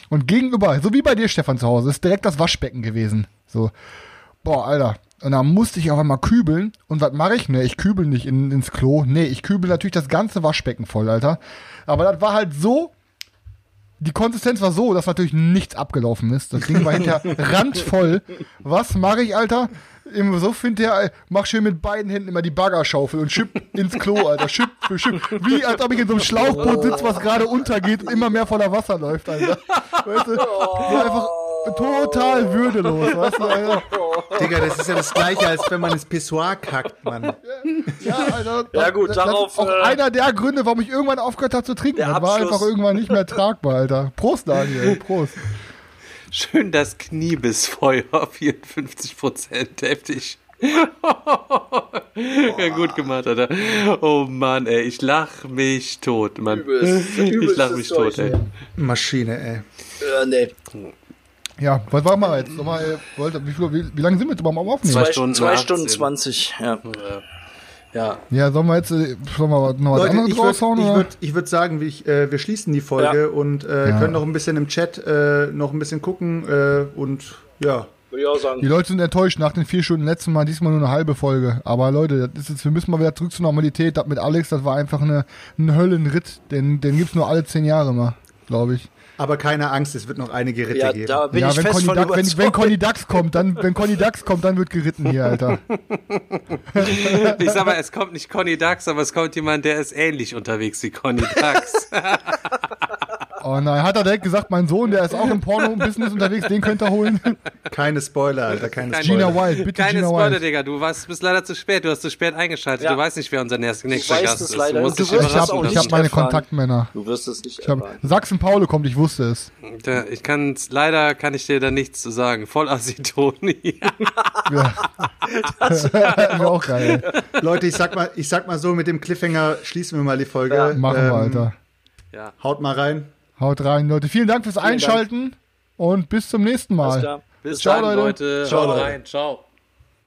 [SPEAKER 5] Und gegenüber, so wie bei dir, Stefan, zu Hause, ist direkt das Waschbecken gewesen. So, boah, Alter. Und dann musste ich auf einmal kübeln. Und was mache ich? Ne, ich kübel nicht in, ins Klo. Nee, ich kübel natürlich das ganze Waschbecken voll, Alter. Aber das war halt so. Die Konsistenz war so, dass natürlich nichts abgelaufen ist. Das Ding war hinterher randvoll. Was mache ich, Alter? Im Suff hinterher, äh, mach schön mit beiden Händen immer die Baggerschaufel und schipp ins Klo, Alter. Schipp für Schipp. Wie als ob ich in so einem Schlauchboot sitze, was gerade untergeht und immer mehr voller Wasser läuft, Alter. Weißt du? So einfach total würdelos, weißt du, Alter.
[SPEAKER 7] Digga, das ist ja das Gleiche, als wenn man ins Pissoir kackt, Mann.
[SPEAKER 5] Ja, Alter.
[SPEAKER 6] Ja, gut,
[SPEAKER 5] das,
[SPEAKER 6] darauf,
[SPEAKER 5] Das ist auch
[SPEAKER 6] äh,
[SPEAKER 5] einer der Gründe, warum ich irgendwann aufgehört habe zu trinken.
[SPEAKER 6] Der
[SPEAKER 5] Das war einfach irgendwann nicht mehr tragbar, Alter. Prost, Daniel. Prost.
[SPEAKER 4] Schön das Kniebissfeuer, 54 Prozent, heftig. ja, gut gemacht, Alter. Oh Mann, ey, ich lach mich tot, Mann.
[SPEAKER 6] Übelst-
[SPEAKER 4] Ich lach mich tot, ey.
[SPEAKER 7] Maschine, ey.
[SPEAKER 6] Äh, nee.
[SPEAKER 5] Ja, was machen wir jetzt? Sag mal, wollt, wie, wie, wie lange sind wir jetzt am Aufnehmen?
[SPEAKER 4] Zwei Stunden
[SPEAKER 6] zwei
[SPEAKER 4] 18.
[SPEAKER 6] Stunden 20, ja. Ja.
[SPEAKER 5] Ja, sollen wir jetzt äh, sollen wir noch was
[SPEAKER 7] Leute,
[SPEAKER 5] anderes
[SPEAKER 7] ich würde
[SPEAKER 5] raushauen?
[SPEAKER 7] ich
[SPEAKER 5] oder?
[SPEAKER 7] würd, ich würd sagen, wir, äh, wir schließen die Folge
[SPEAKER 6] Ja.
[SPEAKER 7] und äh,
[SPEAKER 5] Ja.
[SPEAKER 7] können noch ein bisschen im Chat äh, noch ein bisschen gucken äh, und ja.
[SPEAKER 6] Würde ich auch sagen.
[SPEAKER 5] Die Leute sind enttäuscht nach den vier Stunden letzten Mal, diesmal nur eine halbe Folge. Aber Leute, das ist jetzt, wir müssen mal wieder zurück zur Normalität. Das mit Alex, das war einfach eine, ein Höllenritt. Den, den gibt's nur alle zehn Jahre mal, glaube ich.
[SPEAKER 7] Aber keine Angst, es wird noch einige Ritte
[SPEAKER 6] Ja,
[SPEAKER 7] geben.
[SPEAKER 6] da bin
[SPEAKER 5] ja,
[SPEAKER 6] ich
[SPEAKER 5] wenn
[SPEAKER 6] fest
[SPEAKER 5] Conny,
[SPEAKER 6] von
[SPEAKER 5] Duck, wenn, wenn Conny Dax kommt, dann, wenn Conny Dax kommt, dann wird geritten hier, Alter.
[SPEAKER 4] Ich sag mal, es kommt nicht Conny Dax, aber es kommt jemand, der ist ähnlich unterwegs wie Conny Dax.
[SPEAKER 5] Oh nein, hat er direkt gesagt, mein Sohn, der ist auch im Porno-Business unterwegs, den könnt ihr holen.
[SPEAKER 7] Keine Spoiler, Alter, keine
[SPEAKER 4] Keine
[SPEAKER 7] Spoiler.
[SPEAKER 5] Gina Wild, bitte
[SPEAKER 4] Keine
[SPEAKER 5] Gina
[SPEAKER 4] Spoiler,
[SPEAKER 5] Wild.
[SPEAKER 4] Digga. Du warst, bist leider zu spät. Du hast zu spät eingeschaltet.
[SPEAKER 6] Ja.
[SPEAKER 4] Du weißt nicht, wer unser nächster, Gast ist.
[SPEAKER 6] leider.
[SPEAKER 4] Du musst
[SPEAKER 6] Du
[SPEAKER 4] dich
[SPEAKER 6] wirst
[SPEAKER 5] Ich habe hab meine
[SPEAKER 6] erfahren.
[SPEAKER 5] Kontaktmänner.
[SPEAKER 6] Du wirst es nicht
[SPEAKER 5] Ich hab,
[SPEAKER 6] erfahren.
[SPEAKER 5] Sachsen Paule kommt, ich wusste es.
[SPEAKER 4] Da- Ich kann leider kann ich dir da nichts zu sagen. Voll Asitoni.
[SPEAKER 5] Ja. Wäre auch geil.
[SPEAKER 7] Leute, ich sag mal, ich sag mal so, mit dem Cliffhanger schließen wir mal die Folge.
[SPEAKER 6] Ja.
[SPEAKER 5] Machen wir,
[SPEAKER 7] Ähm,
[SPEAKER 5] Alter.
[SPEAKER 4] ja.
[SPEAKER 7] Haut mal rein.
[SPEAKER 5] Haut rein, Leute. Vielen Dank fürs Einschalten und bis zum nächsten Mal.
[SPEAKER 4] Bis
[SPEAKER 5] Ciao,
[SPEAKER 4] dann,
[SPEAKER 5] Leute.
[SPEAKER 4] Leute.
[SPEAKER 7] Ciao,
[SPEAKER 4] Haut
[SPEAKER 7] Leute.
[SPEAKER 4] rein. Ciao.